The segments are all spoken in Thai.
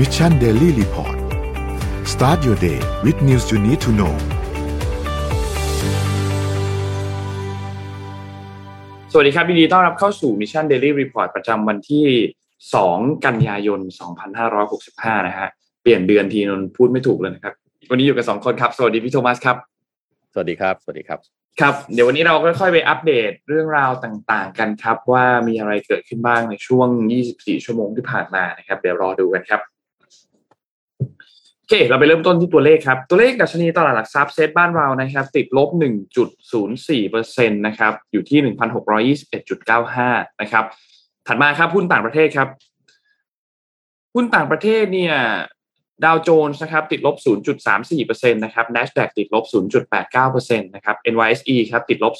Mission Daily Report start your day with news you need to know สวัสดีครับยินดีต้อนรับเข้าสู่ Mission Daily Report ประจำวันที่ 2 กันยายน 2565 นะฮะ เปลี่ยนเดือนทีนี้พูดไม่ถูกเลยนะครับ วันนี้อยู่กับ 2 คนครับ สวัสดีพี่โทมัสครับ สวัสดีครับ สวัสดีครับ ครับ เดี๋ยววันนี้เราค่อยๆไปอัปเดตเรื่องราวต่างๆ กันครับ ว่ามีอะไรเกิดขึ้นบ้างในช่วง 24 ชั่วโมงที่ผ่านมานะครับ เดี๋ยวรอดูกันครับโอเค เราไปเริ่มต้นที่ตัวเลขครับ ตัวเลขดัชนีตลาดหลักทรัพย์เซตบ้านเรานะครับ ติดลบ 1.04%นะครับ อยู่ที่ 1,621.95 นะครับ ถัดมาครับหุ้นต่างประเทศครับ หุ้นต่างประเทศเนี่ยดาวโจนส์นะครับติดลบ 0.34%นะครับ NASDAQ ติดลบ 0.89%นะครับ NYSE ครับติดลบ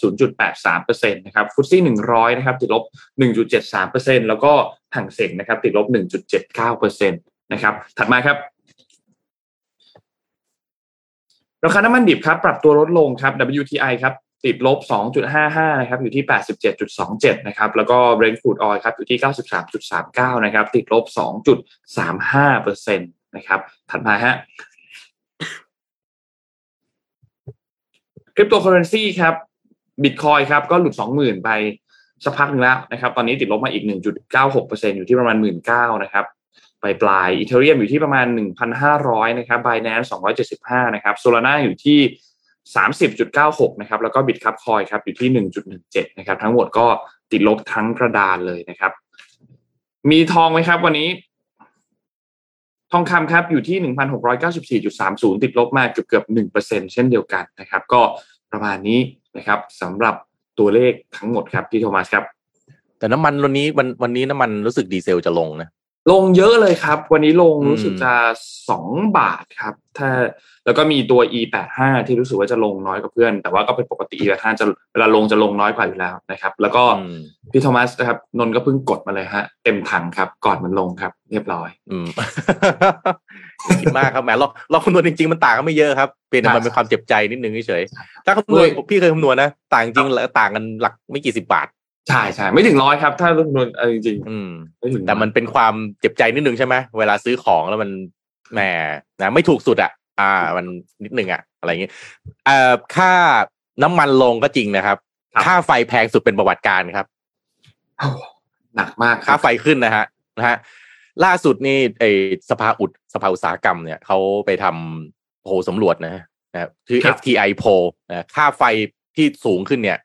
0.83%นะครับฟุตซี่100 นะครับติดลบ 1.73%แล้วก็ห่างเส็งนะครับติดลบ 1.79%นะครับ ถัดมาครับ ราคาน้ำมันดิบครับปรับตัวลดลงครับ WTI ครับติดลบ 2.55 นะครับ อยู่ที่ 87.27 นะครับ แล้วก็ Brent crude oil ครับ อยู่ที่ 93.39 นะครับ ติดลบ 2.35เปอร์เซ็นต์นะครับ ถัดมาฮะคริปโตเคอเรนซีครับบิตคอยครับ ก็หลุด 20,000 ไปสักพักหนึงแล้วนะครับ ตอนนี้ติดลบมาอีก 1.96%อยู่ที่ประมาณ 19,000 นะครับ ปลายปลายอีเทเรียมอยู่ที่ประมาณ 1,500 นะครับ Binance 275 นะครับ Solana อยู่ที่ 30.96 นะครับ แล้วก็ Bitcup Coin ครับอยู่ที่ 1.17 นะครับ ทั้งหมดก็ติดลบทั้งกระดานเลยนะครับ มีทองไหมครับวันนี้ ทองคำครับอยู่ที่ 1,694.30 ติดลบมาเกือบเกือบ1%เช่นเดียวกันนะครับ ก็ประมาณนี้นะครับสำหรับตัวเลขทั้งหมดครับพี่โทมัสครับ แต่น้ำมันวันนี้วันวันนี้น้ำมันรู้สึกดีเซลจะลงนะ ลงเยอะเลยครับ วันนี้ลงอืมรู้สึกจะสองบาทครับ ถ้าแล้วก็มีตัว e 8 5ที่รู้สึกว่าจะลงน้อยกว่าเพื่อน แต่ว่าก็เป็นปกติ e 8 5จะเวลาลงจะลงน้อยกว่าอยู่แล้วนะครับ แล้วก็อืมพี่โทมัสนะครับนนท์ก็เพิ่งกดมาเลยฮะ เต็มถังครับ ก่อนมันลงครับ เรียบร้อย อืมอย่าคิดมากครับแหมเราเราคำนวณจริง ๆ มันต่างกันไม่เยอะครับเพียงแต่มันเป็นความเจ็บใจนิดนึงเฉยๆถ้าคำนวณเลยพี่เคยคำนวณนะ ต่างจริงแล้วต่างกันหลักไม่กี่สิบบาท ใช่ใช่ไม่ถึงร้อยครับ ถ้าคำนวณเอาจริงอืมๆไม่ถึงแต่มันเป็นความเจ็บใจนิดนึงใช่ไหมเวลาซื้อของแล้วมันแหมนะไม่ถูกสุดอะ อ่า มันนิดนึงอะ อะไรอย่างเงี้ยเอ่อค่าน้ำมันลงก็จริงนะครับ ค่าไฟแพงสุดเป็นประวัติการครับโอ้หนักมากคค่ารับไฟขึ้นนะฮะนะฮะล่าสุดนี่ไอสภาอุดสภาอุตสาหกรรมเนี่ยเขาไปทำโพลสำรวจนะฮะนะครับชื่อ FTI poll นะค่าไฟที่สูงขึ้นเนี่ย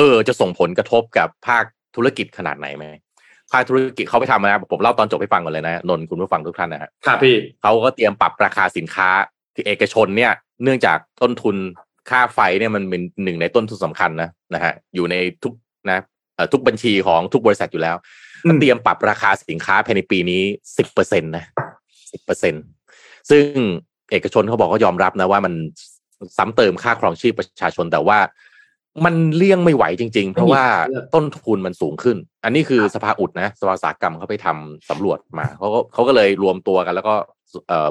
เออ จะส่งผลกระทบกับภาคธุรกิจขนาดไหนไหมภาคธุรกิจเขาไปทำนะผมเล่าตอนจบให้ฟังก่อนเลยนะนนท์คุณผู้ฟังทุกท่านนะฮะครับพี่เขาก็เตรียมปรับราคาสินค้าที่เอกชนเนี่ย เนื่องจากต้นทุนค่าไฟเนี่ยมันเป็นหนึ่งในต้นทุนสำคัญนะนะฮะอยู่ในทุกนะเอ่อทุกบัญชีของทุกบริษัทอยู่แล้วอืมเตรียมปรับราคาสินค้าภายในปีนี้สิบเปอร์เซ็นตนะสิบเปอร์เซ็นซึ่งเอกชนเขาบอกก็ยอมรับนะว่ามันซ้ำเติมค่าครองชีพประชาชนแต่ว่า มันเลี่ยงไม่ไหวจริง ๆ เพราะว่าต้นทุนมันสูงขึ้น อันนี้คือสภาอุดนะสภาอุตสาหกรรมเขาไปทำสำรวจมาเขาก็เขาก็เลยรวมตัวกัน แล้วก็เอ่อ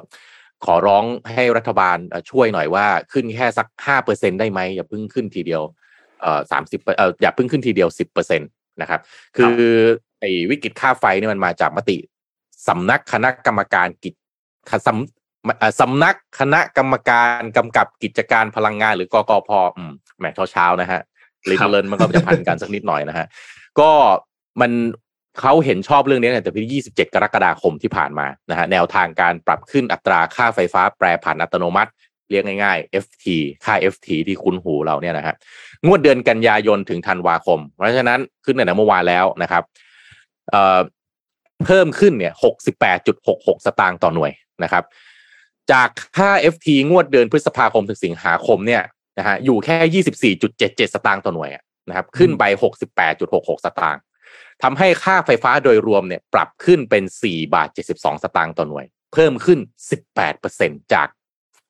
ขอร้องให้รัฐบาลเอ่อช่วยหน่อยว่าขึ้นแค่สักห้าเปอร์เซ็นได้ไหมอย่าเพิ่งขึ้นทีเดียวเอ่อสามสิบเอ่ออย่าเพิ่งขึ้นทีเดียวสิบเปอร์เซ็นตนะครับ คือไอ้วิกฤตค่าไฟเนี่ยมันมาจากมติสำนักคณะกรรมการกิจ สำเอ่อสำนักคณะกรรมการกำกับกิจการพลังงานหรือกกพอืมแหมเช้าๆนะฮะลินครับเลินมันก็จะพันกันสักนิดหน่อยนะฮะก็มันเขาเห็นชอบเรื่องนี้เนี่ยแต่ที่ 27 กรกฎาคมที่ผ่านมานะฮะแนวทางการปรับขึ้นอัตราค่าไฟฟ้าแปรผันอัตโนมัติ เรียกง่ายๆ FT ค่า FT ที่คุ้นหูเราเนี่ยนะฮะงวดเดือนกันยายนถึงธันวาคม เพราะฉะนั้นขึ้นในเมื่อวานแล้วนะครับเอ่อเพิ่มขึ้นเนี่ย 68.66 สตางค์ต่อหน่วยนะครับ จากค่า FT งวดเดือนพฤษภาคมถึงสิงหาคมเนี่ยนะฮะอยู่แค่ 24.77 สตางค์ต่อหน่วยอะนะครับขึ้นไป 68.66 สตางค์ทำให้ค่าไฟฟ้าโดยรวมเนี่ยปรับขึ้นเป็น 4 บาท 72 สตางค์ต่อหน่วย เพิ่มขึ้น 18%จาก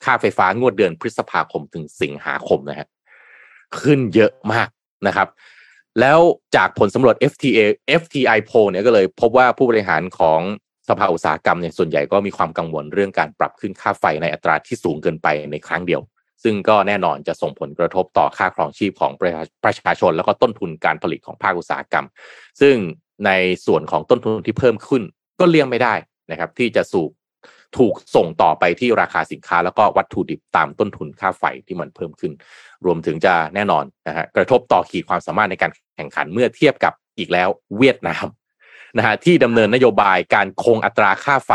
ค่าไฟฟ้างวดเดือนพฤษภาคมถึงสิงหาคมนะฮะขึ้นเยอะมากนะครับ แล้วจากผลสำรวจ FTA FTI poll เนี่ยก็เลยพบว่าผู้บริหารของ สภาอุตสาหกรรมเนี่ยส่วนใหญ่ก็มีความกังวลเรื่องการปรับขึ้นค่าไฟในอัตราที่สูงเกินไปในครั้งเดียว ซึ่งก็แน่นอนจะส่งผลกระทบต่อค่าครองชีพของประชาประชาชน แล้วก็ต้นทุนการผลิตของภาคอุตสาหกรรม ซึ่งในส่วนของต้นทุนที่เพิ่มขึ้นก็เลี่ยงไม่ได้นะครับที่จะสู่ถูกส่งต่อไปที่ราคาสินค้าแล้วก็วัตถุดิบตามต้นทุนค่าไฟที่มันเพิ่มขึ้น รวมถึงจะแน่นอนนะฮะกระทบต่อขีดความสามารถในการแข่งขันเมื่อเทียบกับอีกแล้วเวียดนาม นะฮะที่ดำเนินนโยบายการคงอัตราค่าไฟ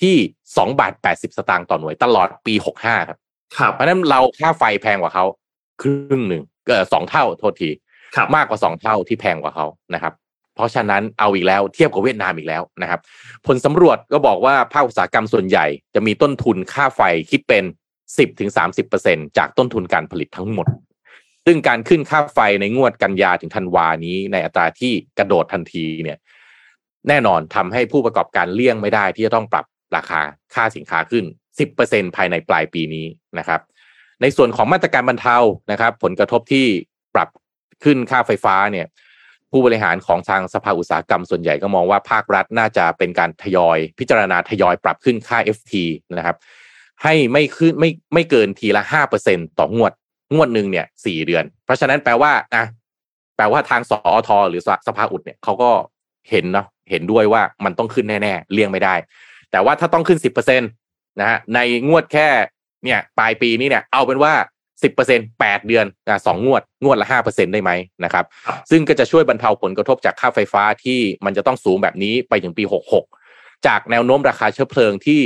ที่2บาท80 สตางค์ต่อหน่วยตลอดปี 65 ครับ ครับ เพราะฉะนั้นเราค่าไฟแพงกว่าเขาครึ่งหนึ่งเออสองเท่าโทษทีครับมากกว่าสองเท่าที่แพงกว่าเขานะครับ เพราะฉะนั้นเอาอีกแล้วเทียบกับเวียดนามอีกแล้วนะครับ ผลสำรวจก็บอกว่าภาคอุตสาหกรรมส่วนใหญ่จะมีต้นทุนค่าไฟคิดเป็น 10-30%จากต้นทุนการผลิตทั้งหมดซึ่งการขึ้นค่าไฟในงวดกันยาถึงธันวานี้ในอัตราที่กระโดดทันทีเนี่ย แน่นอนทำให้ผู้ประกอบการเลี่ยงไม่ได้ที่จะต้องปรับราคาค่าสินค้าขึ้น 10%ภายในปลายปีนี้นะครับ ในส่วนของมาตรการบรรเทานะครับ ผลกระทบที่ปรับขึ้นค่าไฟฟ้าเนี่ยผู้บริหารของทางสภาอุตสาหกรรมส่วนใหญ่ก็มองว่าภาครัฐน่าจะเป็นการทยอย พิจารณาทยอยปรับขึ้นค่า FT นะครับ ให้ไม่ขึ้นไม่ไม่เกินทีละห้าเปอร์เซ็นต่องวด งวดหนึ่งเนี่ยสี่เดือน เพราะฉะนั้นแปลว่าอะแปลว่าทางสอทหรือสภาอุดเนี่ยเขาก็เห็นเนาะ เห็นด้วยว่ามันต้องขึ้นแน่ๆเลี่ยงไม่ได้ แต่ว่าถ้าต้องขึ้นสิบเปอร์เซ็นตนะฮะในงวดแค่เนี่ยปลายปีนี้เนี่ยเอาเป็นว่าสิบเปอร์เซ็นแปดเดือนนะสองงวดงวดละห้าเปอร์เซ็นได้ไหมนะครับ ซึ่งก็จะช่วยบรรเทาผลกระทบจากค่าไฟฟ้าที่มันจะต้องสูงแบบนี้ไปถึงปี66จากแนวโน้มราคาเชื้อเพลิงที่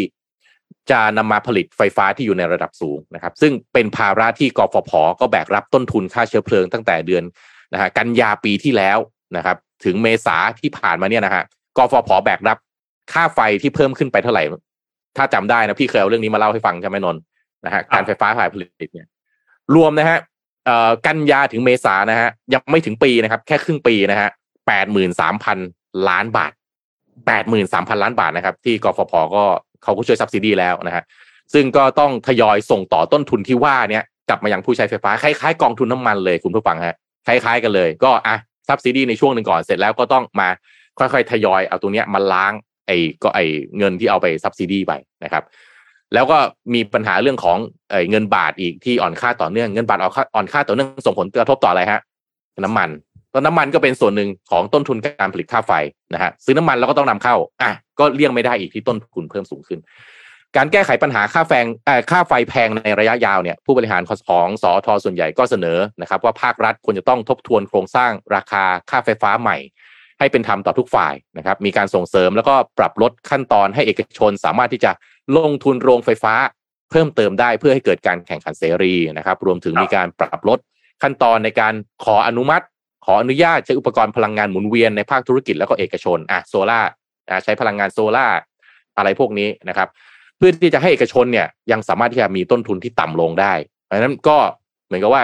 จะนำมาผลิตไฟฟ้าที่อยู่ในระดับสูงนะครับ ซึ่งเป็นภาระที่กฟผก็แบกรับต้นทุนค่าเชื้อเพลิงตั้งแต่เดือนนะฮะกันยาปีที่แล้ว นะครับ ถึงเมษาที่ผ่านมาเนี่ยนะฮะกฟผแบกรับค่าไฟที่เพิ่มขึ้นไปเท่าไหร่ ถ้าจำได้นะพี่เคยเอาเรื่องนี้มาเล่าให้ฟังใช่ไหมนนท์นะฮะการไฟฟ้าฝ่ายผลิตเนี่ย รวมนะฮะเอ่อกันยาถึงเมษานะฮะยังไม่ถึงปีนะครับ แค่ครึ่งปีนะฮะแปดหมื่นสามพันล้านบาทแปดหมื่นสามพันล้านบาทนะครับ ที่กฟผก็เขาก็ช่วยซับซิดีแล้วนะฮะซึ่งก็ต้องทยอยส่งต่อต้นทุนที่ว่าเนี่ยกลับมายังผู้ใช้ไฟฟ้าคล้ายๆกองทุนน้ำมันเลยคุณผู้ฟังฮะคล้ายๆกันเลย ก็อะ ซับซิดีในช่วงหนึ่งก่อนเสร็จแล้วก็ต้องมาค่อยๆ ทยอยเอาตรงเนี้ยมาล้างไอ้ก็ไอ้เงินที่เอาไปซับซิดีไปนะครับ แล้วก็มีปัญหาเรื่องของเอ่อเงินบาทอีกที่อ่อนค่าต่อเนื่องเงินบาทอ่อนค่าอ่อนค่าต่อเนื่องส่งผลกระทบต่ออะไรฮะน้ำมันตอนน้ำมันก็เป็นส่วนหนึ่งของต้นทุนการผลิตค่าไฟนะฮะซื้อน้ำมันแล้วก็ต้องนำเข้าอะก็เลี่ยงไม่ได้อีกที่ต้นทุนเพิ่มสูงขึ้น การแก้ไขปัญหาค่าแฟงค่าไฟแพงในระยะยาวเนี่ยผู้บริหารของสอทส่วนใหญ่ก็เสนอนะครับว่าภาครัฐควรจะต้องทบทวนโครงสร้างราคาค่าไฟฟ้าใหม่ ให้เป็นธรรมต่อทุกฝ่ายนะครับมีการส่งเสริมแล้วก็ปรับลดขั้นตอนให้เอกชน สามารถที่จะลงทุนโรงไฟฟ้า เพิ่มเติมได้เพื่อให้เกิดการแข่งขันเสรีนะครับ รวมถึงมีการปรับลดขั้นตอนในการขออนุมัติ ขออนุญาตใช้อุปกรณ์พลังงานหมุนเวียนในภาคธุรกิจแล้วก็เอกชนอะโซล่าอะใช้พลังงานโซล่าอะไรพวกนี้นะครับ พื่อที่จะให้เอกชนเนี่ยยังสามารถที่จะมีต้นทุนที่ต่ำลงได้เพราะฉะนั้นก็เหมือนกับว่า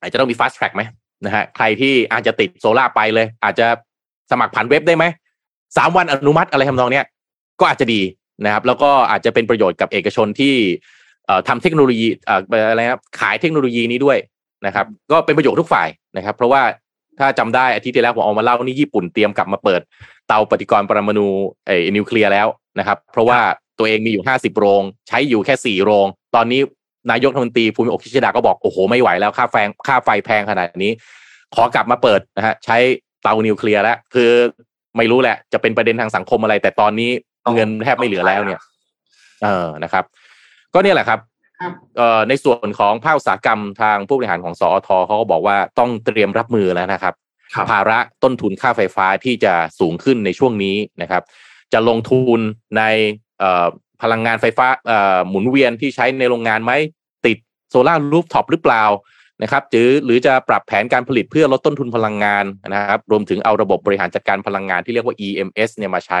อาจจะต้องมี fast track ไหมนะฮะใครที่อาจจะติดโซล่าไปเลย อาจจะสมัครผ่านเว็บได้ไหมสามวันอนุมัติอะไรทำนองเนี้ยก็อาจจะดีนะครับแล้วก็อาจจะเป็นประโยชน์กับเอกชนที่เอ่อทำเทคโนโลยีอะไรนะครับขายเทคโนโลยีนี้ด้วยนะครับ ก็เป็นประโยชน์ทุกฝ่ายนะครับ เพราะว่าถ้าจำได้อาทิตย์ที่แล้วผมเอามาเล่านี่ญี่ปุ่นเตรียมกลับมาเปิด เตาปฏิกรณ์ปรมาณูเอ่อนิวเคลียร์แล้วนะครับ เพราะว่า ตัวเองมีอยู่ห้าสิบโรง ใช้อยู่แค่สี่โรง ตอนนี้นายกรัฐมนตรีภูมิอกคิชดาก็บอก โอ้โห ไม่ไหวแล้วค่าแฟงค่าไฟแพงขนาดนี้ ขอกลับมาเปิดนะฮะใช้เตานิวเคลียร์แล้ว คือไม่รู้แหละ จะเป็นประเด็นทางสังคมอะไร แต่ตอนนี้เงินแทบไม่เหลือแล้วเนี่ย เออนะครับ ก็เนี่ยแหละครับครับเอ่อในส่วนของภาคอุตสาหกรรมทางผู้บริหารของสอทเขาก็บอกว่าต้องเตรียมรับมือแล้วนะครับครับภาระต้นทุนค่าไฟฟ้าที่จะสูงขึ้นในช่วงนี้นะครับ จะลงทุนในเอ่อ พลังงานไฟฟ้าเอ่อหมุนเวียนที่ใช้ในโรงงานไหมติดโซลาร์รูฟท็อปหรือเปล่านะครับหรือหรือจะปรับแผนการผลิตเพื่อลดต้นทุนพลังงานนะครับ รวมถึงเอาระบบบริหารจัดการพลังงานที่เรียกว่า EMS เนี่ยมาใช้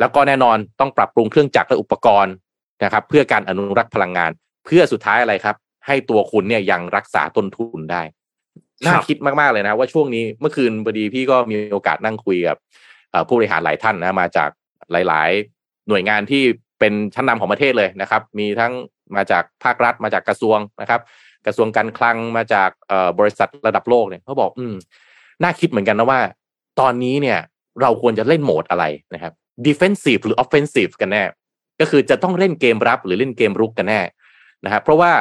แล้วก็แน่นอนต้องปรับปรุงเครื่องจักรและอุปกรณ์นะครับ เพื่อการอนุรักษ์พลังงาน เพื่อสุดท้ายอะไรครับ ให้ตัวคุณเนี่ยยังรักษาต้นทุนได้น่าคิดมากๆเลยนะ ว่าช่วงนี้เมื่อคืนพอดีพี่ก็มีโอกาสนั่งคุยกับเอ่อผู้บริหารหลายท่านนะมาจากหลายๆ หน่วยงานที่เป็นชั้นนำของประเทศเลยนะครับ มีทั้งมาจากภาครัฐมาจากกระทรวงนะครับ กระทรวงการคลังมาจากเอ่อบริษัทระดับโลกเนี่ยเขาบอกอืมน่าคิดเหมือนกันนะว่า ตอนนี้เนี่ยเราควรจะเล่นโหมดอะไรนะครับ defensive หรือ offensive กันแน่ ก็คือจะต้องเล่นเกมรับหรือเล่นเกมรุกกันแน่นะครับเพราะว่า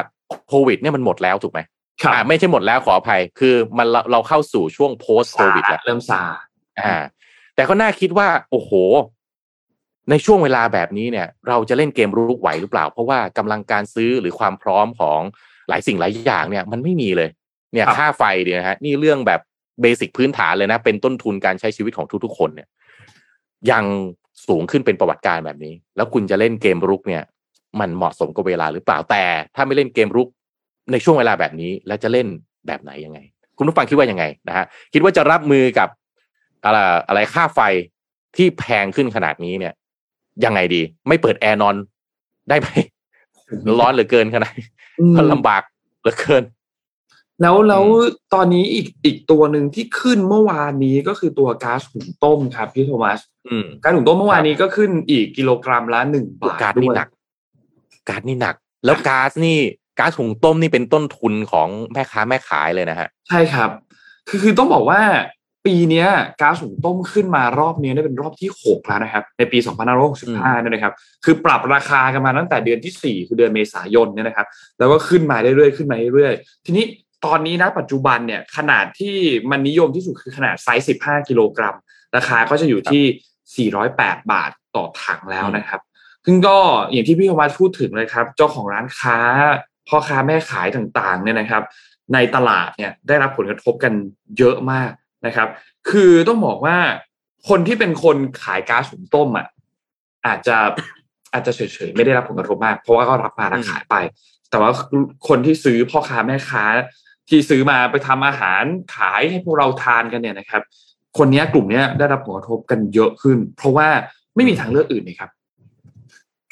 โควิดเนี่ยมันหมดแล้วถูกไหมครับอ่าไม่ใช่หมดแล้วขออภัย คือมันเราเราเข้าสู่ช่วง post covid แล้วเริ่มซาอ่า แต่ก็น่าคิดว่า โอ้โห ในช่วงเวลาแบบนี้เนี่ย เราจะเล่นเกมรุกไหวหรือเปล่า เพราะว่ากำลังการซื้อหรือความพร้อมของหลายสิ่งหลายอย่างเนี่ย มันไม่มีเลย เนี่ยครับค่าไฟเนี่ยนะฮะนี่เรื่องแบบเบสิกพื้นฐานเลยนะ เป็นต้นทุนการใช้ชีวิตของทุกๆคนเนี่ย ยังสูงขึ้นเป็นประวัติการแบบนี้ แล้วคุณจะเล่นเกมรุกเนี่ย มันเหมาะสมกับเวลาหรือเปล่าแต่ถ้าไม่เล่นเกมรุกในช่วงเวลาแบบนี้แล้วจะเล่นแบบไหนยังไง คุณผู้ฟังคิดว่ายังไงนะฮะคิดว่าจะรับมือกับอะไรอะไรค่าไฟที่แพงขึ้นขนาดนี้เนี่ย ยังไงดี ไม่เปิดแอร์นอนได้ไหมร้อนเหลือเกินขนาดนี้อืมลำบากเหลือเกิน แล้วแล้วอืมตอนนี้อีกอีกตัวหนึ่งที่ขึ้นเมื่อวานนี้ก็คือตัวก๊าซหุงต้มครับพี่โทมัสอืมก๊าซหุงต้มเมื่อวานนี้ก็ขึ้นอีกกิโลกรัมละหนึ่งบาทก๊าซด้นี่วยหนักก๊าซนี่หนัก แล้วก๊าซนี่ก๊าซหุงต้มนี่เป็นต้นทุนของแม่ค้าแม่ขายเลยนะฮะ ใช่ครับ คือคือต้องบอกว่า ปีเนี้ยก๊าซหุงต้มขึ้นมารอบเนี้ยได้เป็นรอบที่หกแล้วนะครับ ในปี2565เนี่ยนะครับ คือปรับราคากันมาตั้งแต่เดือนที่สี่คือเดือนเมษายนเนี่ยนะครับ แล้วก็ขึ้นมาเรื่อยๆขึ้นมาเรื่อยๆทีนี้ตอนนี้นะปัจจุบันเนี่ยขนาดที่มันนิยมที่สุดคือขนาดไซส์ 15 กิโลกรัม ราคาก็จะอยู่ที่ 408 บาทต่อถังแล้วนะครับ ซึ่งก็อย่างที่พี่ธวัฒน์พูดถึงเลยครับ เจ้าของร้านค้าพ่อค้าแม่ขายต่างๆเนี่ยนะครับ ในตลาดเนี่ยได้รับผลกระทบกันเยอะมาก นะครับ คือต้องบอกว่าคนที่เป็นคนขายก๊าซหุงต้มอะอาจจะอาจจะเฉยๆไม่ได้รับผลกระทบมาก เพราะว่าก็รับมาแล้วขายไป แต่ว่าคนที่ซื้อพ่อค้าแม่ค้า ที่ซื้อมาไปทำอาหารขายให้พวกเราทานกันเนี่ยนะครับ คนนี้กลุ่มเนี้ยได้รับผลกระทบกันเยอะขึ้น เพราะว่าไม่มีทางเลือกอื่นเลยครับ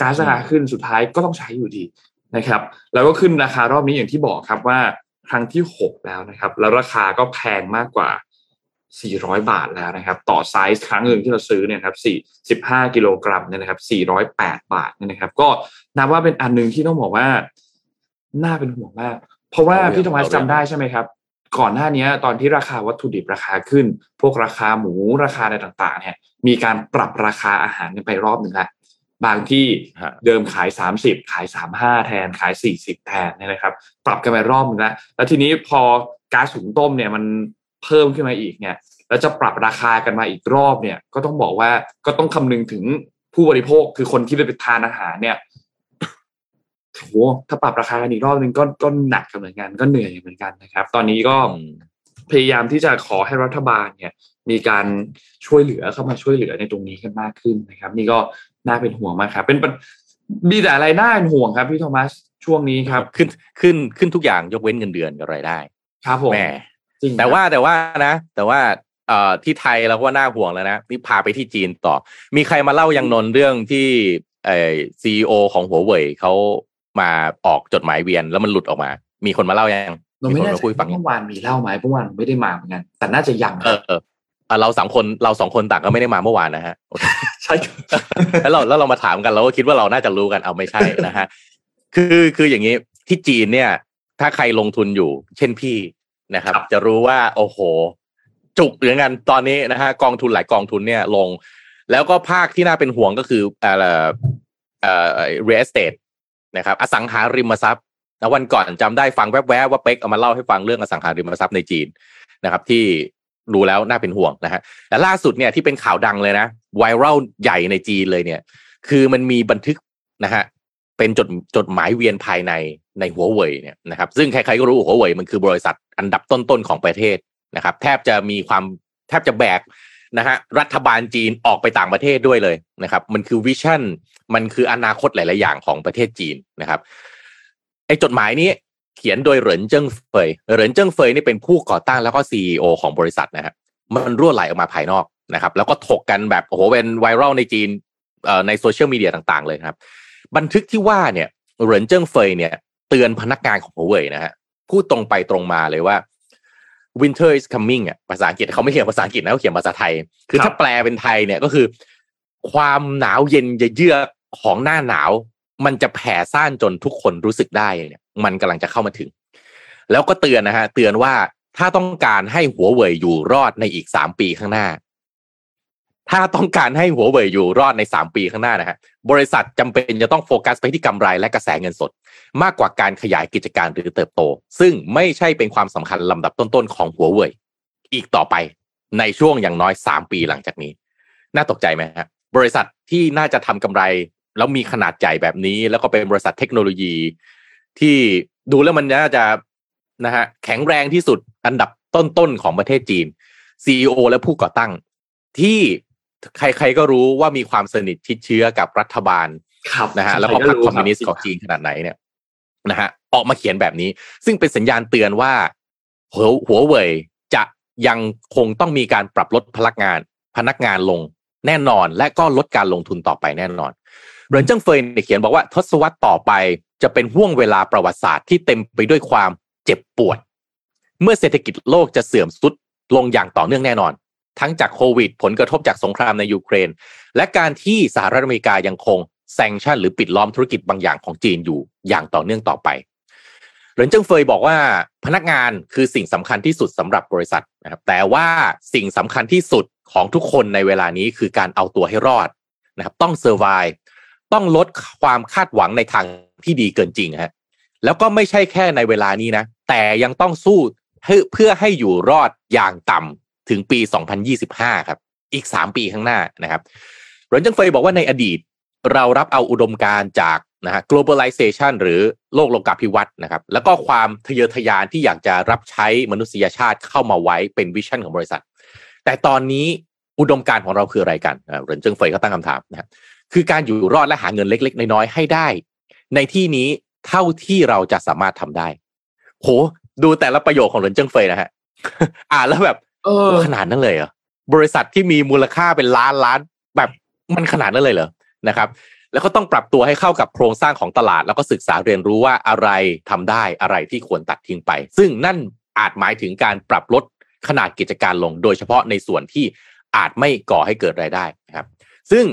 ก๊าซราคาขึ้นสุดท้ายก็ต้องใช้อยู่ดีนะครับ แล้วก็ขึ้นราคารอบนี้อย่างที่บอกครับว่าครั้งที่หกแล้วนะครับ แล้วราคาก็แพงมากกว่า 400 บาทแล้วนะครับต่อไซส์ครั้งหนึ่งที่เราซื้อเนี่ยครับ4 15กิโลกรัมเนี่ยนะครับ408 บาทเนี่ยนะครับ ก็นับว่าเป็นอันหนึ่งที่ต้องบอกว่าน่าเป็นห่วงมากเพราะว่าเอาเรื่องพี่ธรรมะเอาเรื่องจำได้ใช่ไหมครับก่อนหน้านี้ตอนที่ราคาวัตถุดิบราคาขึ้น พวกราคาหมูราคาอะไรต่างๆ เนี่ย มีการปรับราคาอาหารกันไปรอบหนึ่งแล้วบางที่ฮะเดิมขาย 30 ขาย 35 แทนขาย 40 แทนเนี่ยนะครับ ปรับกันไปรอบหนึงแล้วแล้วทีนี้พอก๊าซหุงต้มเนี่ยมัน เพิ่มขึ้นมาอีกเนี่ยแล้วจะปรับราคากันมาอีกรอบเนี่ย ก็ต้องบอกว่าก็ต้องคำนึงถึงผู้บริโภคคือคนที่ไปทานอาหารเนี่ยโหถ้าปรับราคากันอีกรอบหนึงก็ก็หนักกันเหมือนกันก็เหนื่อยเหมือนกันนะครับ ตอนนี้ก็อืมพยายามที่จะขอให้รัฐบาลเนี่ย มีการช่วยเหลือเข้ามาช่วยเหลือในตรงนี้กันมากขึ้นนะครับ นี่ก็น่าเป็นห่วงมากครับ เป็นปัญมีแต่อะไรน่าเป็นห่วงครับพี่โทมัสช่วงนี้ครับ ขึ้นขึ้นขึ้นทุกอย่างยกเว้นเงินเดือนกับรายได้ ครับผมแหม จริงแต่ว่าแต่ว่านะ แต่ว่าเอ่อที่ไทยเราก็น่าห่วงแล้วนะนี่พาไปที่จีนต่อ มีใครมาเล่ายังนนเรื่องที่เอ่อซีอเขาหัวเว่ยเขามาออกจดหมายเวียนแล้วมันหลุดออกมา มีคนมาเล่ายังเราไม่คนแน่มาใจคุยฟังยังเมื่อวานมีเล่าไหมเมื่อวานไม่ได้มาเหมือนกันแต่น่าจะยังเออเอออะเราสองคนเราสองคนต่างก็ไม่ได้มาเมื่อวานนะฮะใช่ครับแล้วเราแล้วเรามาถามกันเราก็คิดว่าเราน่าจะรู้กันเอาไม่ใช่นะฮะคือคืออย่างนี้ที่จีนเนี่ย ถ้าใครลงทุนอยู่ เช่นพี่ นะครับ จะรู้ว่าโอ้โห จุกเหมือนกันตอนนี้นะฮะกองทุนหลายกองทุนเนี่ยลง แล้วก็ภาคที่น่าเป็นห่วงก็คือเอ่อเอ่อ real estate นะครับอสังหาริมทรัพย์นะวันก่อนจำได้ฟังแวบๆว่าเป๊กเอามาเล่าให้ฟังเรื่องอสังหาริมทรัพย์ในจีนนะครับ ที่รู้แล้วน่าเป็นห่วงนะฮะแต่ล่าสุดเนี่ยที่เป็นข่าวดังเลยนะไวรัลใหญ่ในจีนเลยเนี่ย คือมันมีบันทึกนะฮะ เป็นจดจดหมายเวียนภายในในหัวเว่ยเนี่ยนะครับซึ่งใครๆก็รู้หัวเว่ยมันคือบริษัทอันดับต้นๆของประเทศนะครับ แทบจะมีความแทบจะแบกนะฮะรัฐบาลจีนออกไปต่างประเทศด้วยเลยนะครับ มันคือ vision มันคืออนาคตหลาย ๆ อย่างของประเทศจีนนะครับไอ้จดหมายนี้เขียนโดยเหรินเจิ้งเฟยเหรินเจิ้งเฟยนี่เป็นผู้ก่อตั้งแล้วก็ CEO ของบริษัทนะฮะมันรั่วไหลออกมาภายนอกนะครับ แล้วก็ถกกันแบบโอ้โหเป็นไวรัลในจีนในโซเชียลมีเดียต่าง ๆ เลยครับ บันทึกที่ว่าเนี่ยเหรินเจิ้งเฟยเนี่ย เตือนพนักงานของหัวเว่ยนะฮะพูดตรงไปตรงมาเลยว่า winter is coming อะภาษาอังกฤษเขาไม่เขียนภาษาอังกฤษนะเขาเขียนภาษาไทย คือถ้าแปลเป็นไทยเนี่ยก็คือ ความหนาวเย็นเยือกของหน้าหนาว มันจะแผ่ซ่านจนทุกคนรู้สึกได้เนี่ย มันกำลังจะเข้ามาถึง แล้วก็เตือนนะฮะเตือนว่าถ้าต้องการให้หัวเว่ยอยู่รอดในอีกสามปีข้างหน้า ถ้าต้องการให้หัวเว่ยอยู่รอดในสามปีข้างหน้านะฮะบริษัทจำเป็นจะต้องโฟกัสไปที่กำไรและกระแสเงินสด มากกว่าการขยายกิจการหรือเติบโต ซึ่งไม่ใช่เป็นความสำคัญลำดับต้นๆของหัวเว่ยอีกต่อไปในช่วงอย่างน้อยสามปีหลังจากนี้ น่าตกใจไหมฮะบริษัทที่น่าจะทำกำไร แล้วมีขนาดใหญ่แบบนี้ แล้วก็เป็นบริษัทเทคโนโลยี ที่ดูแล้วมันน่าจะนะฮะแข็งแรงที่สุดอันดับต้นๆของประเทศจีน CEO และผู้ก่อตั้งที่ ใครๆก็รู้ว่ามีความสนิทชิดเชื้อกับรัฐบาลครับนะฮะแล้วก็พรรคคอมมิวนิสต์ของจีนขนาดไหนเนี่ยนะฮะออกมาเขียนแบบนี้ ซึ่งเป็นสัญญาณเตือนว่าหัวหัวเว่ยจะยังคงต้องมีการปรับลดพนักงาน พนักงานลงแน่นอน และก็ลดการลงทุนต่อไปแน่นอนเหรินเจิ้งเฟยเนี่ยเขียนบอกว่าทศวรรษต่อไปจะเป็นห่วงเวลาประวัติศาสตร์ที่เต็มไปด้วยความเจ็บปวด เมื่อเศรษฐกิจโลกจะเสื่อมสุดลงอย่างต่อเนื่องแน่นอน ทั้งจากโควิด ผลกระทบจากสงครามในยูเครน และการที่สหรัฐอเมริกายังคงแซงชั่นหรือปิดล้อมธุรกิจบางอย่างของจีนอยู่อย่างต่อเนื่องต่อไปเหรินเจิ้งเฟยบอกว่าพนักงานคือสิ่งสำคัญที่สุดสำหรับบริษัทนะครับแต่ว่าสิ่งสำคัญที่สุดของทุกคนในเวลานี้คือการเอาตัวให้รอดนะครับต้อง survive ต้องลดความคาดหวังในทางที่ดีเกินจริงฮะแล้วก็ไม่ใช่แค่ในเวลานี้นะ แต่ยังต้องสู้เพื่อให้อยู่รอดอย่างต่ำ ถึงปี 2025 ครับ อีก 3 ปีข้างหน้านะครับเหรินเจิ้งเฟยบอกว่าในอดีตเรารับเอาอุดมการณ์จากนะฮะ globalization หรือโลกโลกาภิวัตน์นะครับ แล้วก็ความทะเยอทะยานที่อยากจะรับใช้มนุษยชาติเข้ามาไว้เป็น vision ของบริษัท แต่ตอนนี้อุดมการของเราคืออะไรกันเหรินเจิงเฟยเขาตั้งคำถามนะครับคือการอยู่รอดและหาเงินเล็ก ๆ น้อยๆให้ได้ ในที่นี้เท่าที่เราจะสามารถทำได้ โห ดูแต่ละประโยคของเหรินเจิงเฟยนะฮะ อ่านแล้วแบบ เออขนาดนั้นเลยเหรอบริษัทที่มีมูลค่าเป็นล้านล้านแบบมันขนาดนั้นเลยเหรอนะครับ แล้วก็ต้องปรับตัวให้เข้ากับโครงสร้างของตลาด แล้วก็ศึกษาเรียนรู้ว่าอะไรทำได้อะไรที่ควรตัดทิ้งไป ซึ่งนั่นอาจหมายถึงการปรับลดขนาดกิจการลง โดยเฉพาะในส่วนที่อาจไม่ก่อให้เกิดรายได้นะครับ ซึ่ง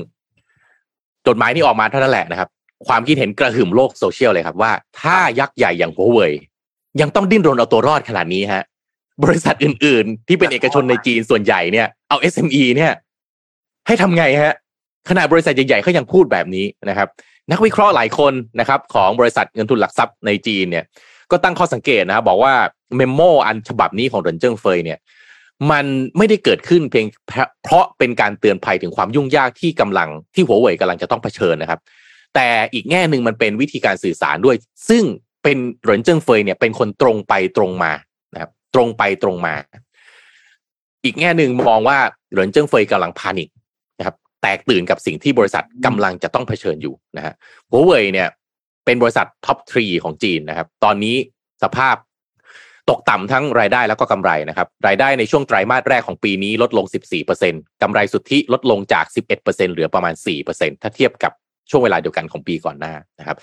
จดหมายนี้ออกมาเท่านั้นแหละนะครับ ความคิดเห็นกระหึ่มโลกโซเชียลเลยครับว่า ถ้ายักษ์ใหญ่อย่างหัวเว่ยยังต้องดิ้นรนเอาตัวรอดขนาดนี้ฮะ บริษัทอื่น ๆ ที่เป็นเอกชนในจีนส่วนใหญ่เนี่ยเอา SME เนี่ยให้ทำไงฮะขนาดบริษัทใหญ่ๆเขายังพูดแบบนี้นะครับ นักวิเคราะห์หลายคนนะครับของบริษัทเงินทุนหลักทรัพย์ในจีนเนี่ยก็ตั้งข้อสังเกตนะครับบอกว่า memo อันฉบับนี้ของเหรินเจิ้งเฟยเนี่ยมันไม่ได้เกิดขึ้นเพียงเพราะเป็นการเตือนภัยถึงความยุ่งยากที่กำลังที่หัวเว่ยกำลังจะต้องเผชิญนะครับ แต่อีกแง่หนึ่งมันเป็นวิธีการสื่อสารด้วย ซึ่งเป็นเหรินเจิ้งเฟยเนี่ยเป็นคนตรงไปตรงมานะครับ ตรงไปตรงมา อีกแง่หนึ่งมองว่าเหรินเจิ้งเฟยกำลัง panicนะครับ แตกตื่นกับสิ่งที่บริษัทกำลังจะต้องเผชิญอยู่นะฮะหัวเว่ยเนี่ย เป็นบริษัท top three ของจีนนะครับ ตอนนี้สภาพตกต่ำทั้งรายได้แล้วก็กำไรนะครับ รายได้ในช่วงไตรมาสแรกของปีนี้ลดลง 14%กำไรสุทธิลดลงจาก 11%เหลือประมาณ 4%ถ้าเทียบกับช่วงเวลาเดียวกันของปีก่อนหน้านะครับ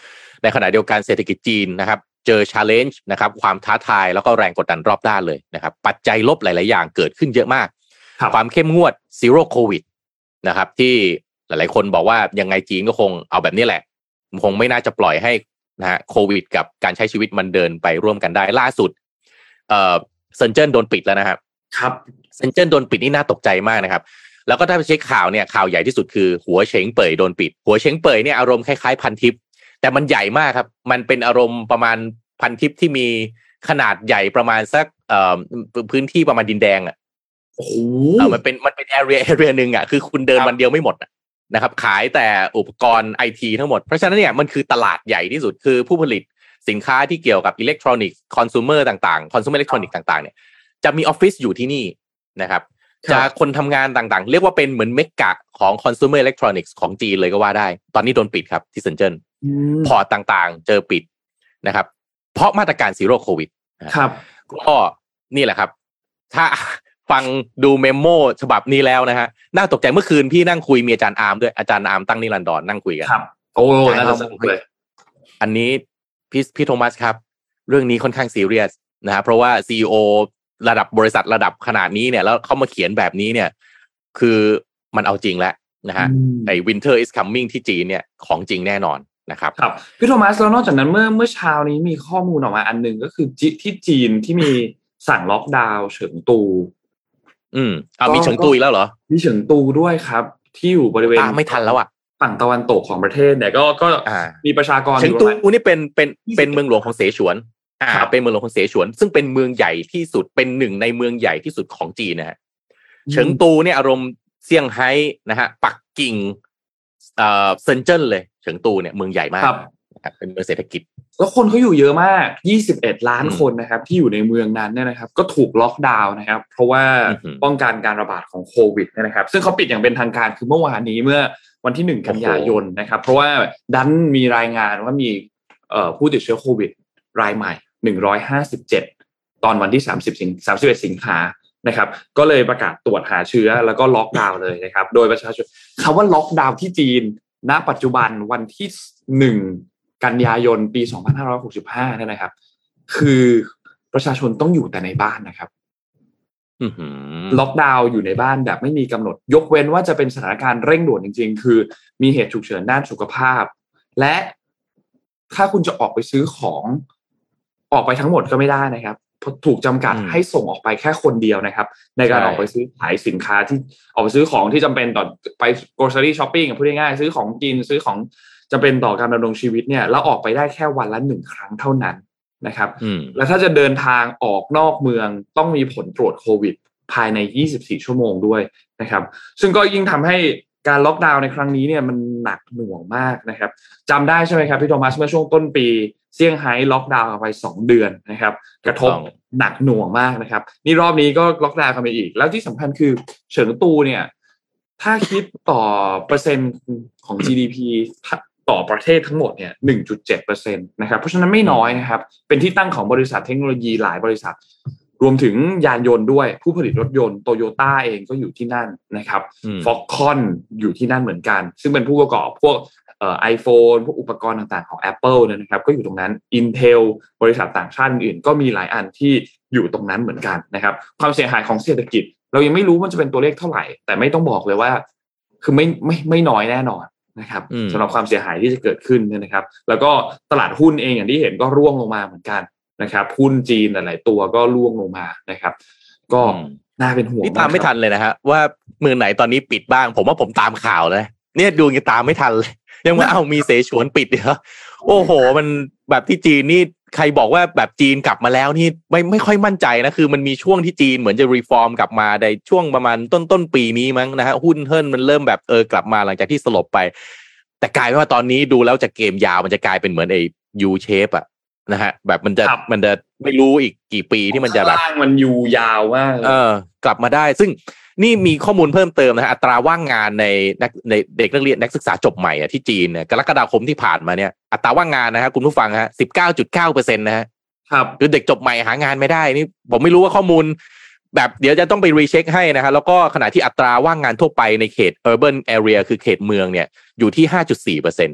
ในขณะเดียวกันเศรษฐกิจจีนนะครับเจอ challenge นะครับความท้าทายแล้วก็แรงกดดันรอบด้านเลยนะครับ ปัจจัยลบหลาย ๆ อย่างเกิดขึ้นเยอะมากครับความเข้มงวด zero โควิดนะครับ ที่หลาย ๆ คนบอกว่ายังไงจีนก็คงเอาแบบนี้แหละ คงไม่น่าจะปล่อยให้นะฮะโควิด กับการใช้ชีวิตมันเดินไปร่วมกันได้ล่าสุด เอ่อเซินเจิ้นโดนปิดแล้วนะครับ ครับเซินเจิ้นโดนปิดนี่น่าตกใจมากนะครับ แล้วก็ถ้าไปเช็คข่าวเนี่ยข่าวใหญ่ที่สุดคือหัวเฉียงเป่ยโดนปิด หัวเฉียงเป่ยเนี่ยอารมณ์คล้ายๆพันทิป แต่มันใหญ่มากครับ มันเป็นอารมณ์ประมาณพันทิปที่มีขนาดใหญ่ประมาณสักเอ่อพื้นที่ประมาณดินแดงอะโอ้โหเออมันเป็นมันเป็น area area หนึ่งอะคือคุณเดินครับวันเดียวไม่หมดอะนะครับ ขายแต่อุปกรณ์ไอทีทั้งหมด เพราะฉะนั้นเนี่ยมันคือตลาดใหญ่ที่สุดคือผู้ผลิตสินค้าที่เกี่ยวกับอิเล็กทรอนิกส์ consumer ต่างๆ คอน sumer อิเล็กทรอนิกส์ต่างๆเนี่ยจะมีออฟฟิศอยู่ที่นี่นะครับครับจะคนทำงานต่างๆ เรียกว่าเป็นเหมือนเมกกะของ consumer electronics ของจีนเลยก็ว่าได้ ตอนนี้โดนปิดครับที่เซินเจิ้นอืม port ต่างๆ เจอปิดนะครับ เพราะมาตรการ Zero COVID ครับก็นี่แหละครับ ถ้าฟังดู memo ฉบับนี้แล้วนะฮะน่าตกใจเมื่อคืนพี่นั่งคุยมีอาจารย์อาร์มด้วยอาจารย์อาร์มตั้งนิรันดรนั่งคุยกันครับ โอ้น่าจะสนุกเลยอันนี้พี่พี่โทมัสครับ เรื่องนี้ค่อนข้างซีเรียสนะฮะเพราะว่า CEO ระดับบริษัทระดับขนาดนี้เนี่ย แล้วเขามาเขียนแบบนี้เนี่ย คือมันเอาจริงแล้วนะฮะอืมไอ้ winter is coming ที่จีนเนี่ยของจริงแน่นอน นะครับครับพี่โทมัสแล้วนอกจากนั้นเมื่อเมื่อเช้านี้มีข้อมูลออกมาอันหนึ่งก็คือจิที่จีนที่มีสั่งล็อกดาวน์เฉิงตู อืมเอาก็มีเฉิงตุยแล้วเหรอ มีเฉิงตูด้วยครับ ที่อยู่บริเวณตามไม่ทันแล้วอะฝั่งตะวันตกของประเทศเนี่ยก็ก็อ่ามีประชากรอเฉิงยู่ตูประมาณนี่เป็นเป็น20เป็นเมืองหลวงของเสฉวนอ่าครับเป็นเมืองหลวงของเสฉวน ซึ่งเป็นเมืองใหญ่ที่สุดเป็นหนึ่งในเมืองใหญ่ที่สุดของจีนนะฮะเฉิงตูเนี่ยอารมณ์เซี่ยงไฮ้นะฮะปักกิ่งเอ่อเซินเจิ้นเลย เฉิงตูเนี่ยเมืองใหญ่มากครับนะครับเป็นเมืองเศรษฐกิจ แล้วคนเขาอยู่เยอะมาก 21 ล้านอืมคนนะครับ ที่อยู่ในเมืองนั้นเนี่ยนะครับ ก็ถูกล็อกดาวน์นะครับ เพราะว่าอือหือป้องกันการระบาดของโควิดเนยนะครับ ซึ่งเขาปิดอย่างเป็นทางการคือเมื่อวานนี้เมื่อวันที่หนึ่งกันยายนนะครับ เพราะว่าดันมีรายงานว่ามีเอ่อผู้ติดเชื้อโควิด รายใหม่157ตอนวันที่30สิง31สิงหานะครับ ก็เลยประกาศตรวจหาเชื้อแล้วก็ล็อกดาวน์เลยนะครับ โดยประชาชนคำว่าล็อกดาวน์ที่จีน ณปัจจุบันวันที่หนึ่งกันยายนปี 2565เนี่ยนะครับ คือประชาชนต้องอยู่แต่ในบ้านนะครับอือหือล็อกดาวน์อยู่ในบ้านแบบไม่มีกำหนด ยกเว้นว่าจะเป็นสถานการณ์เร่งด่วนจริง ๆ คือมีเหตุฉุกเฉินด้านสุขภาพ และถ้าคุณจะออกไปซื้อของออกไปทั้งหมดก็ไม่ได้นะครับเพราะ ถูกจำกัดอืมให้ส่งออกไปแค่คนเดียวนะครับ ในการใช่ออกไปซื้อขายสินค้าที่ออกไปซื้อของที่จำเป็นต่อไป grocery shopping อะพูดง่ายๆซื้อของกินซื้อของจำเป็นต่อการดำรงชีวิตเนี่ยแล้วออกไปได้แค่วันละหนึ่งครั้งเท่านั้นนะครับอืมแล้วถ้าจะเดินทางออกนอกเมืองต้องมีผลตรวจโควิด ภายใน 24 ชั่วโมงด้วยนะครับ ซึ่งก็ยิ่งทำให้การล็อกดาวน์ในครั้งนี้เนี่ยมันหนักหน่วงมากนะครับจำได้ใช่ไหมครับพี่โทมัสเมื่อช่วงต้นปี เซี่ยงไฮ้ล็อกดาวน์กันไป 2 เดือนนะครับ กระทบถูกต้องหนักหน่วงมากนะครับ นี่รอบนี้ก็ล็อกดาวน์กันไปอีก แล้วที่สำคัญคือเฉิงตูเนี่ย ถ้าคิดต่อเปอร์เซ็นต์ของ GDP ต่อประเทศทั้งหมดเนี่ย 1.7เปอร์เซ็นต์นะครับ เพราะฉะนั้นไม่น้อยนะครับ เป็นที่ตั้งของบริษัทเทคโนโลยีหลายบริษัท รวมถึงยานยนต์ด้วย ผู้ผลิตรถยนต์โตโยต้าเองก็อยู่ที่นั่นนะครับอืมฟ็อกคอนอยู่ที่นั่นเหมือนกัน ซึ่งเป็นผู้ประกอบพวกเอ่อ ไอโฟนพวกอุปกรณ์ต่างๆของ Apple เนี่ยนะครับก็อยู่ตรงนั้น Intel บริษัทต่างชาติอื่นๆก็มีหลายอันที่อยู่ตรงนั้นเหมือนกันนะครับ ความเสียหายของเศรษฐกิจ เรายังไม่รู้มันจะเป็นตัวเลขเท่าไหร่ แต่ไม่ต้องบอกเลยว่า คือไม่ไม่ไม่น้อยแน่นอนนะครับอืมสำหรับความเสียหายที่จะเกิดขึ้นเนี่ยนะครับ แล้วก็ตลาดหุ้นเองอย่างที่เห็นก็ร่วงลงมาเหมือนกันนะครับหุ้นจีนหลาย ๆ ตัวก็ร่วงลงมานะครับ ก็อืมน่าเป็นห่วงนี่ตามไม่กครับทันเลยนะฮะว่าเมืองไหนตอนนี้ปิดบ้าง ผมว่าผมตามข่าวเลยเนี่ยดูยังตามไม่ทันเลย ยังว่าเอ้ามีเสฉวนปิดเหรอโอ้โห มันแบบที่จีนนี่ใครบอกว่าแบบจีนกลับมาแล้วนี่ไม่ไม่ค่อยมั่นใจนะคือมันมีช่วงที่จีนเหมือนจะรีฟอร์มกลับมาในช่วงประมาณต้นต้นปีนี้มั้งนะฮะหุ้นเฮิรนมันเริ่มแบบเออกลับมาหลังจากที่สลบไป แต่กลายเป็นว่าตอนนี้ดูแล้วจะเกมยาวมันจะกลายเป็นเหมือนไอ้ U shape อะนะฮะแบบมันจะครับมันจะไม่รู้อีกกี่ปีที่มันจะแบบข้างล่างมันอยู่ยาวมากเลยเออกลับมาได้ซึ่ง นี่มีข้อมูลเพิ่มเติมนะฮะอัตราว่างงานในนักในเด็กนักเรียนนักศึกษาจบใหม่อะที่จีนเนี่ยกรกฎาคมที่ผ่านมาเนี่ยอัตราว่างงานนะฮะคุณผู้ฟังฮะสิบเก้าจุดเก้าเปอร์เซ็นต์นะฮะครับคือเด็กจบใหม่หางานไม่ได้นี่ผมไม่รู้ว่าข้อมูล แบบเดี๋ยวจะต้องไปรีเช็คให้นะฮะแล้วก็ขณะที่อัตราว่างงานทั่วไปในเขต urban area คือเขตเมืองเนี่ยอยู่ที่ห้าจุดสี่เปอร์เซ็น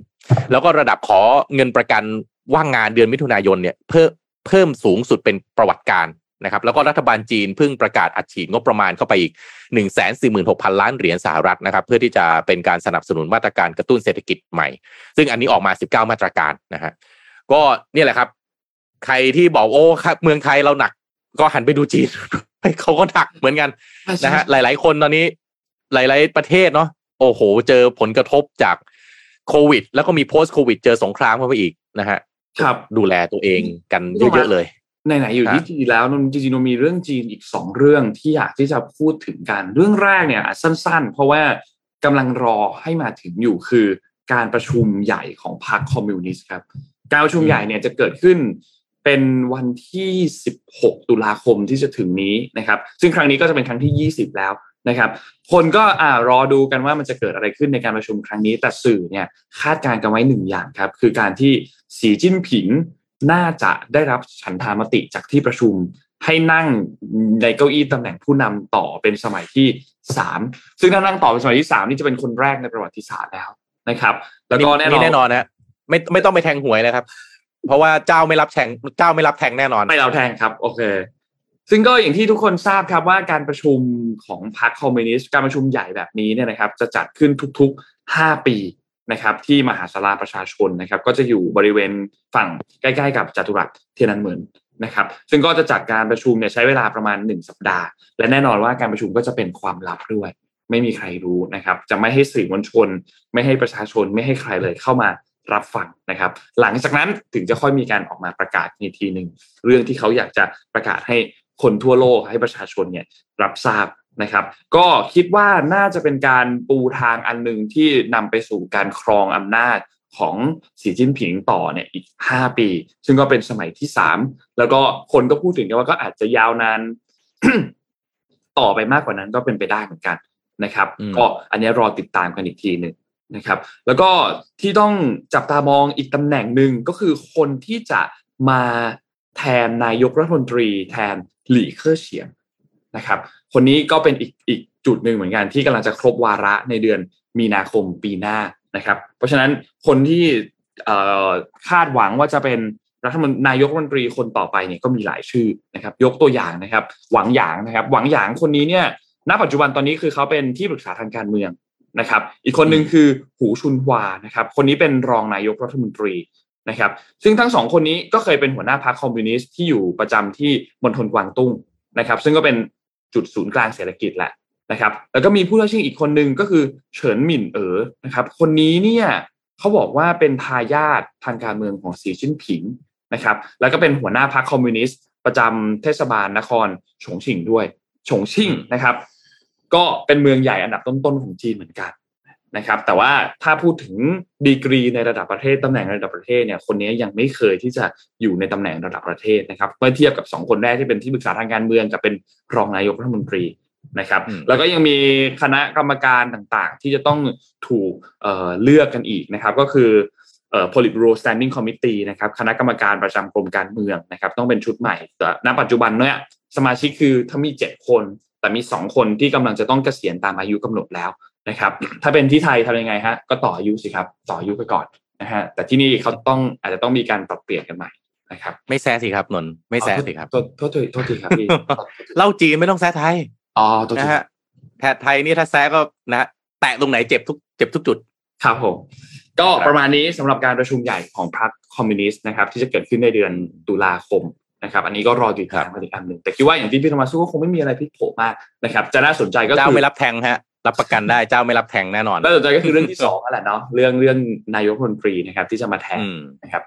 แล้วก็ระดับขอเงินประกันว่างงานเดือนมิถุนายนเนี่ยเพิ่มเพิ่มสูงสุดเป็นประวัติการ นะครับแล้วก็รัฐบาลจีนเพิ่งประกาศอัดฉีดงบประมาณเข้าไปอีก 1 4 6 0 0 0 ล้านเหรียญสหรัฐนะครับ เพื่อที่จะเป็นการสนับสนุนมาตรการกระตุ้นเศรษฐกิจใหม่ ซึ่งอันนี้ออกมา 19 มาตรการนะฮะก็เนี่ยแหละครับ ใครที่บอกโอ้ครับเมืองไทยเราหนัก ก็หันไปดูจีนเขาก็หนักเหมือนกันนะฮะหลาย ๆ คนตอนนี้ หลาย ๆ ประเทศเนาะโอ้โห เจอผลกระทบจากโควิด แล้วก็มี post โควิด เจอสงครามเข้าไปอีกนะฮะครับดูแลตัวเองกันเยอะๆเลย ไหนๆอยู่ที่จีนแล้วนนจริงๆนนมีเรื่องจีนอีกสองเรื่องที่อยากที่จะพูดถึงกัน เรื่องแรกเนี่ยอาจสั้น ๆ เพราะว่ากำลังรอให้มาถึงอยู่คือการประชุมใหญ่ของพรรคคอมมิวนิสต์ครับ การประชุมใหญ่เนี่ยจะเกิดขึ้นเป็นวันที่ 16 ตุลาคมที่จะถึงนี้นะครับ ซึ่งครั้งนี้ก็จะเป็นครั้งที่ 20 แล้วนะครับ คนก็อ่ารอดูกันว่ามันจะเกิดอะไรขึ้นในการประชุมครั้งนี้ แต่สื่อเนี่ยคาดการณ์กันไว้หนึ่งอย่างครับ คือการที่สีจิ้นผิง น่าจะได้รับฉันทามติจากที่ประชุมให้นั่งในเก้าอี้ตำแหน่งผู้นำต่อเป็นสมัยที่สามซึ่งถ้านั่งต่อเป็นสมัยที่สามนี่จะเป็นคนแรกในประวัติศาสตร์แล้วนะครับ แล้วก็แน่นอนแน่นอนนะไม่ไม่ต้องไปแทงหวยเลยครับ เพราะว่าเจ้าไม่รับแทงเจ้าไม่รับแทงแน่นอนไม่เราแทงครับ โอเค ซึ่งก็อย่างที่ทุกคนทราบครับว่าการประชุมของพรรคคอมมิวนิสต์การประชุมใหญ่แบบนี้เนี่ยนะครับ จะจัดขึ้นทุกๆ5ปี นะครับที่มหาศาลาประชาชนนะครับ ก็จะอยู่บริเวณฝั่งใกล้ๆ กับจัตุรัสเทียนันเหมินนะครับ ซึ่งก็จะจัดการประชุมเนี่ยใช้เวลาประมาณ 1 สัปดาห์ และแน่นอนว่าการประชุมก็จะเป็นความลับด้วย ไม่มีใครรู้นะครับ จะไม่ให้สื่อมวลชน ไม่ให้ประชาชนไม่ให้ใครเลยเข้ามารับฟังนะครับ หลังจากนั้นถึงจะค่อยมีการออกมาประกาศอีกทีหนึ่งเรื่องที่เขาอยากจะประกาศให้คนทั่วโลกให้ประชาชนเนี่ยรับทราบ นะครับ ก็คิดว่าน่าจะเป็นการปูทางอันหนึ่งที่นำไปสู่การครองอำนาจของสีจิ้นผิงต่อเนี่ยอีก 5 ปี ซึ่งก็เป็นสมัยที่ 3 แล้วก็คนก็พูดถึงกันว่าก็อาจจะยาวนานต่อไปมากกว่านั้นก็เป็นไปได้เหมือนกันนะครับอืมก็อันนี้รอติดตามกันอีกทีหนึ่งนะครับ แล้วก็ที่ต้องจับตามองอีกตำแหน่งหนึ่งก็คือคนที่จะมาแทนนายกรัฐมนตรี แทนหลี่เคอร์เฉียง นะครับ คนนี้ก็เป็นอีกอีกจุดหนึ่งเหมือนกันที่กำลังจะครบวาระในเดือนมีนาคมปีหน้านะครับ เพราะฉะนั้นคนที่เอ่อคาดหวังว่าจะเป็นรัฐมนนายกรัฐมนตรีคนต่อไปเนี่ยก็มีหลายชื่อนะครับ ยกตัวอย่างนะครับ หวังหยางนะครับ หวังหยางคนนี้เนี่ยณปัจจุบันตอนนี้คือเขาเป็นที่ปรึกษาทางการเมืองนะครับ อีกคนหนึ่งคือหูชุนฮวานะครับ คนนี้เป็นรองนายกรัฐมนตรีนะครับ ซึ่งทั้งสองคนนี้ก็เคยเป็นหัวหน้าพรรคคอมมิวนิสต์ที่อยู่ประจำที่มณฑลกวางตุ้งนะครับ ซึ่งก็เป็น จุดศูนย์กลางเศรษฐกิจแหละนะครับ แล้วก็มีผู้เล่าชิงอีกคนหนึ่งก็คือเฉินหมิ่นเอ๋อนะครับ คนนี้เนี่ยเขาบอกว่าเป็นทายาททางการเมืองของสีชิ้นผิงนะครับ แล้วก็เป็นหัวหน้าพรรคคอมมิวนิสต์ประจำเทศบาลนครฉงชิ่งด้วยฉงชิ่งนะครับ ก็เป็นเมืองใหญ่อันดับต้นๆของจีนเหมือนกัน นะครับ แต่ว่าถ้าพูดถึงดีกรีในระดับประเทศตำแหน่งระดับประเทศเนี่ยคนนี้ยังไม่เคยที่จะอยู่ในตำแหน่งระดับประเทศนะครับเมื่อเทียบกับสองคนแรกที่เป็นที่ปรึกษาทางการเมืองกับเป็นรองนายกรัฐมนตรีนะครับอืมแล้วก็ยังมีคณะกรรมการต่างๆ ที่จะต้องถูกเอ่อเลือกกันอีกนะครับ ก็คือเอ่อ Politburo Standing Committee นะครับคณะกรรมการประจำกรมการเมืองนะครับ ต้องเป็นชุดใหม่แต่ณปัจจุบันเนี่ยสมาชิกคือถ้ามีเจ็ดคน แต่มีสองคนที่กำลังจะต้องเกษียณตามอายุกำหนดแล้ว นะครับ ถ้าเป็นที่ไทยทำยังไงฮะก็ต่ออายุสิครับ ต่ออายุไปก่อนนะฮะแต่ที่นี่เขาต้องอาจจะต้องมีการปรับเปลี่ยนกันใหม่นะครับ ไม่แซะสิครับนนท์ไม่แซะสิครับโทษโทษโทษโทษทีครับพี่เล่าจีนไม่ต้องแซะไทยอ๋อโทษทีนะฮะแทนไทยนี่ถ้าแซะก็นะฮะแตะตรงไหนเจ็บทุกเจ็บทุกจุดครับผมก็ครับประมาณนี้สำหรับการประชุมใหญ่ของพรรคคอมมิวนิสต์นะครับที่จะเกิดขึ้นในเดือนตุลาคมนะครับ อันนี้ก็รอติดตามกันอีกอันหนึ่งแต่คิดว่าอย่างที่พี่ธรรมสู้ก็คงไม่มีอะไรพลิกโผมากนะครับ จะน่าสนใจก็เจ้าคือไม่รับแทงฮะ รับประกันได้เจ้าไม่รับแทงแน่นอนน่าสนใจก็คือเรื่องที่สองนั่นแหละเนาะเรื่องเรื่องนายกรัฐมนตรีนะครับที่จะมาแทนอืมนะครับ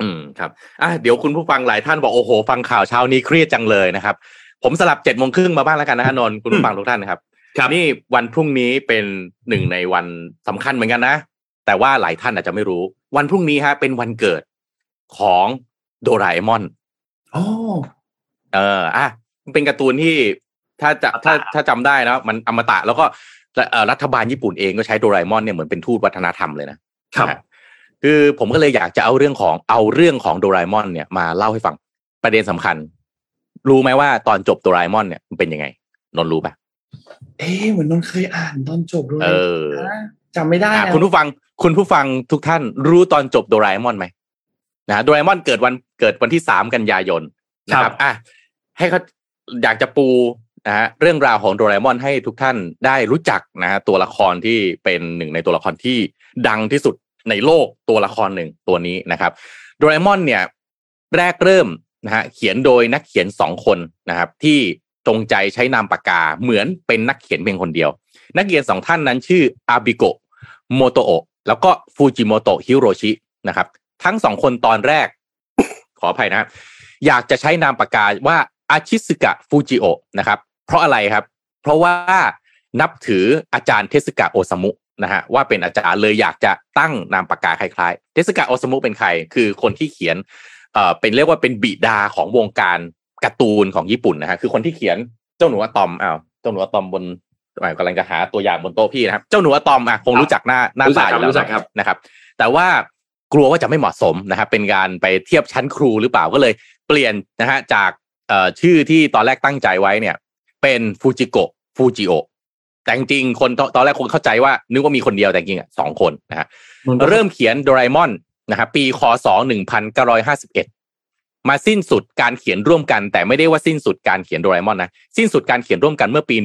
อืมครับอะเดี๋ยวคุณผู้ฟังหลายท่านบอกโอ้โห ฟังข่าวเช้านี้เครียดจังเลยนะครับ ผมสลับเจ็ดโมงครึ่งมาบ้างแล้วกันนะฮะนนท์คุณผู้ฟังทุกท่านนะครับครับนี่วันพรุ่งนี้เป็นหนึ่งในวันสำคัญเหมือนกันนะ แต่ว่าหลายท่านอาจจะไม่รู้ วันพรุ่งนี้ฮะเป็นวันเกิดของโดราเอมอนอ๋อเอออะมันเป็นการ์ตูนที่ ถ้าจะอมตะถ้าถ้าจำได้นะมันอมตะแล้วก็เอ่อรัฐบาลญี่ปุ่นเองก็ใช้โดราเอมอนเนี่ยเหมือนเป็นทูตวัฒนธรรมเลยนะครับนะฮะคือผมก็เลยอยากจะเอาเรื่องของเอาเรื่องของโดราเอมอนเนี่ยมาเล่าให้ฟังประเด็นสำคัญ รู้ไหมว่าตอนจบโดราเอมอนเนี่ยมันเป็นยังไงนนท์รู้ปะเอ๊ะเหมือนนนท์เคยอ่านตอนจบด้วยเออนะจำไม่ได้อะนะคุณผู้ฟังคุณผู้ฟังทุกท่านรู้ตอนจบโดราเอมอนไหมนะโดราเอมอนเกิดวันเกิดวันที่สามกันยายนนะครับอะให้เขาอยากจะปู นะฮะเรื่องราวของโดราเอมอนให้ทุกท่านได้รู้จักนะฮะตัวละครที่เป็นหนึ่งในตัวละครที่ดังที่สุดในโลกตัวละครหนึ่งตัวนี้นะครับโดราเอมอนเนี่ยแรกเริ่มนะฮะเขียนโดยนักเขียนสองคนนะครับ ที่จงใจใช้นามปากกาเหมือนเป็นนักเขียนเพียงคนเดียว นักเขียนสองท่านนั้นชื่ออาบิโกะโมโตโอะแล้วก็ฟูจิโมโตะฮิโรชินะครับ ทั้งสองคนตอนแรก ขออภัยนะอยากจะใช้นามปากกาว่าอาชิสึกะฟูจิโอะนะครับ เพราะอะไรครับ เพราะว่านับถืออาจารย์เทสกะโอซามุนะฮะว่าเป็นอาจารย์เลยอยากจะตั้งนามปากกาคล้ายๆ เทสกะโอซามุเป็นใคร คือคนที่เขียนเอ่อเป็นเรียกว่าเป็นบิดาของวงการการ์ตูนของญี่ปุ่นนะฮะคือคนที่เขียนเจ้าหนูอะตอมอ้าวเจ้าหนูอะตอมบนอ่ากำลังจะหาตัวอย่างบนโต๊ะพี่นะครับ เจ้าหนูอะตอมอะคงรู้จักหน้าหน้ารู้จัตากอครับยู่แล้วรู้จักครับนะครับ แต่ว่ากลัวว่าจะไม่เหมาะสมนะครับเป็นการไปเทียบชั้นครูหรือเปล่าก็เลยเปลี่ยนนะฮะจากเอ่อชื่อที่ตอนแรกตั้งใจไว้เนี่ย เป็นฟูจิโกะฟูจิโอแต่จริงๆคนตอนแรกคนเข้าใจว่า นึกว่ามีคนเดียวแต่จริงๆอะสองคนนะฮะนนท์ก็เริ่มเขียนโดราเอมอนนะครับปีคศ1951มาสิ้นสุดการเขียนร่วมกัน แต่ไม่ได้ว่าสิ้นสุดการเขียนโดราเอมอนนะสิ้นสุดการเขียนร่วมกันเมื่อปี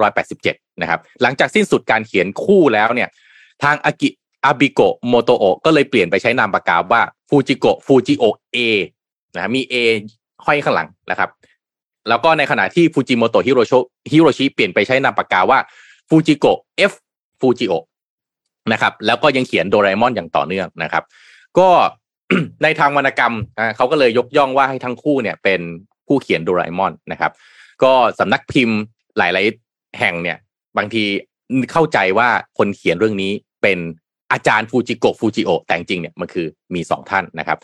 1987นะครับหลังจากสิ้นสุดการเขียนคู่แล้วเนี่ย ทางอากิอาบิโกะโมโตโอะก็เลยเปลี่ยนไปใช้นามปากกาว่าฟูจิโกะฟูจิโอะ A นะมี A ห้อยข้างหลังนะครับ แล้วก็ในขณะที่ฟูจิโมโตะฮิโรโชฮิโรชิเปลี่ยนไปใช้นามปากกาว่าฟูจิโกะ F ฟูจิโอนะครับ แล้วก็ยังเขียนโดราเอมอนอย่างต่อเนื่องนะครับ ก็ในทางวรรณกรรมเขาก็เลยยกย่องว่าให้ทั้งคู่เนี่ย เป็นผู้เขียนโดราเอมอนนะครับ ก็สำนักพิมพ์หลายแห่งเนี่ย บางทีเข้าใจว่าคนเขียนเรื่องนี้เป็นอาจารย์ฟูจิโกะฟูจิโอแต่จริงเนี่ยมันคือมีสองท่านนะครับ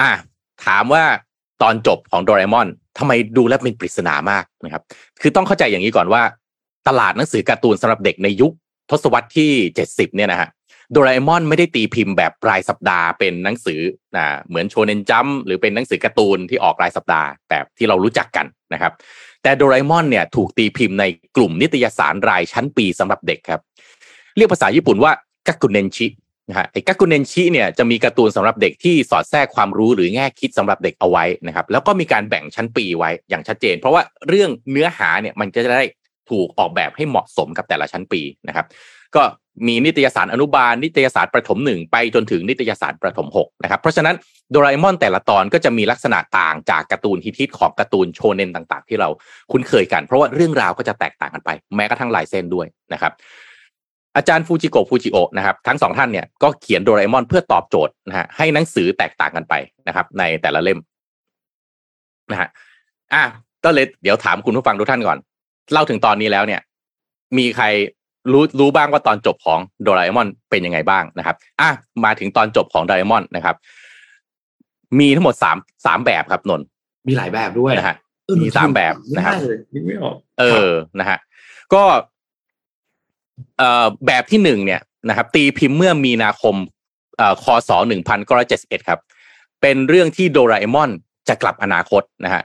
อ่าถามว่าตอนจบของโดราเอมอน ทำไมดูแล้วเป็นปริศนามากนะครับ คือต้องเข้าใจอย่างนี้ก่อนว่า ตลาดหนังสือการ์ตูนสำหรับเด็กในยุคทศวรรษที่เจ็ดสิบเนี่ยนะฮะโดราเอมอนไม่ได้ตีพิมพ์แบบรายสัปดาห์เป็นหนังสือนะเหมือนโชเนนจัมหรือเป็นหนังสือการ์ตูนที่ออกรายสัปดาห์แบบที่เรารู้จักกันนะครับ แต่โดราเอมอนเนี่ยถูกตีพิมพ์ในกลุ่มนิตยสารรายชั้นปีสำหรับเด็กครับ เรียกภาษาญี่ปุ่นว่ากักุเนนชิ นะฮะไอ้กักุเนนชิเนี่ยจะมีการ์ตูนสำหรับเด็กที่สอดแทรกความรู้หรือแง่คิดสำหรับเด็กเอาไว้นะครับ แล้วก็มีการแบ่งชั้นปีไว้อย่างชัดเจน เพราะว่าเรื่องเนื้อหาเนี่ยมันจะได้ถูกออกแบบให้เหมาะสมกับแต่ละชั้นปีนะครับ ก็มีนิตยสารอนุบาล นิตยสารประถมหนึ่งไปจนถึงนิตยสารประถมหกนะครับเพราะฉะนั้นโดราเอมอนแต่ละตอนก็จะมีลักษณะต่างจากการ์ตูนฮิตๆของการ์ตูนโชเนนต่าง ๆ ที่เราคุ้นเคยกัน เพราะว่าเรื่องราวก็จะแตกต่างกันไป แม้กระทั่งลายเส้นด้วยนะครับ อาจารย์ฟูจิโกะฟูจิโอะนะครับทั้งสองท่านเนี่ยก็เขียนโดราเอมอนเพื่อตอบโจทย์นะฮะให้หนังสือแตกต่างกันไปนะครับ ในแต่ละเล่มนะฮะอะก็เลยเดี๋ยวถามคุณผู้ฟังทุกท่านก่อน เล่าถึงตอนนี้แล้วเนี่ย มีใครรู้รู้บ้างว่าตอนจบของโดราเอมอนเป็นยังไงบ้างนะครับอะมาถึงตอนจบของโดราเอมอนนะครับ มีทั้งหมดสามสามแบบครับนนท์มีหลายแบบด้วยนะฮะมีสามแบบนะครับไม่ได้เลยนึกไม่ออกเออนะฮะก็เอ่อ แบบที่หนึ่งเนี่ยนะครับ ตีพิมพ์เมื่อมีนาคมเอ่อคศหนึ่งพันเก้าร้อยเจ็ดสิบเอ็ดครับ เป็นเรื่องที่โดราเอมอนจะกลับอนาคตนะฮะ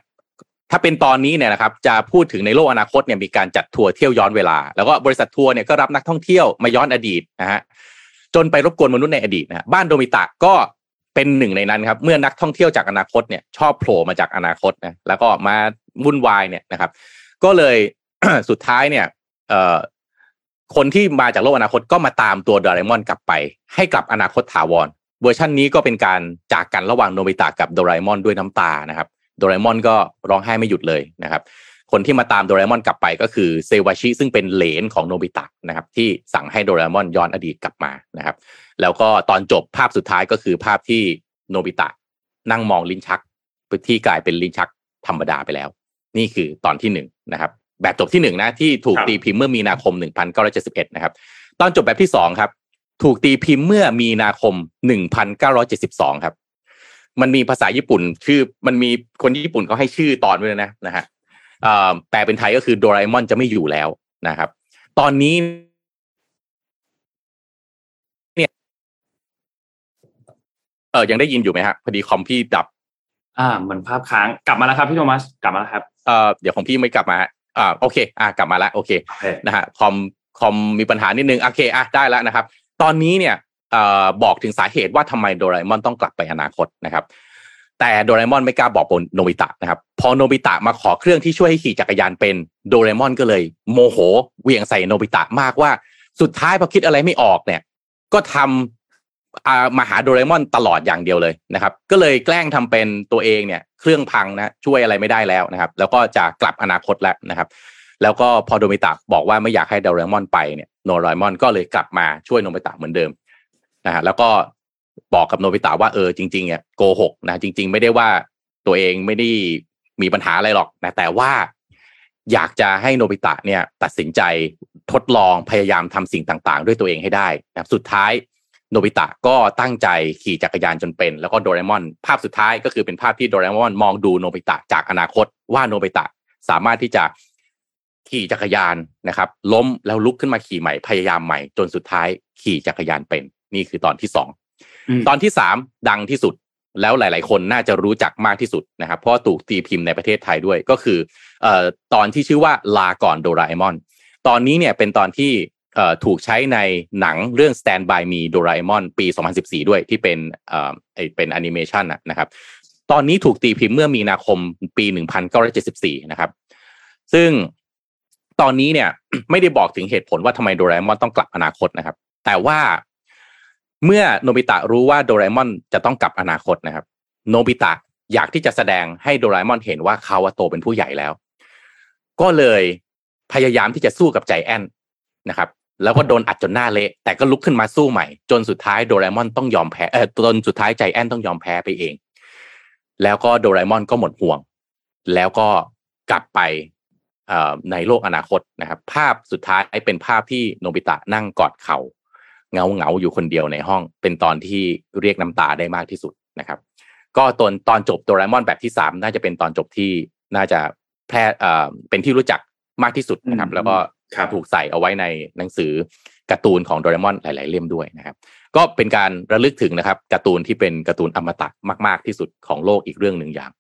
ถ้าเป็นตอนนี้เนี่ยนะครับจะพูดถึงในโลกอนาคตเนี่ยมีการจัดทัวร์เที่ยวย้อนเวลา แล้วก็บริษัททัวร์เนี่ยก็รับนักท่องเที่ยวมาย้อนอดีตนะฮะจนไปรบกวนมนุษย์ในอดีตนะฮะบ้านโนบิตะก็เป็นหนึ่งในนั้นครับ เมื่อนักท่องเที่ยวจากอนาคตเนี่ยชอบโผล่มาจากอนาคตนะแล้วก็มาวุ่นวายเนี่ยนะครับ ก็เลยสุดท้ายเนี่ยเอ่อ คนที่มาจากโลกอนาคตก็มาตามตัวโดราเอมอนกลับไป ให้กลับอนาคตถาวร เวอร์ชันนี้ก็เป็นการจากกันระหว่างโนบิตะกับโดราเอมอนด้วยน้ำตานะครับ โดราเอมอนก็ร้องไห้ไม่หยุดเลยนะครับ คนที่มาตามโดราเอมอนกลับไปก็คือเซวาชิซึ่งเป็นเหลนของโนบิตะนะครับที่สั่งให้โดราเอมอนย้อนอดีตกลับมานะครับ แล้วก็ตอนจบภาพสุดท้ายก็คือภาพที่โนบิตะนั่งมองลิ้นชักที่กลายเป็นลิ้นชักธรรมดาไปแล้ว นี่คือตอนที่หนึ่งนะครับ แบบจบที่หนึ่งนะที่ถูกครับตีพิมพ์เมื่อมีนาคม 1971 นะครับ ตอนจบแบบที่สองครับ ถูกตีพิมพ์เมื่อมีนาคม 1972 ครับ มันมีภาษาญี่ปุ่นชื่อมันมีคนญี่ปุ่นเขาให้ชื่อตอนไว้เลยนะนะฮะเอ่อแปลเป็นไทยก็คือโดราเอมอนจะไม่อยู่แล้วนะครับ ตอนนี้เออยังได้ยินอยู่ไหมฮะพอดีคอมพี่ดับ อ่าเหมือนภาพค้างกลับมาแล้วครับพี่โทมัสกลับมาแล้วครับเอ่อเดี๋ยวของพี่ไม่กลับมาฮะ อ่าโอเคอ่ากลับมาแล้วโอเคโอเคนะฮะคอมคอมมีปัญหานิดนึงโอเคอะได้แล้วนะครับ ตอนนี้เนี่ยเอ่อบอกถึงสาเหตุว่าทำไมโดราเอมอนต้องกลับไปอนาคตนะครับ แต่โดราเอมอนไม่กล้าบอกบนโนบิตะนะครับ พอโนบิตะมาขอเครื่องที่ช่วยให้ขี่จักรยานเป็นโดราเอมอนก็เลยโมโหเหวี่ยงใส่โนบิตะมากว่าสุดท้ายพอคิดอะไรไม่ออกเนี่ย ก็ทำอ่า มาหาโดราเอมอนตลอดอย่างเดียวเลยนะครับ ก็เลยแกล้งทำเป็นตัวเองเนี่ยเครื่องพังนะช่วยอะไรไม่ได้แล้วนะครับ แล้วก็จะกลับอนาคตแล้วนะครับ แล้วก็พอโนบิตะบอกว่าไม่อยากให้โดราเอมอนไปเนี่ยโดราเอมอนก็เลยกลับมาช่วยโนบิตะเหมือนเดิมนะฮะแล้วก็บอกกับโนบิตะว่าเออจริงๆเนี่ยโกหกนะจริง ๆ ไม่ได้ว่าตัวเองไม่ได้มีปัญหาอะไรหรอกนะแต่ว่าอยากจะให้โนบิตะเนี่ยตัดสินใจทดลองพยายามทำสิ่งต่างๆ ด้วยตัวเองให้ได้นะครับสุดท้าย โนบิตะก็ตั้งใจขี่จักรยานจนเป็น แล้วก็โดราเอมอน ภาพสุดท้ายก็คือเป็นภาพที่โดราเอมอนมองดูโนบิตะจากอนาคตว่าโนบิตะสามารถที่จะขี่จักรยานนะครับ ล้มแล้วลุกขึ้นมาขี่ใหม่พยายามใหม่ จนสุดท้ายขี่จักรยานเป็น นี่คือตอนที่สองอืมตอนที่สามดังที่สุดแล้วหลาย ๆ คนน่าจะรู้จักมากที่สุดนะครับ เพราะว่าถูกตีพิมพ์ในประเทศไทยด้วยก็คือเอ่อตอนที่ชื่อว่าลาก่อนโดราเอมอน ตอนนี้เนี่ยเป็นตอนที่เอ่อ ถูกใช้ในหนังเรื่อง Stand by Me โดราเอมอนปี 2014 ด้วยที่เป็นเอ่อไอเป็นแอนิเมชันนะครับ ตอนนี้ถูกตีพิมพ์เมื่อมีนาคมปี 1974 นะครับ ซึ่งตอนนี้เนี่ยไม่ได้บอกถึงเหตุผลว่าทำไมโดราเอมอนต้องกลับอนาคตนะครับ แต่ว่าเมื่อโนบิตะรู้ว่าโดราเอมอนจะต้องกลับอนาคตนะครับ โนบิตะอยากที่จะแสดงให้โดราเอมอนเห็นว่าเขาโตเป็นผู้ใหญ่แล้ว ก็เลยพยายามที่จะสู้กับใจแอนนะครับ แล้วก็โดนอัดจนหน้าเละแต่ก็ลุกขึ้นมาสู้ใหม่ จนสุดท้ายโดราเอมอนต้องยอมแพ้เออจนสุดท้ายใจแอนต้องยอมแพ้ไปเอง แล้วก็โดราเอมอนก็หมดห่วง แล้วก็กลับไปในโลกอนาคตนะครับ ภาพสุดท้ายเป็นภาพที่โนบิตะนั่งกอดเขา่าเงาเงาอยู่คนเดียวในห้อง เป็นตอนที่เรียกน้ำตาได้มากที่สุดนะครับ ก็ตอนตอนจบโดราเอมอนแบบที่สามน่าจะเป็นตอนจบที่น่าจะแพร่เป็นที่รู้จักมากที่สุดนะครับ แล้วก็ ถูกใส่เอาไว้ในหนังสือการ์ตูนของโดราเอมอนหลาย ๆ เล่มด้วยนะครับ ก็เป็นการระลึกถึงนะครับการ์ตูนที่เป็นการ์ตูนอมตะมาก ๆ ที่สุดของโลกอีกเรื่องหนึ่งอย่าง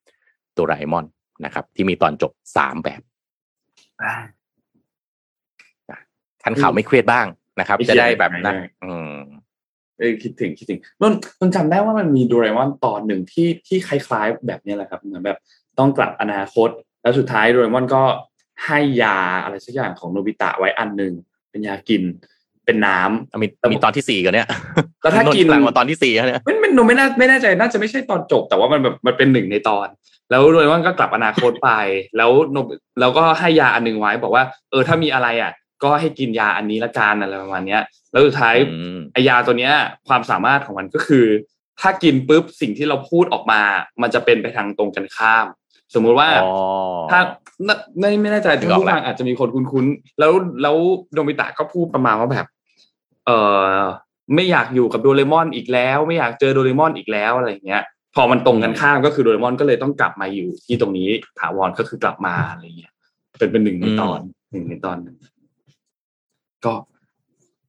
โดราเอมอนนะครับ ที่มีตอนจบสามแบบท่านข่าวไม่เครียดบ้างนะครับ จะได้แบบนั้นอืมเออคิดถึงคิดถึงนนนนจำได้ว่ามันมีโดราเอมอนตอนหนึ่งที่ที่คล้าย ๆ แบบนี้แหละครับเหมือนแบบต้องกลับอนาคต แล้วสุดท้ายโดราเอมอนก็ ให้ยาอะไรสักอย่างของโนบิตะไว้อันหนึ่งเป็นยากินเป็นน้ำมีมีตอนที่สี่กันเนี่ยแล้วถ้ากินหลังมาตอนที่สี่เนี่ยมันมันหนูไม่น่าไม่แน่ใจน่าจะไม่ใช่ตอนจบ แต่ว่ามันแบบมันเป็นหนึ่งในตอน แล้วโดยว่าก็กลับอนาคตไป แล้วนแล้วก็ให้ยาอันหนึ่งไว้ บอกว่า เออถ้ามีอะไรอะ ก็ให้กินยาอันนี้ละกันอะไรประมาณเนี้ย แล้วสุดท้ายไอยาตัวเนี้ย ความสามารถของมันก็คือ ถ้ากินปุ๊บสิ่งที่เราพูดออกมา มันจะเป็นไปทางตรงกันข้าม สมมุติว่าถ้าไม่ไม่แน่ใจถึงผู้ฟังอาจจะมีคนคุ้นๆแล้วแล้วโดมิตะก็พูดประมาณว่าแบบ เออไม่อยากอยู่กับโดเรมอนอีกแล้ว ไม่อยากเจอโดเรมอนอีกแล้วอะไรเงี้ย พอมันตรงกันข้ามก็คือโดเรมอนก็เลยต้องกลับมาอยู่ ที่ตรงนี้ถาวรก็คือกลับมาอะไรเงี้ยเป็นเป็นหนึ่งในตอนหนึ่งในตอนก็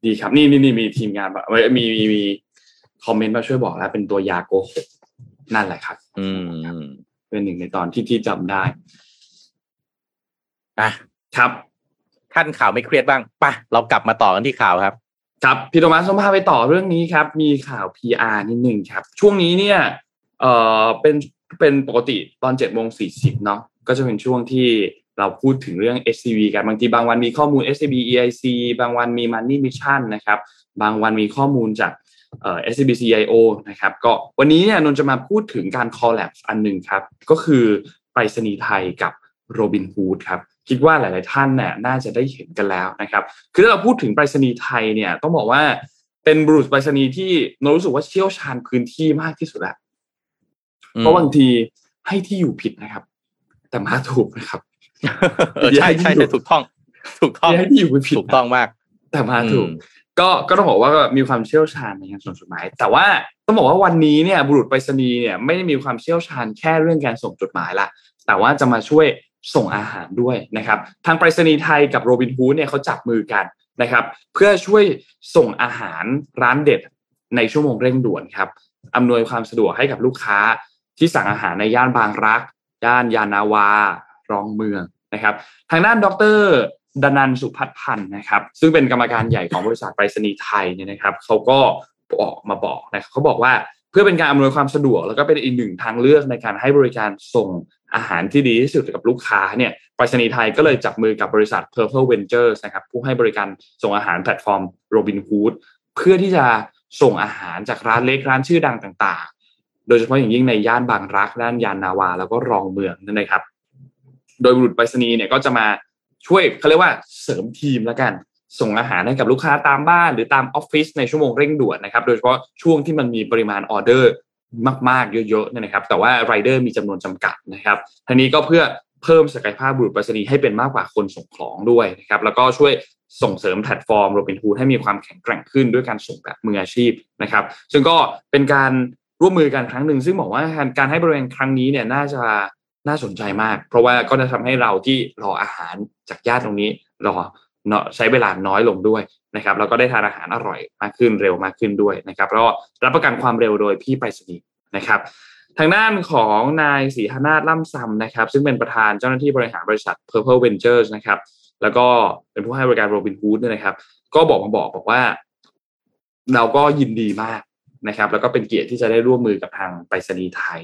ดีครับ นี่นี่นี่มีทีมงานแบบมีมีมีคอมเมนต์มาช่วยบอกแล้ว เป็นตัวยาโกหกนั่นแหละครับ อืม เป็นหนึ่งในตอนที่ที่จำได้อะครับท่านข่าวไม่เครียดบ้างปะเรากลับมาต่อกันที่ข่าวครับ ครับพี่โทมัสสมพาไปต่อเรื่องนี้ครับ มีข่าว PR นิดหนึ่งครับ ช่วงนี้เนี่ยเอ่อเป็นเป็นปกติตอนเจ็ดโมงสี่สิบเนาะก็จะเป็นช่วงที่เราพูดถึงเรื่อง SCB กันบางทีบางวันมีข้อมูล SCB EIC บางวันมี Money Mission นะครับ บางวันมีข้อมูลจาก เอ่อ SCB CIO นะครับก็วันนี้เนี่ยนนจะมาพูดถึงการ collab อันหนึ่งครับ ก็คือไปรษณีย์ไทยกับโรบินฮูดครับคิดว่าหลาย ๆ ท่านเนี่ยน่าจะได้เห็นกันแล้วนะครับ คือถ้าเราพูดถึงไปรษณีย์ไทยเนี่ยต้องบอกว่าเป็นบุรุษไปรษณีย์ที่โนรู้สึกว่าเชี่ยวชาญพื้นที่มากที่สุดแล้วเพราะบางทีให้ที่อยู่ผิดนะครับ แต่มาถูกนะครับใช่ใช่ถูกต้อง ถูกต้องให้ที่อยู่ผิดถูกต้องมาก แต่มาถูก ก็ก็ต้องบอกว่ามีความเชี่ยวชาญในการส่งจดหมาย แต่ว่าต้องบอกว่าวันนี้เนี่ยบุรุษไปรษณีย์เนี่ยไม่ได้มีความเชี่ยวชาญแค่เรื่องการส่งจดหมายละแต่ว่าจะมาช่วยส่งอาหารด้วยนะครับทางไปรษณีย์ไทยกับโรบินฮูดเนี่ยเขาจับมือกันนะครับ เพื่อช่วยส่งอาหารร้านเด็ดในชั่วโมงเร่งด่วนครับอำนวยความสะดวกให้กับลูกค้าที่สั่งอาหารในย่านบางรัก ย่านยานนาวารองเมืองนะครับ ทางด้านดร ดนันท์ สุภัทรพันธุ์นะครับ ซึ่งเป็นกรรมการใหญ่ของบริษัทไปรษณีย์ไทยเนี่ยนะครับเขาก็ออกมาบอกนะเขาบอกว่าเพื่อเป็นการอำนวยความสะดวก แล้วก็เป็นอีกหนึ่งทางเลือกในการให้บริการส่งอาหารที่ดีที่สุดกับลูกค้าเนี่ยไปรษณีย์ไทยก็เลยจับมือกับบริษัท Purple Ventures นะครับผู้ให้บริการส่งอาหารแพลตฟอร์ม Robinhood เพื่อที่จะส่งอาหารจากร้านเล็กร้านชื่อดังต่าง ๆ โดยเฉพาะอย่างยิ่งในย่านบางรักย่านยานนาวา แล้วก็รองเมืองนั่นเองครับ โดยบุรุษไปรษณีย์เนี่ยก็จะมา ช่วยเขาเรียกว่าเสริมทีมแล้วกัน ส่งอาหารให้กับลูกค้าตามบ้าน หรือตามออฟฟิศในชั่วโมงเร่งด่วนนะครับ โดยเฉพาะช่วงที่มันมีปริมาณออเดอร์มาก ๆ เยอะๆนะครับ แต่ว่าไรเดอร์มีจำนวนจำกัดนะครับทีนี้ก็เพื่อเพิ่มศักยภาพบุรุษไปรษณีย์ให้เป็นมากกว่าคนส่งของด้วยนะครับ แล้วก็ช่วยส่งเสริมแพลตฟอร์มโรบินฮูดให้มีความแข็งแกร่งขึ้นด้วยการส่งแบบมืออาชีพนะครับ ซึ่งก็เป็นการร่วมมือกันครั้งหนึ่งซึ่งบอกว่าการให้บริการครั้งนี้เนี่ยน่าจะ น่าสนใจมาก เพราะว่าก็จะทำให้เราที่รออาหารจากญาติตรงนี้รอเนาะใช้เวลาน้อยลงด้วยนะครับแล้วก็ได้ทานอาหารอร่อยมากขึ้นเร็วมากขึ้นด้วยนะครับแล้วรับประกันความเร็วโดยพี่ไปรษณีย์นะครับ ทางด้านของนายศรีหนาฏล่ำซำนะครับ ซึ่งเป็นประธานเจ้าหน้าที่บริหารบริษัท Purple Ventures นะครับแล้วก็เป็นผู้ให้บริการ Robin Hood เนี่ยนะครับ ก็บอกมาบอกบอกว่า เราก็ยินดีมากนะครับ แล้วก็เป็นเกียรติที่จะได้ร่วมมือกับทางไปรษณีย์ไทย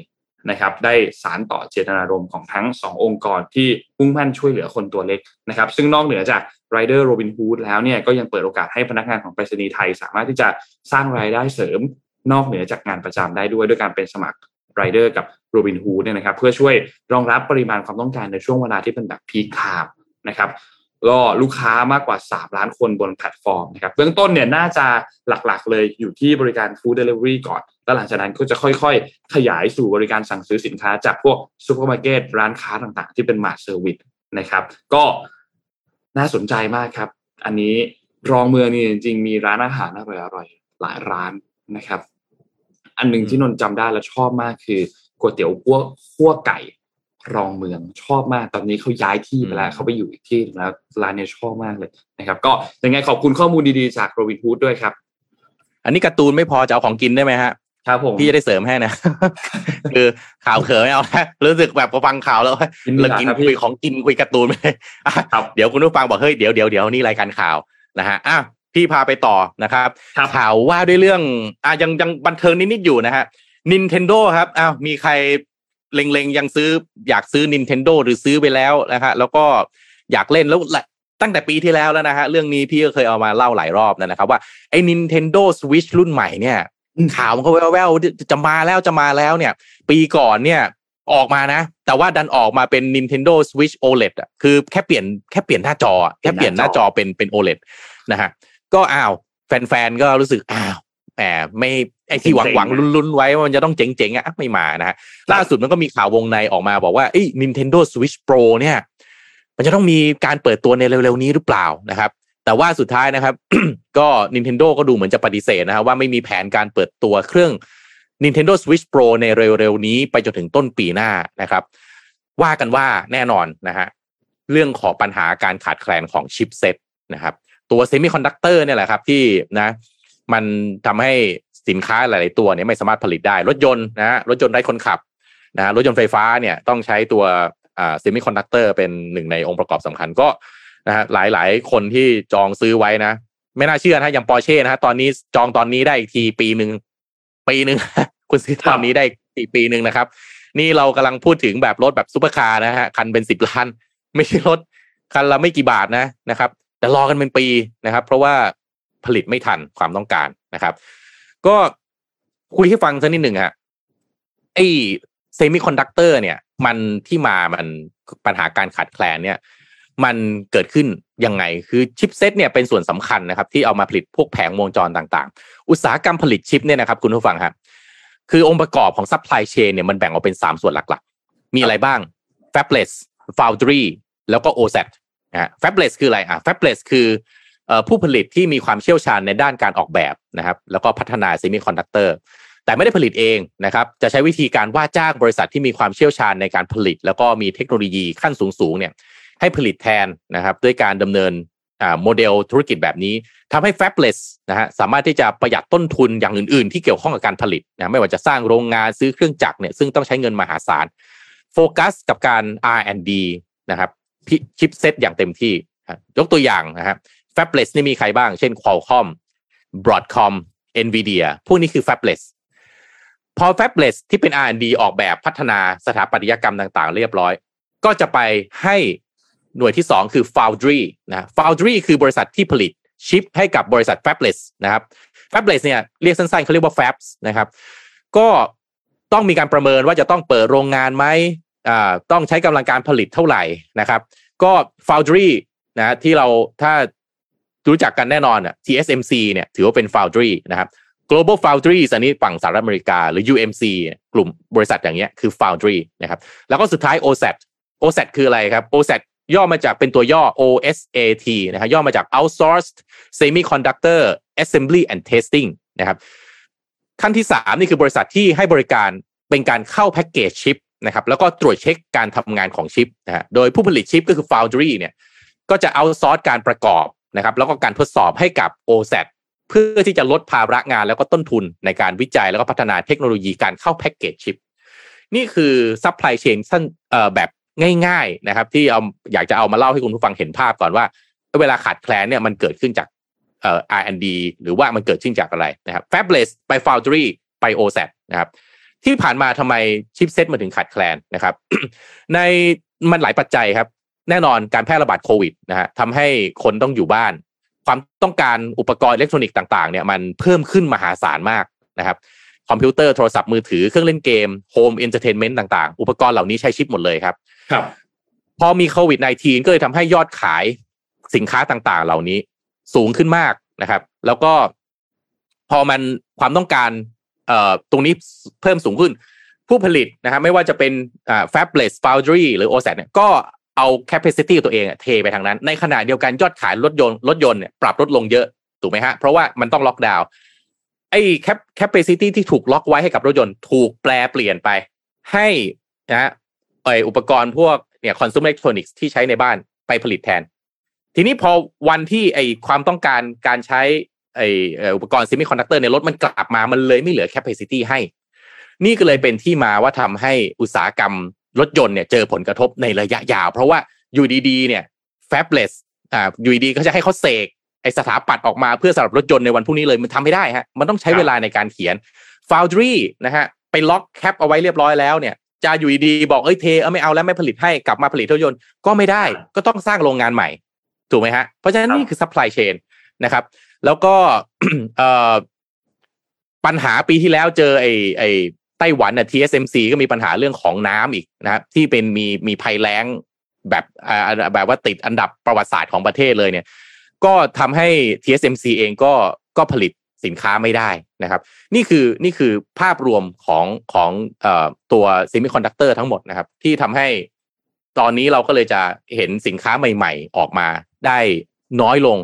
นะครับได้สารต่อเจตนารมณ์ของทั้งสององค์กรที่พุ่งมั่นช่วยเหลือคนตัวเล็กนะครับซึ่งนอกเหนือจาก Rider Robin Hood แล้วเนี่ยก็ยังเปิดโอกาสให้พนักงานของไปรษณีย์ไทย สามารถที่จะสร้างรายได้เสริมนอกเหนือจากงานประจำได้ด้วยด้วยการเป็นสมัครไรเดอร์กับโรบินฮูดเนี่ยนะครับเพื่อช่วยรองรับปริมาณความต้องการในช่วงเวลาที่เป็นแบบ peak time นะครับ ก็ลูกค้ามากกว่า 3 ล้านคนบนแพลตฟอร์มนะครับเบื้องต้นเนี่ยน่าจะหลักๆ เลยอยู่ที่บริการ food delivery ก่อนแล้วหลังจากนั้นก็จะค่อยๆ ขยายสู่บริการสั่งซื้อสินค้าจากพวกซูเปอร์มาร์เก็ตร้านค้าต่างๆ ที่เป็น mart service นะครับก็น่าสนใจมากครับ อันนี้รองเมืองนี่จริงๆมีร้านอาหารอร่อยๆหลายร้านนะครับ อันหนึ่งที่นนท์จำได้แล้วชอบมากคือก๋วยเตี๋ยวคั่วคั่วไก่ รองเมืองชอบมากตอนนี้เขาย้ายที่ไปแล้วเขาไปอยู่อีกที่หนึ่งแล้วร้านเนี้ชอบมากเลยนะครับ ก็ยังไงขอบคุณข้อมูลดีๆจากโรบินฮูดด้วยครับ อันนี้การ์ตูนไม่พอจะเอาของกินได้ไหมฮะครับผมพี่จะได้เสริมให้นะ คือข่าวเขินไม่เอานะรู้สึกแบบพอฟังข่าวแล้วกินเราดีกว่ากินครับพี่คุยของกินคุยการ์ตูนไปเลยอะครับเดี๋ยวคุณผู้ฟังบอกเฮ้ยเดี๋ยวเดี๋ยวเดี๋ยวนี่รายการข่าวนะฮะอะพี่พาไปต่อนะครับครับ ข่าวว่าด้วยเรื่องอะยังยังบันเทิงนิดๆอยู่นะฮะ Nintendo ครับอ้าวมีใคร เล็งๆยังซื้ออยากซื้อ Nintendo หรือซื้อไปแล้วนะฮะแล้วก็อยากเล่นแล้วแหละตั้งแต่ปีที่แล้วแล้วนะฮะเรื่องนี้พี่ก็เคยเอามาเล่าหลายรอบแล้วนะครับ ว่าไอ้ Nintendo Switch รุ่นใหม่เนี่ยข่าวมันก็แว่วๆจะมาแล้วจะมาแล้วเนี่ย ปีก่อนเนี่ยออกมานะ แต่ว่าดันออกมาเป็น Nintendo Switch OLED อะคือแค่เปลี่ยนแค่เปลี่ยนหน้าจออะแค่เปลี่ยนหน้าจอเป็นเป็น OLED นะฮะก็อ้าวแฟนๆก็รู้สึกอ้าว แหมไม่ไอที่หวังหวังๆลุ้นๆไว้ว่ามันจะต้องเจ๋งๆอะไม่มานะฮะล่าสุดมันก็มีข่าววงในออกมาบอกว่าเอ้ย Nintendo Switch Pro เนี่ย มันจะต้องมีการเปิดตัวในเร็วๆนี้หรือเปล่านะครับ แต่ว่าสุดท้ายนะครับ ก็ Nintendo ก็ดูเหมือนจะปฏิเสธนะครับว่าไม่มีแผนการเปิดตัวเครื่อง Nintendo Switch Pro ในเร็วๆนี้ไปจนถึงต้นปีหน้านะครับ ว่ากันว่าแน่นอนนะฮะเรื่องของปัญหาการขาดแคลนของ chipset นะครับ ตัว semiconductor เนี่ยแหละครับที่นะ มันทำให้สินค้าหลาย ๆ ตัวเนี่ยไม่สามารถผลิตได้ รถยนต์นะรถยนต์ไร้คนขับนะรถยนต์ไฟฟ้าเนี่ยต้องใช้ตัวอ่า semiconductor เป็นหนึ่งในองค์ประกอบสำคัญก็นะฮะหลาย ๆ คนที่จองซื้อไว้นะ ไม่น่าเชื่อนะฮะอย่างปอร์เช่นะฮะตอนนี้จองตอนนี้ได้อีกทีปีหนึ่งปีหนึ่งคุณซื้อตอนนี้ได้อีกปีหนึ่งนะครับ นี่เรากำลังพูดถึงแบบรถแบบซุปเปอร์คาร์นะฮะคันเป็นสิบล้าน ไม่ใช่รถคันละไม่กี่บาทนะนะครับ แต่รอกันเป็นปีนะครับ เพราะว่า ผลิตไม่ทันความต้องการนะครับ ก็คุยให้ฟังสักนิดหนึ่งฮะไอ้ semiconductor เนี่ย มันที่มามันปัญหาการขาดแคลนเนี่ย มันเกิดขึ้นยังไงคือ chipset เนี่ยเป็นส่วนสำคัญนะครับ ที่เอามาผลิตพวกแผงวงจรต่างๆ อุตสาหกรรมผลิตชิปเนี่ยนะครับ คุณผู้ฟังครับคือองค์ประกอบของ supply chain เนี่ยมันแบ่งออกเป็น 3 ส่วนหลักๆ มีอะไรบ้าง fabless foundry แล้วก็ OSAT นะ fabless คืออะไรอะ fabless คือ ผู้ผลิตที่มีความเชี่ยวชาญในด้านการออกแบบนะครับ แล้วก็พัฒนา semiconductor แต่ไม่ได้ผลิตเองนะครับ จะใช้วิธีการว่าจ้างบริษัทที่มีความเชี่ยวชาญในการผลิต แล้วก็มีเทคโนโลยีขั้นสูงๆเนี่ยให้ผลิตแทนนะครับ ด้วยการดำเนินโมเดลธุรกิจแบบนี้ทำให้ fabless นะฮะสามารถที่จะประหยัดต้นทุนอย่างอื่นๆ ที่เกี่ยวข้องกับการผลิตนะไม่ว่าจะสร้างโรงงานซื้อเครื่องจักรเนี่ยซึ่งต้องใช้เงินมหาศาลโฟกัสกับการ R&D นะครับชิปเซตอย่างเต็มที่ยกตัวอย่างนะ ครับ fabless นี่มีใครบ้าง เช่น Qualcomm Broadcom Nvidia พวกนี้คือ fabless พอ fabless ที่เป็น R&D ออกแบบพัฒนาสถาปัตยกรรมต่างๆ เรียบร้อย ก็จะไปให้หน่วยที่ 2 คือ foundry นะ foundry คือบริษัทที่ผลิตชิปให้กับบริษัท fabless นะครับ fabless เนี่ยเรียกสั้นๆเขาเรียกว่า fabs นะครับ ก็ต้องมีการประเมินว่าจะต้องเปิดโรงงานไหมอ่าต้องใช้กำลังการผลิตเท่าไหร่นะครับ ก็ foundry นะที่เราถ้า รู้จักกันแน่นอนอะ TSMC เนี่ยถือว่าเป็น foundry นะครับ global foundries อันนี้ฝั่งสหรัฐอเมริกา หรือ UMC กลุ่มบริษัทอย่างเงี้ยคือ foundry นะครับ แล้วก็สุดท้าย OSAT OSAT คืออะไรครับ OSAT ย่อมาจากเป็นตัวย่อ OSAT นะครับย่อมาจาก outsourced semiconductor assembly and testing นะครับขั้นที่สามนี่คือบริษัทที่ให้บริการเป็นการเข้าแพ็กเกจชิปนะครับแล้วก็ตรวจเช็คการทำงานของชิปนะฮะโดยผู้ผลิตชิปก็คือ Foundry เนี่ยก็จะเอาซอร์สการประกอบ นะครับแล้วก็การทดสอบให้กับ OSAT เพื่อที่จะลดภาระงานแล้วก็ต้นทุนในการวิจัยแล้วก็พัฒนาเทคโนโลยีการเข้าแพ็กเกจชิป นี่คือ supply chain สั้นแบบง่ายๆนะครับ ที่เอาอยากจะเอามาเล่าให้คุณผู้ฟังเห็นภาพก่อนว่า เวลาขาดแคลนเนี่ยมันเกิดขึ้นจากเอ่อ R&D หรือว่ามันเกิดขึ้นจากอะไรนะครับ Fabless ไป Foundry ไป OSAT นะครับที่ผ่านมาทำไม chipset มาถึงขาดแคลนนะครับ ในมันหลายปัจจัยครับ แน่นอนการแพร่ระบาดโควิดนะฮะทำให้คนต้องอยู่บ้าน ความต้องการอุปกรณ์อิเล็กทรอนิกส์ต่างๆเนี่ยมันเพิ่มขึ้นมหาศาลมากนะครับคอมพิวเตอร์โทรศัพท์มือถือเครื่องเล่นเกม home entertainment ต่างๆ อุปกรณ์เหล่านี้ใช้ชิปหมดเลยครับ ครับ พอมีโควิด -19 ก็เลยทำให้ยอดขายสินค้าต่างๆ เหล่านี้สูงขึ้นมากนะครับ แล้วก็พอมันความต้องการเอ่อตรงนี้เพิ่มสูงขึ้น ผู้ผลิตนะครับไม่ว่าจะเป็นอ่า fabless foundry หรือ OSAT เนี่ยก็ เอา capacity ตัวเองอะเทไปทางนั้น ในขณะเดียวกันยอดขายรถยนต์รถยนต์เนี่ยปรับลดลงเยอะถูกไหมฮะ เพราะว่ามันต้องล็อกดาวน์ไอ้ cap capacity ที่ถูกล็อกไว้ให้กับรถยนต์ถูกแปลเปลี่ยนไป ให้นะไออุปกรณ์พวกเนี่ย consumer electronics ที่ใช้ในบ้านไปผลิตแทน ทีนี้พอวันที่ไอความต้องการการใช้ไออุปกรณ์ semiconductor ในรถมันกลับมามันเลยไม่เหลือ capacity ให้ นี่ก็เลยเป็นที่มาว่าทำให้อุตสาหกรรม รถยนต์เนี่ยเจอผลกระทบในระยะยาว เพราะว่าอยู่ดีๆเนี่ย fabless อ่าอยู่ดีๆก็จะให้เขาเสกไอสถาปัตย์ออกมาเพื่อสำหรับรถยนต์ในวันพรุ่งนี้เลยมันทำไม่ได้ฮะมันต้องใช้เวลาในการเขียน foundry นะฮะไปล็อกแคปเอาไว้เรียบร้อยแล้วเนี่ยจะอยู่ดีๆบอกเอ้ยเทเออไม่เอาแล้วไม่ผลิตให้กลับมาผลิตรถยนต์ก็ไม่ได้ก็ต้องสร้างโรงงานใหม่ ถูกไหมฮะ เพราะฉะนั้นนี่คือ supply chain นะครับ แล้วก็เอ่อปัญหาปีที่แล้วเจอไอ้ไอ้ ไต้หวันน่ะ TSMC ก็มีปัญหาเรื่องของน้ำอีกนะครับที่เป็นมีมีภัยแล้งแบบอ่าแบบว่าติดอันดับประวัติศาสตร์ของประเทศเลยเนี่ย ก็ทำให้ TSMC เองก็ก็ผลิตสินค้าไม่ได้นะครับ นี่คือนี่คือภาพรวมของของตัว semiconductor ทั้งหมดนะครับ ที่ทำให้ตอนนี้เราก็เลยจะเห็นสินค้าใหม่ ๆ ออกมาได้น้อยลง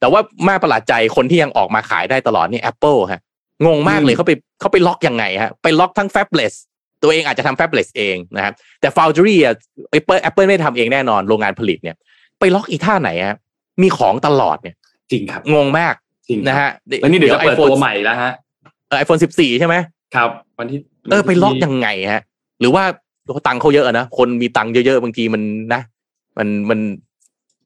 แต่ว่าแมาประหลาดใจคนที่ยังออกมาขายได้ตลอดนี่ Apple ฮะ งงมากเลยเขาไปเขาไปล็อกยังไงฮะไปล็อกทั้ง Fabless ตัวเองอาจจะทำ Fabless เองนะครับแต่ Foundry อะ Apple Apple ไม่ทำเองแน่นอนโรงงานผลิตเนี่ย ไปล็อกอีท่าไหนฮะมีของตลอดเนี่ย จริงครับ งงมากจริงนะฮะแล้วนี่เดี๋ยวจะเปิด iPhone ตัวใหม่แล้วฮะเออไอโฟนสิบสี่ใช่ไหมครับ วันที่เออไปล็อกยังไงฮะ หรือว่าตังค์เขาเยอะนะคนมีตังค์เยอะๆบางทีมันนะ มันมัน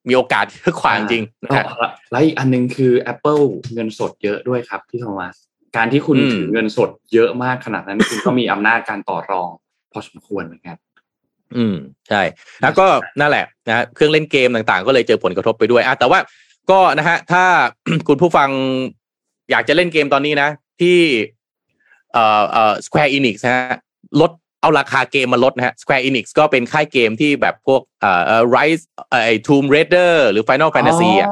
มีโอกาสเยอะขวางจริงนะฮะอ๋อแล้วอีกอันหนึงคือ Apple เงินสดเยอะด้วยครับพี่โทมัส การที่คุณอืมถือเงินสดเยอะมากขนาดนั้นคุณก็มีอำนาจการต่อรอง พอสมควรเหมือนกันอืมใช่ แล้วก็นั่นแหละนะฮะเครื่องเล่นเกมต่างๆ ก็เลยเจอผลกระทบไปด้วยอะแต่ว่าก็นะฮะถ้าคุณผู้ฟังอยากจะเล่นเกมตอนนี้นะ ที่เอ่อเอ่อ Square Enix นะฮะลดเอาราคาเกมมาลดนะฮะ Square Enix ก็เป็นค่ายเกมที่แบบพวกเอ่อเอ่อ Rise เอ่อไอ้ Tomb Raider หรือ Final Fantasy อะ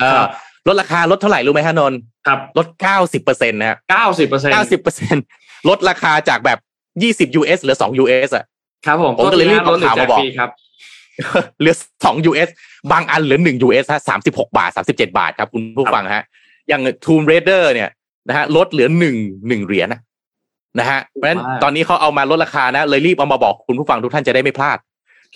เออครับ ลดราคาลดเท่าไหร่รู้ไหมฮะนนท์ครับลดเก้าสิบเปอร์เซ็นต์นะฮะเก้าสิบเปอร์เซ็นต์เก้าสิบเปอร์เซ็นต์ลดราคาจากแบบยี่สิบ US เหลือสอง US อะครับผมผมก็เลยรีบเอาข่าวมาบอกลดหรือแจกครับเหลือสอง US บางอันเหลือหนึ่ง US ฮะสามสิบหกบาทสามสิบเจ็ดบาทครับคุณผู้ฟังฮะ อย่าง Tomb Raider เนี่ยนะฮะลดเหลือหนึ่งหนึ่งเหรียญนะนะฮะเพราะฉะนั้นมากตอนนี้เขาเอามาลดราคานะ เลยรีบเอามาบอกคุณผู้ฟังทุกท่านจะได้ไม่พลาด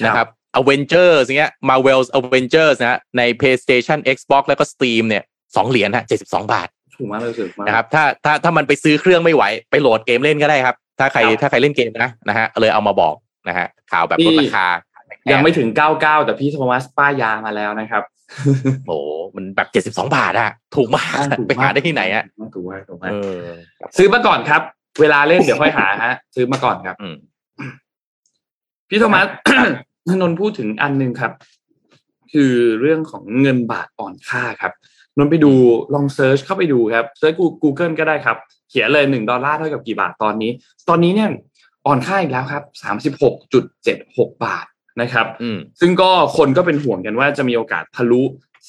นะครับ Avengers เงี้ย Marvel's Avengers นะฮะใน PlayStation Xbox แล้วก็ Steam เนี่ยสองเหรียญฮะเจ็ดสิบสองบาทถูกมากเลยถูกมากนะครับถ้าถ้าถ้ามันไปซื้อเครื่องไม่ไหว ไปโหลดเกมเล่นก็ได้ครับ ถ้าใครครับถ้าใครเล่นเกมนะนะฮะเลยเอามาบอกนะฮะข่าวแบบลดราคา ยังไม่ถึงเก้าเก้าแต่พี่โทมัสป้ายยามาแล้วนะครับโอ้โหมันแบบเจ็ดสิบสองบาทอะถูกมากถูกไปหาได้ที่ไหนอะถูกมากถูกมากเออซื้อมาก่อนครับ เวลาเล่นเดี๋ยวค่อยหาฮะ ซื้อมาก่อนครับอืมพี่โทมัส นนท์พูดถึงอันหนึ่งครับ คือเรื่องของเงินบาทอ่อนค่าครับนนท์ไปดูลอง search เข้าไปดูครับเซิร์ช Google ก็ได้ครับ เขียนเลยหนึ่งดอลลาร์เท่ากับกี่บาทตอนนี้ ตอนนี้เนี่ยอ่อนค่าอีกแล้วครับสามสิบหกจุดเจ็ดหกบาทนะครับอืมซึ่งก็คนก็เป็นห่วงกันว่าจะมีโอกาสทะลุ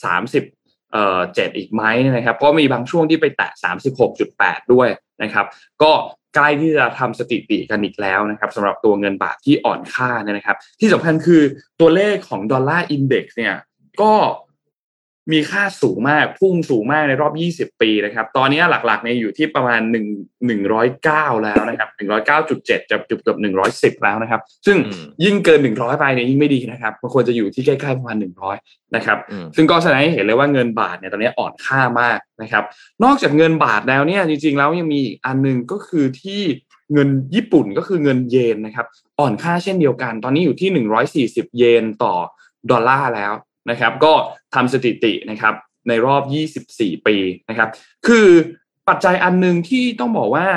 สามสิบเอ่อเจ็ดอีกไหมนะครับ เพราะมีบางช่วงที่ไปแตะสามสิบหกจุดแปดด้วยนะครับ ก็ ใกล้ที่จะทำสถิติกันอีกแล้วนะครับสำหรับตัวเงินบาทที่อ่อนค่าเนี่ยนะครับ ที่สำคัญคือตัวเลขของดอลลาร์อินเด็กซ์เนี่ยก็ มีค่าสูงมากพุ่งสูงมากในรอบ 20 ปีนะครับ ตอนนี้หลักๆเนี่ยอยู่ที่ประมาณ 1 109 แล้วนะครับ 109.7 จะเกือบเกือบ110 แล้วนะครับ ซึ่งอืมยิ่งเกิน 100 ไปเนี่ยยิ่งไม่ดีนะครับมันควรจะอยู่ที่ใกล้ๆประมาณ 100 นะครับอืมซึ่งก็แสดงให้เห็นเลยว่าเงินบาทเนี่ยตอนนี้อ่อนค่ามากนะครับ นอกจากเงินบาทแล้วเนี่ยจริงๆแล้วยังมีอีกอันหนึงก็คือที่เงินญี่ปุ่นก็คือเงินเยนนะครับ อ่อนค่าเช่นเดียวกัน ตอนนี้อยู่ที่ 140 เยนต่อดอลลาร์แล้ว นะครับก็ทำสถิตินะครับในรอบ 24 ปีนะครับ คือปัจจัยอันหนึ่งที่ต้องบอกว่า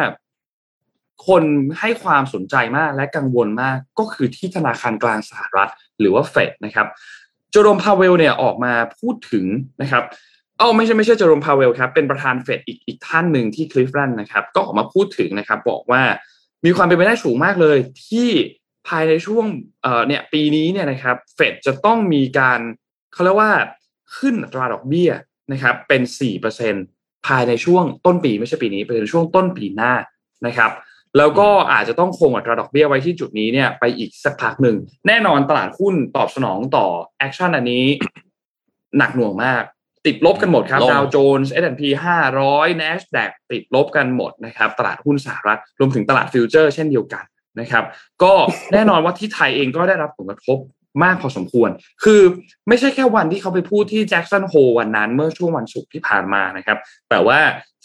คนให้ความสนใจมากและกังวลมากก็คือที่ธนาคารกลางสหรัฐ หรือว่าเฟดนะครับโจโรมพาเวลเนี่ยออกมาพูดถึงนะครับเอ้าไม่ใช่ไม่ใช่เจอร์โรมพาเวลครับเป็นประธานเฟดอีกอีกท่านหนึ่งที่คลิฟแลนด์นะครับก็ออกมาพูดถึงนะครับ บอกว่ามีความเป็นไปได้สูงมากเลย ที่ภายในช่วงเอ่อเนี่ยปีนี้เนี่ยนะครับเฟดจะต้องมีการ เขาเรียกว่าขึ้นอัตราดอกเบี้ยนะครับเป็น 4%ภายในช่วงต้นปีไม่ใช่ปีนี้เป็นช่วงต้นปีหน้านะครับ แล้วก็อาจจะต้องคงอัตราดอกเบี้ยไว้ที่จุดนี้เนี่ยไปอีกสักพักหนึ่ง แน่นอนตลาดหุ้นตอบสนองต่อ action อันนี้หนักหน่วงมาก ติดลบกันหมดครับลงดาวโจนส์ S&P 500 NASDAQ ติดลบกันหมดนะครับ ตลาดหุ้นสหรัฐรวมถึงตลาดฟิวเจอร์เช่นเดียวกันนะครับ ก็แน่นอนว่าที่ไทยเองก็ได้รับผลกระทบ มากพอสมควร คือไม่ใช่แค่วันที่เขาไปพูดที่ Jackson Hole วันนั้น เมื่อช่วงวันศุกร์ที่ผ่านมานะครับ แต่ว่า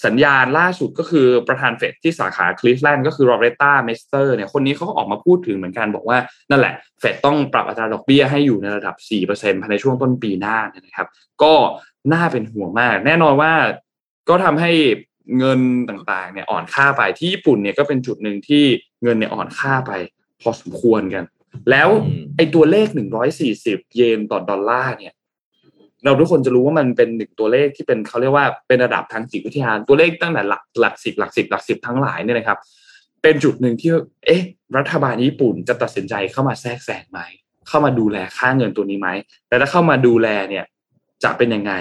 สัญญาณล่าสุดก็คือประธานเฟดที่สาขาคลีฟแลนด์ก็คือ Loretta Mester เนี่ยคนนี้เขาก็ออกมาพูดถึงเหมือนกันบอกว่า นั่นแหละเฟดต้องปรับอัตราดอกเบี้ยให้อยู่ในระดับ 4%ภายในช่วงต้นปีหน้านยนะครับ ก็น่าเป็นห่วงมาก แน่นอนว่าก็ทำให้เงินต่างๆเนี่ยอ่อนค่าไปที่ญี่ปุ่นเนี่ยก็เป็นจุดหนึ่งที่เงินเนี่ยอ่อนค่าไปพอสมควรกัน แล้วอืมไอ้ตัวเลข140เยนต่อดอลลาร์เนี่ย เราทุกคนจะรู้ว่ามันเป็นหนึ่งตัวเลขที่เป็นเขาเรียกว่าเป็นระดับทางจิตวิทยาตัวเลขตั้งแต่หลักหลักสิบหลักสิบหลักสิบทั้งหลายเนี่ยนะครับ เป็นจุดหนึ่งที่ เอ๊ะ รัฐบาลญี่ปุ่นจะตัดสินใจเข้ามาแทรกแซงไหมเข้ามาดูแลค่าเงินตัวนี้ไหมแต่ถ้าเข้ามาดูแลเนี่ยจะเป็นยังไง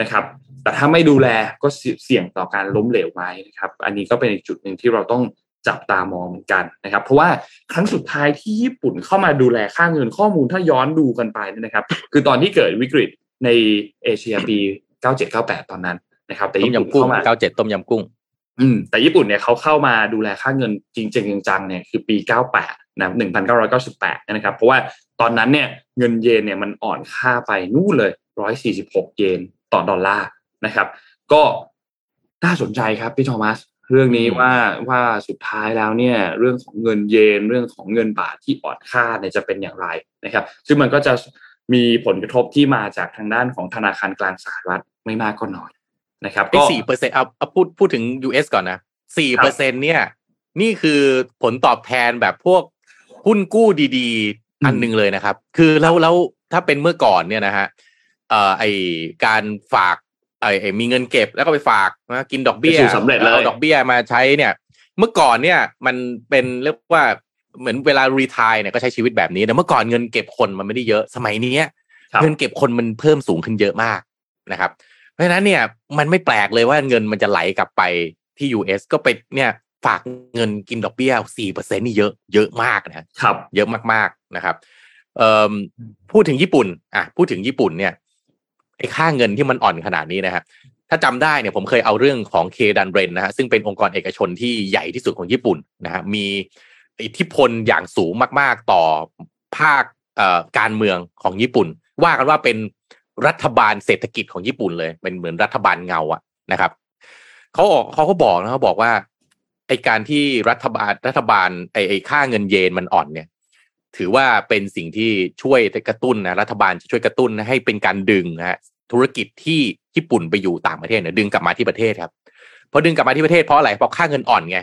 นะครับ แต่ถ้าไม่ดูแลก็เสี่ยงต่อการล้มเหลวไหมนะครับ อันนี้ก็เป็นอีกจุดหนึ่งที่เราต้อง จับตามองเหมือนกันนะครับ เพราะว่าครั้งสุดท้ายที่ญี่ปุ่นเข้ามาดูแลค่าเงินข้อมูลถ้าย้อนดูกันไปเนี่ยนะครับ คือตอนที่เกิดวิกฤตในเอเชียปี 97-98 ตอนนั้นนะครับ แต่ต้มญี่ปุ่นยำกุ้งเข้ามาเก้าเจ็ดต้มยำกุ้ง อืม แต่ญี่ปุ่นเนี่ยเขาเข้ามาดูแลค่าเงินจริงๆจังๆเนี่ยคือปี 98 นะ1998 นะครับ เพราะว่าตอนนั้นเนี่ยเงินเยนเนี่ยมันอ่อนค่าไปนู่นเลย 146 เยนต่อดอลลาร์นะครับ ก็น่าสนใจครับพี่โทมัส เรื่องนี้อืมว่าว่าสุดท้ายแล้วเนี่ยเรื่องของเงินเยนเรื่องของเงินบาทที่อ่อนค่าเนี่ยจะเป็นอย่างไรนะครับ ซึ่งมันก็จะมีผลกระทบที่มาจากทางด้านของธนาคารกลางสหรัฐไม่มากก็น้อยนะครับไอ้ก็สี่เปอร์เซ็นต์เอาเอาพูดพูดถึง US ก่อนนะสี่เปอร์เซ็นเนี่ย นี่คือผลตอบแทนแบบพวกหุ้นกู้ดีอืมๆอันหนึ่งเลยนะครับ คือแล้วแล้วถ้าเป็นเมื่อก่อนเนี่ยนะฮะเอ่อไอการฝาก ไอไอมีเงินเก็บแล้วก็ไปฝากนะกินดอกเบี้ยไปสู่สำเร็จเลยเอาดอกเบี้ยมาใช้เนี่ย เมื่อก่อนเนี่ยมันเป็นเรียกว่าเหมือนเวลารีทายเนี่ยก็ใช้ชีวิตแบบนี้แต่เมื่อก่อนเงินเก็บคนมันไม่ได้เยอะสมัยนี้ครับเงินเก็บคนมันเพิ่มสูงขึ้นเยอะมากนะครับ เพราะฉะนั้นเนี่ยมันไม่แปลกเลยว่าเงินมันจะไหลกลับไปที่ US ก็ไปเนี่ยฝากเงินกินดอกเบี้ยสี่เปอร์เซ็นนี่เยอะเยอะมากนะครับ เยอะมากๆนะครับเอ่อพูดถึงญี่ปุ่นอะพูดถึงญี่ปุ่นเนี่ย ไอ้ค่าเงินที่มันอ่อนขนาดนี้นะครับถ้าจำได้เนี่ยผมเคยเอาเรื่องของเคดันเบรนนะฮะซึ่งเป็นองค์กรเอกชนที่ใหญ่ที่สุดของญี่ปุ่นนะฮะมีอิทธิพลอย่างสูงมาก ๆ ต่อภาคการเมืองของญี่ปุ่น ว่ากันว่าเป็นรัฐบาลเศรษฐกิจของญี่ปุ่นเลย เป็นเหมือนรัฐบาลเงาอะนะครับเขาออกเขาก็บอกนะเขาบอกว่าไอการที่รัฐบาลรัฐบาลไอไอค่าเงินเยนมันอ่อนเนี่ย ถือว่าเป็นสิ่งที่ช่วยกระตุ้นนะรัฐบาลจะช่วยกระตุ้นให้เป็นการดึงนะฮะธุรกิจที่ญี่ปุ่นไปอยู่ต่างประเทศเนี่ยดึงกลับมาที่ประเทศครับพอดึงกลับมาที่ประเทศเพราะอะไรเพราะค่าเงินอ่อนไง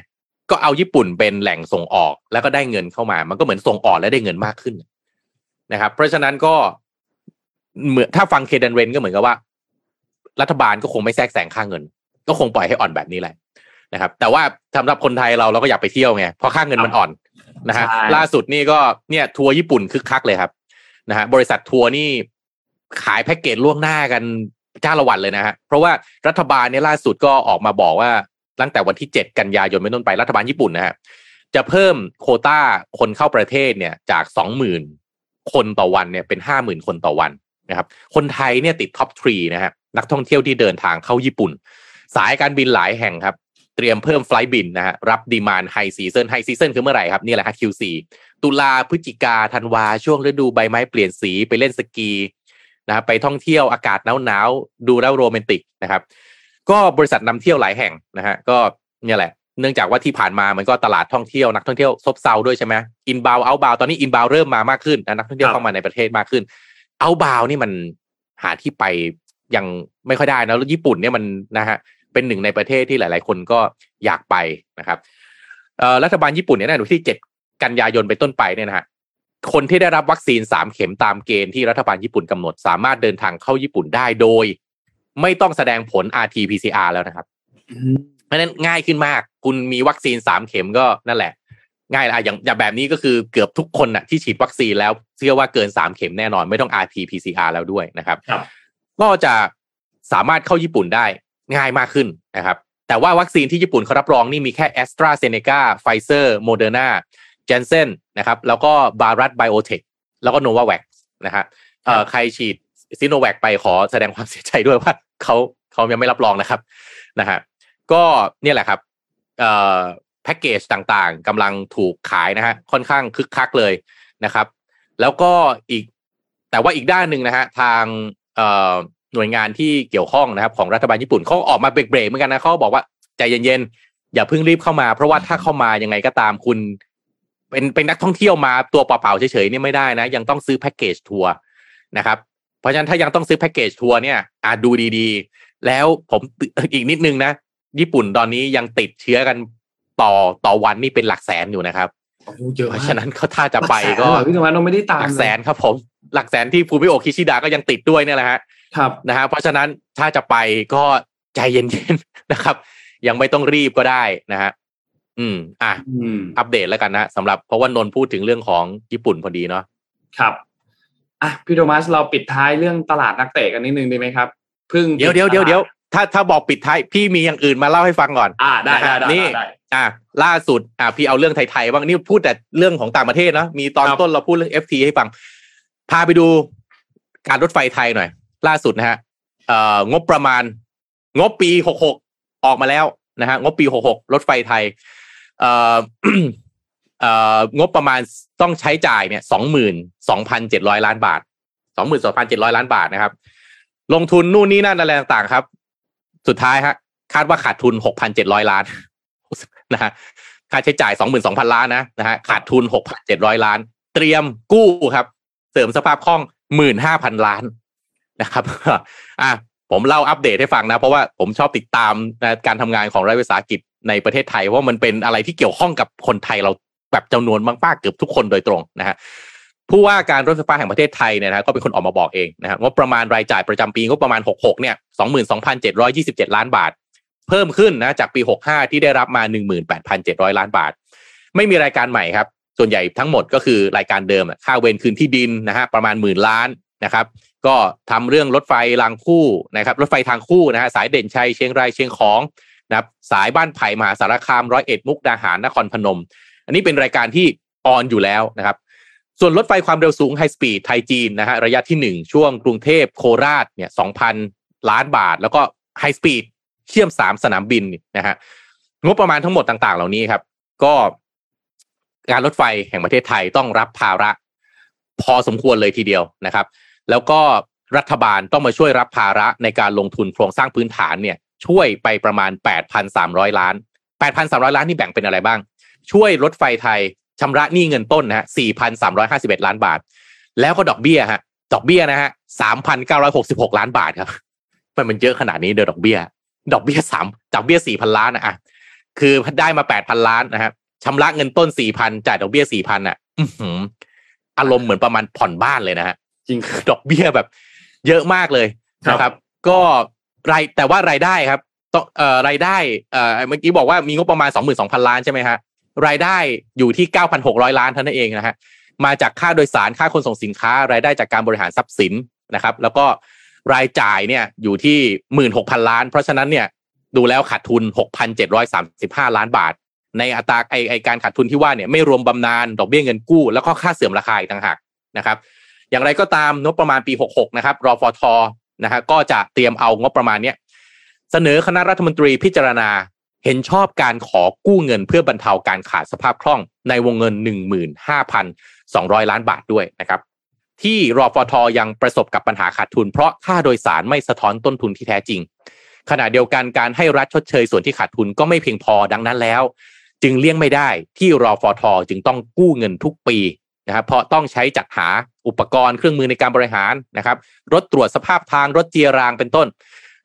ก็เอาญี่ปุ่นเป็นแหล่งส่งออกแล้วก็ได้เงินเข้ามา มันก็เหมือนส่งออกและได้เงินมากขึ้นนะครับ เพราะฉะนั้นก็เหมือนถ้าฟังเคเดนเรนก็เหมือนกับว่า รัฐบาลก็คงไม่แทรกแซงค่าเงิน ก็คงปล่อยให้อ่อนแบบนี้แหละนะครับ แต่ว่าสำหรับคนไทยเราเราก็อยากไปเที่ยวไงเพราะค่าเงินมันอ่อน นะฮะใช่ล่าสุดนี่ก็เนี่ยทัวร์ญี่ปุ่นคึกคักเลยครับนะฮะบริษัททัวร์นี่ขายแพ็กเกจล่วงหน้ากันจ้าละวันเลยนะฮะเพราะว่ารัฐบาลเนี่ยล่าสุดก็ออกมาบอกว่าตั้งแต่วันที่ 7 กันยายนเป็นต้นไปรัฐบาลญี่ปุ่นนะฮะจะเพิ่มโควต้าคนเข้าประเทศเนี่ยจาก 20,000 คนต่อวันเนี่ยเป็น 50,000 คนต่อวันนะครับคนไทยเนี่ยติด top three นะฮะนักท่องเที่ยวที่เดินทางเข้าญี่ปุ่น สายการบินหลายแห่งครับ เตรียมเพิ่ม flight บินนะฮะรับ demand high season high season คือเมื่อไหร่ครับ นี่แหละฮะ Q4 ตุลาพฤศจิกาธันวา ช่วงฤดูใบไม้เปลี่ยนสีไปเล่นสกีนะครับไปท่องเที่ยวอากาศหนาวๆดูแล้วโรแมนติกนะครับ ก็บริษัทนำเที่ยวหลายแห่งนะฮะก็เนี่ยแหละเนื่องจากว่าที่ผ่านมามันก็ตลาดท่องเที่ยวนักท่องเที่ยวซบเซาด้วยใช่ไหมอินบาวเอาบาวตอนนี้อินบาวเริ่มมามากขึ้นนะนักท่องเที่ยวครับเข้ามาในประเทศมากขึ้นเอาบาวนี่มันหาที่ไปยังไม่ค่อยได้นะแล้วญี่ปุ่นเนี่ยมันนะฮะ เป็นหนึ่งในประเทศที่หลาย ๆ คนก็อยากไปนะครับเอ่อรัฐบาลญี่ปุ่นเนี่ยนะที่เจ็ดกันยายนเป็นต้นไปเนี่ยนะฮะคนที่ได้รับวัคซีนสามเข็มตามเกณฑ์ที่รัฐบาลญี่ปุ่นกำหนด สามารถเดินทางเข้าญี่ปุ่นได้โดย ไม่ต้องแสดงผล RT-PCR แล้วนะครับเพราะฉะนั้นง่ายขึ้นมาก คุณมีวัคซีนสามเข็มก็นั่นแหละ ง่ายละอย่างอย่างแบบนี้ก็คือเกือบทุกคนน่ะที่ฉีดวัคซีนแล้วเชื่อว่าเกินสามเข็มแน่นอนไม่ต้อง RT PCR แล้วด้วยนะครับครับก็จะสามารถเข้าญี่ปุ่นได้ ง่ายมากขึ้นนะครับ แต่ว่าวัคซีนที่ญี่ปุ่นเขารับรองนี่มีแค่แอสตราเซเนกาไฟเซอร์โมเดอร์นาเจนเซนนะครับ แล้วก็ Bharat Biotechแล้วก็โนวาแวคนะฮะเอ่อใครฉีดซิโนแวคไปขอแสดงความเสียใจด้วยว่าเขาเขายังไม่รับรองนะครับนะฮะก็เนี่ยแหละครับเอ่อแพ็กเกจต่างๆกำลังถูกขายนะฮะค่อนข้างคึกคักเลยนะครับ แล้วก็อีกแต่ว่าอีกด้านหนึ่งนะฮะทางเอ่อ หน่วยงานที่เกี่ยวข้องนะครับ ของรัฐบาลญี่ปุ่นเขาออกมาเบรกๆเหมือนกันนะเขาบอกว่าใจเย็นๆอย่าเพิ่งรีบเข้ามา เพราะว่าถ้าเข้ามายังไงก็ตามคุณ เป็นเป็นนักท่องเที่ยวมาตัวเปล่าๆเฉยๆเนี่ยไม่ได้นะ ยังต้องซื้อแพ็กเกจทัวร์นะครับ เพราะฉะนั้นถ้ายังต้องซื้อแพ็กเกจทัวร์เนี่ยอาจดูดีๆ แล้วผมอีกนิดนึงนะ ญี่ปุ่นตอนนี้ยังติดเชื้อกันต่อต่อวันนี่เป็นหลักแสนอยู่นะครับโอ้โหเยอะมากราะฉะนั้นเขาถ้าจะไปก็หลักแสนเหรอพี่โทมัสเราไม่ได้ตามหลักแสนครับผม หลักแสนพี่ฟูมิโอคิชิดะก็ยังติดด้วยเนี่ยแหละฮะ ครับนะฮะเพราะฉะนั้นถ้าจะไปก็ใจเย็นๆนะครับ ยังไม่ต้องรีบก็ได้นะฮะอืม อะอืมอัปเดตแล้วกันนะสำหรับเพราะว่านนท์พูดถึงเรื่องของญี่ปุ่นพอดีเนาะครับอะพี่โทมัสเราปิดท้ายเรื่องตลาดนักเตะกันนิดนึงดีไหมครับเพิ่งเดี๋ยวเดี๋ยวเดี๋ยวเดี๋ยวถ้าถ้าบอกปิดท้ายพี่มีอย่างอื่นมาเล่าให้ฟังก่อน อ่าได้ได้ได้นี่ได้อะล่าสุดอะพี่เอาเรื่องไทยๆบ้างนี่พูดแต่เรื่องของต่างประเทศเนอะมีตอนครับต้นเราพูดเรื่อง FT ให้ฟัง พาไปดูการรถไฟไทยหน่อย ล่าสุดนะฮะงบประมาณ งบปีหกหกออกมาแล้วนะฮะงบปีหกหกรถไฟไทยงบประมาณต้องใช้จ่ายเนี่ยสองหมื่นสองพันเจ็ดร้อยล้านบาทสองหมื่นสองพันเจ็ดร้อยล้านบาทนะครับ ลงทุนนู่นนี่นั่นอะไรต่างๆครับ สุดท้ายฮะคาดว่าขาดทุนหกพันเจ็ดร้อยล้านนะฮะค่าใช้จ่ายสองหมื่นสองพันล้านนะนะฮะขาดทุนหกพันเจ็ดร้อยล้าน เตรียมกู้ครับ เสริมสภาพคล่องหมื่นห้าพันล้าน นะครับอะผมเล่าอัปเดตให้ฟังนะ เพราะว่าผมชอบติดตามนะการทำงานของรัฐวิสาหกิจในประเทศไทย เพราะมันเป็นอะไรที่เกี่ยวข้องกับคนไทยเราแบบจำนวนมากๆเกือบทุกคนโดยตรงนะฮะผู้ว่าการรถไฟฟ้าแห่งประเทศไทยเนี่ยนะก็เป็นคนออกมาบอกเองนะฮะงบประมาณรายจ่ายประจำปีงบประมาณ 66 เนี่ย 22,727 ล้านบาท เพิ่มขึ้นนะจากปี 65 ที่ได้รับมา 18,700 ล้านบาท ไม่มีรายการใหม่ครับ ส่วนใหญ่ทั้งหมดก็คือรายการเดิมค่าเวรคืนที่ดินนะฮะประมาณหมื่นล้านนะครับ ก็ทำเรื่องรถไฟรางคู่นะครับรถไฟทางคู่นะฮะสายเด่นชัยเชียงรายเชียงของนะครับสายบ้านไผ่มหาสารคามร้อยเอ็ดมุกดาหารนครพนม อันนี้เป็นรายการที่ออนอยู่แล้วนะครับ ส่วนรถไฟความเร็วสูงไฮสปีดไทยจีนนะฮะระยะที่หนึ่งช่วงกรุงเทพโคราชเนี่ยสองพันล้านบาท แล้วก็ไฮสปีดเชื่อมสามสนามบินนะฮะงบประมาณทั้งหมดต่าง ๆ เหล่านี้ครับ ก็การรถไฟแห่งประเทศไทยต้องรับภาระ พอสมควรเลยทีเดียวนะครับ แล้วก็รัฐบาลต้องมาช่วยรับภาระในการลงทุนโครงสร้างพื้นฐานเนี่ยช่วยไปประมาณ 8,300 ล้าน 8,300 ล้านนี่แบ่งเป็นอะไรบ้าง ช่วยรถไฟไทยชำระหนี้เงินต้นนะฮะ 4,351 ล้านบาท แล้วก็ดอกเบี้ยฮะ ดอกเบี้ยนะฮะ 3,966 ล้านบาทครับ มันมันเยอะขนาดนี้เดอดอกเบี้ย ดอกเบี้ยสามดอกเบี้ย4,000 ล้านนะอะ คือได้มา 8,000 ล้านนะฮะชำระเงินต้น 4,000 จ่ายดอกเบี้ย 4,000อะอื้อหืออารมณ์เหมือนประมาณผ่อนบ้านเลยนะฮะ จริงดอกเบี้ยแบบ เยอะมากเลยครับนะครับ ก็รายแต่ว่ารายได้ครับต้องเอ่อรายได้เอ่อเมื่อกี้บอกว่ามีงบประมาณ22,000ล้านใช่ไหมฮะรายได้อยู่ที่9,600ล้านเท่านั้นเองนะฮะมาจากค่าโดยสารค่าขนส่งสินค้า รายได้จากการบริหารทรัพย์สินนะครับ แล้วก็รายจ่ายเนี่ยอยู่ที่16,000ล้าน เพราะฉะนั้นเนี่ยดูแล้วขาดทุน6,735ล้านบาท ในอัตราไอไอการขาดทุนที่ว่าเนี่ยไม่รวมบำนาญดอกเบี้ยเงินกู้ แล้วก็ค่าเสื่อมราคาอีกต่างหากนะครับ อย่างไรก็ตามงบประมาณปี 66 นะครับรอฟทนะฮะก็จะเตรียมเอางบประมาณเนี้ยเสนอคณะรัฐมนตรีพิจารณาเห็นชอบการขอกู้เงินเพื่อบรรเทาการขาดสภาพคล่องในวงเงิน 15,200 ล้านบาทด้วยนะครับ ที่รอฟทยังประสบกับปัญหาขาดทุน เพราะค่าโดยสารไม่สะท้อนต้นทุนที่แท้จริง ขณะเดียวกันการให้รัฐชดเชยส่วนที่ขาดทุนก็ไม่เพียงพอดังนั้นแล้ว จึงเลี่ยงไม่ได้ที่รอฟทจึงต้องกู้เงินทุกปี นะครับเพราะต้องใช้จัดหาอุปกรณ์เครื่องมือในการบริหารนะครับ รถตรวจสภาพทางรถเจียรางเป็นต้น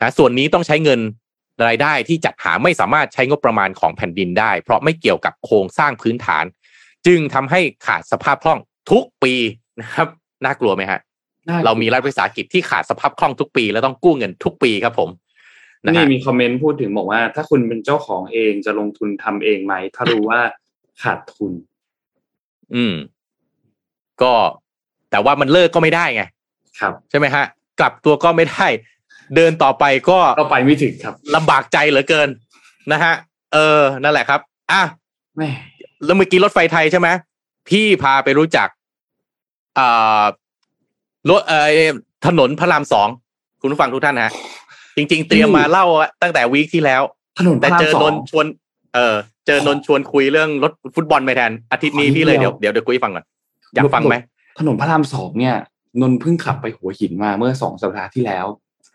นะส่วนนี้ต้องใช้เงินรายได้ที่จัดหาไม่สามารถใช้งบประมาณของแผ่นดินได้ เพราะไม่เกี่ยวกับโครงสร้างพื้นฐาน จึงทำให้ขาดสภาพคล่องทุกปีนะครับน่ากลัวไหมฮะน่เรามีรัฐวิสาหกิจที่ขาดสภาพคล่องทุกปี แล้วต้องกู้เงินทุกปีครับผมนะนี่ฮะมีคอมเมนต์พูดถึงบอกว่า ถ้าคุณเป็นเจ้าของเองจะลงทุนทำเองไหม ถ้ารู้ว่าขาดทุน อืม ก็แต่ว่ามันเลิกก็ไม่ได้ไง ครับ ใช่ไหมฮะ กลับตัวก็ไม่ได้ เดินต่อไปก็ก็ไปไม่ถึงครับลำบากใจเหลือเกินนะฮะ เออ นั่นแหละครับ อะแม่แล้วเมื่อกี้รถไฟไทยใช่ไหมพี่พาไปรู้จักอ่ารถเอ่อถนนพระรามสองคุณผู้ฟังทุกท่านฮะ จริง ๆ เตรียมมาเล่าตั้งแต่วีคที่แล้วถนนพแต่ระรามเจอสอนงนท์ชวน เออเจอนนท์ชวนคุยเรื่องรถฟุตบอลไปแทนอาทิตย์นี้ขอนิดพี่เลยเดีเดี๋ยยววเดี๋ยวเดี๋ยวคุยให้ฟังก่อน อยากฟังไหมถนนพระรามสองเนี่ยนนท์เพิ่งขับไปหัวหินมาเมื่อสองสัปดาห์ที่แล้ว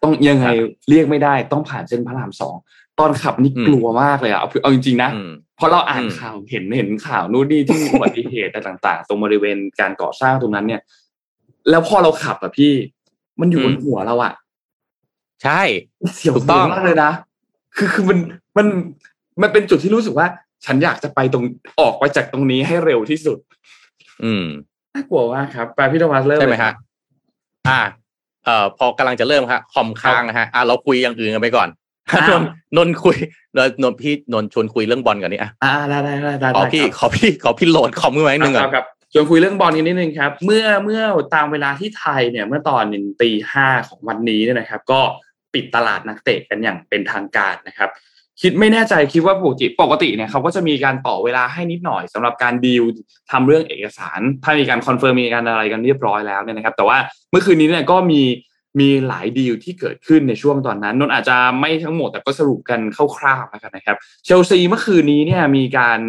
ต้องยังไงเรียกไม่ได้ต้องผ่านเส้นพระรามสองตอนขับนี่อืมกลัวมากเลยอะเอาเอาจริงๆนะอืมเพราะเราอ่านอืมข่าวเห็นเห็นข่าวนู่นนี่ที่มีอุบัติเหตุอะไรต่าง ๆ ตรงบริเวณการก่อสร้างตรงนั้นเนี่ย แล้วพอเราขับอะพี่มันอยู่บนหัวเราอะใช่เสียวถูกต้องมากเลยนะคือคือมันมันมันเป็นจุดที่รู้สึกว่า ฉันอยากจะไปตรงออกไปจากตรงนี้ให้เร็วที่สุด อืมน่ากลัวมากครับไปพี่โทมัสเริ่มใช่ไหมเลยคฮะรับอ่า เอ่อพอกำลังจะเริ่มครับคอมค้างนะฮะอ่าเราคุยอย่างอื่นกันไปก่อนอ้าวนนท์นนท์คุยนนท์นนท์พี่นนท์ชวนคุยเรื่องบอลก่อนนี่อะอ่าได้ได้ได้ได้ขอพี่ครับขอพี่ขอพี่โหลดคอมขึ้นมาหนึ่งคก่อรันบครับชวนคุยเรื่องบอลกันนิดนึงครับ เมื่อเมื่อตามเวลาที่ไทยเนี่ยเมื่อตอนตีห้าของวันนี้เนี่ยนะครับ ก็ปิดตลาดนักเตะกันอย่างเป็นทางการนะครับ คิดไม่แน่ใจคิดว่าปกติปกติเนี่ยเขาก็จะมีการต่อเวลาให้นิดหน่อยสำหรับการดีลทำเรื่องเอกสาร ถ้ามีการ confirm มีการอะไรกันเรียบร้อยแล้วเนี่ยนะครับ แต่ว่าเมื่อคืนนี้เนี่ยก็มีมีหลายดีลที่เกิดขึ้นในช่วงตอนนั้นนนท์อาจจะไม่ทั้งหมดแต่ก็สรุปกันคร่าวๆแล้วกันนะครับ เชลซีเมื่อคืนนี้เนี่ยมีการ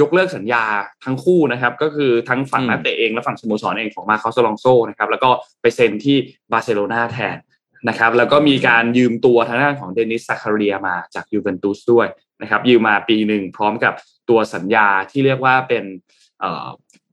ยกเลิกสัญญาทั้งคู่นะครับ ก็คือทั้งฝั่งอืมนักเตะเองและฝั่งสโมสรเองของมาร์กอสอลอนโซนะครับแล้วก็ไปเซ็นที่บาร์เซโลนาแทน นะครับแล้วก็มีการยืมตัวทางด้านของเดนิสซาคาเรียมาจากยูเวนตุสด้วยนะครับยืมมาปีหนึ่งพร้อมกับตัวสัญญาที่เรียกว่าเป็นเอ่อ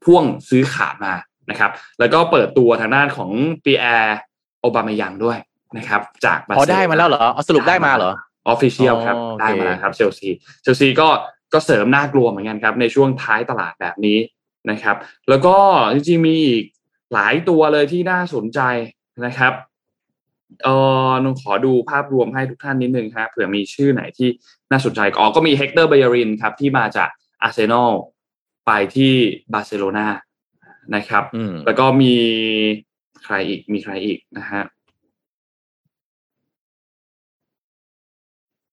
พ่วงซื้อขาดมานะครับ แล้วก็เปิดตัวทางด้านของปีแอร์โอบาเมยองด้วยนะครับ จากบาร์พอเซโลนาได้มาแล้วเหรอเอาสรุปได้มาเหรอ official ครับอ๋อโอเคได้มาแล้วครับเชลซีเชลซีก็ก็เสริมน่ากลัวเหมือนกันครับ ในช่วงท้ายตลาดแบบนี้นะครับ แล้วก็จริงๆมีอีกหลายตัวเลยที่น่าสนใจนะครับ เออนงขอดูภาพรวมให้ทุกท่านนิดนึงครับเผื่อมีชื่อไหนที่น่าสนใจอ๋อก็มีเฮกเตอร์เบเยรินครับที่มาจากอาร์เซนอลไปที่บาร์เซโลนานะครับอืมแล้วก็มีใครอีกมีใครอีกนะฮะ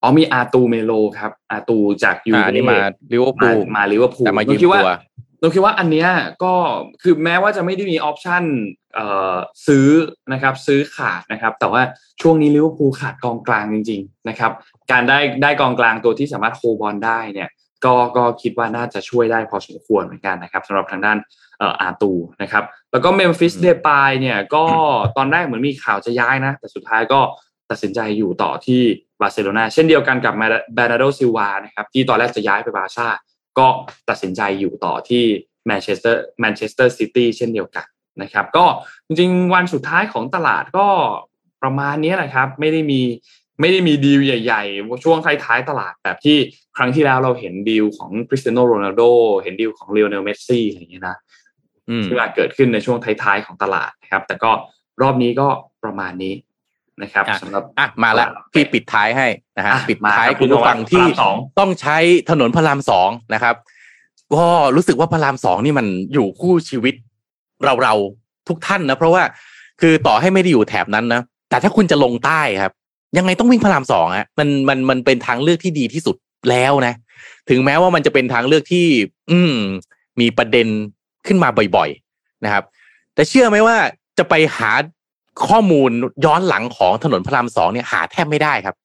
อ๋อมีอาร์ตูร์เมโลครับ อาร์ตูร์จากยูเว่นี่มาลิเวอร์พูมาลมาลิเวอร์พูลแต่มายืมคิดว่าตัว เราคิดว่าอันเนี้ยก็คือแม้ว่าจะไม่ได้มี option เอ่อซื้อนะครับซื้อขาดนะครับ แต่ว่าช่วงนี้ลิเวอร์พูลขาดกองกลางจริง ๆนะครับ การได้ได้กองกลางตัวที่สามารถ hold ball ได้เนี่ยก็ก็คิดว่าน่าจะช่วยได้พอสมควรเหมือนกันนะครับสำหรับทางด้านเอ่ออาร์ตูร์นะครับ แล้วก็เมมฟิสอืมเดปายเนี่ยก็ตอนแรกเหมือนมีข่าวจะย้ายนะ แต่สุดท้ายก็ตัดสินใจอยู่ต่อที่บาร์เซโลนาเช่นเดียวกันกับแบร์นาร์โดซิลวานะครับที่ตอนแรกจะย้ายไปบาร์ซ่า ก็ตัดสินใจอยู่ต่อที่แมนเชสเตอร์แมนเชสเตอร์ซิตี้เช่นเดียวกันนะครับ ก็จริงๆวันสุดท้ายของตลาดก็ประมาณนี้แหละครับ ไม่ได้มีไม่ได้มีดีลใหญ่ๆ ช่วงท้ายๆตลาดแบบที่ครั้งที่แล้วเราเห็นดีลของคริสเตียโนโรนัลโดเห็นดีลของลิโอเนลเมสซี่อะไรอย่างเงี้ยนะอืมที่มาเกิดขึ้นในช่วงท้ายๆของตลาดนะครับ แต่ก็รอบนี้ก็ประมาณนี้ นะครับอะสำหรับอะมาแล้วพี่ปิดท้ายให้นะฮะอะปิดมาท้ายครับคุณผู้ฟังคุณที่พระรามสองต้องใช้ถนนพระรามสองนะครับ ก็รู้สึกว่าพระรามสองนี่มันอยู่คู่ชีวิตเราเราๆทุกท่านนะ เพราะว่าคือต่อให้ไม่ได้อยู่แถบนั้นนะแต่ถ้าคุณจะลงใต้ครับ ยังไงต้องวิ่งพระรามสองฮะมันมันมันเป็นทางเลือกที่ดีที่สุดแล้วนะ ถึงแม้ว่ามันจะเป็นทางเลือกที่ อืม มีประเด็นขึ้นมาบ่อย ๆ นะครับ แต่เชื่อไหมว่าจะไปหา ข้อมูลย้อนหลังของถนนพระรามสองเนี่ยหาแทบไม่ได้ครับ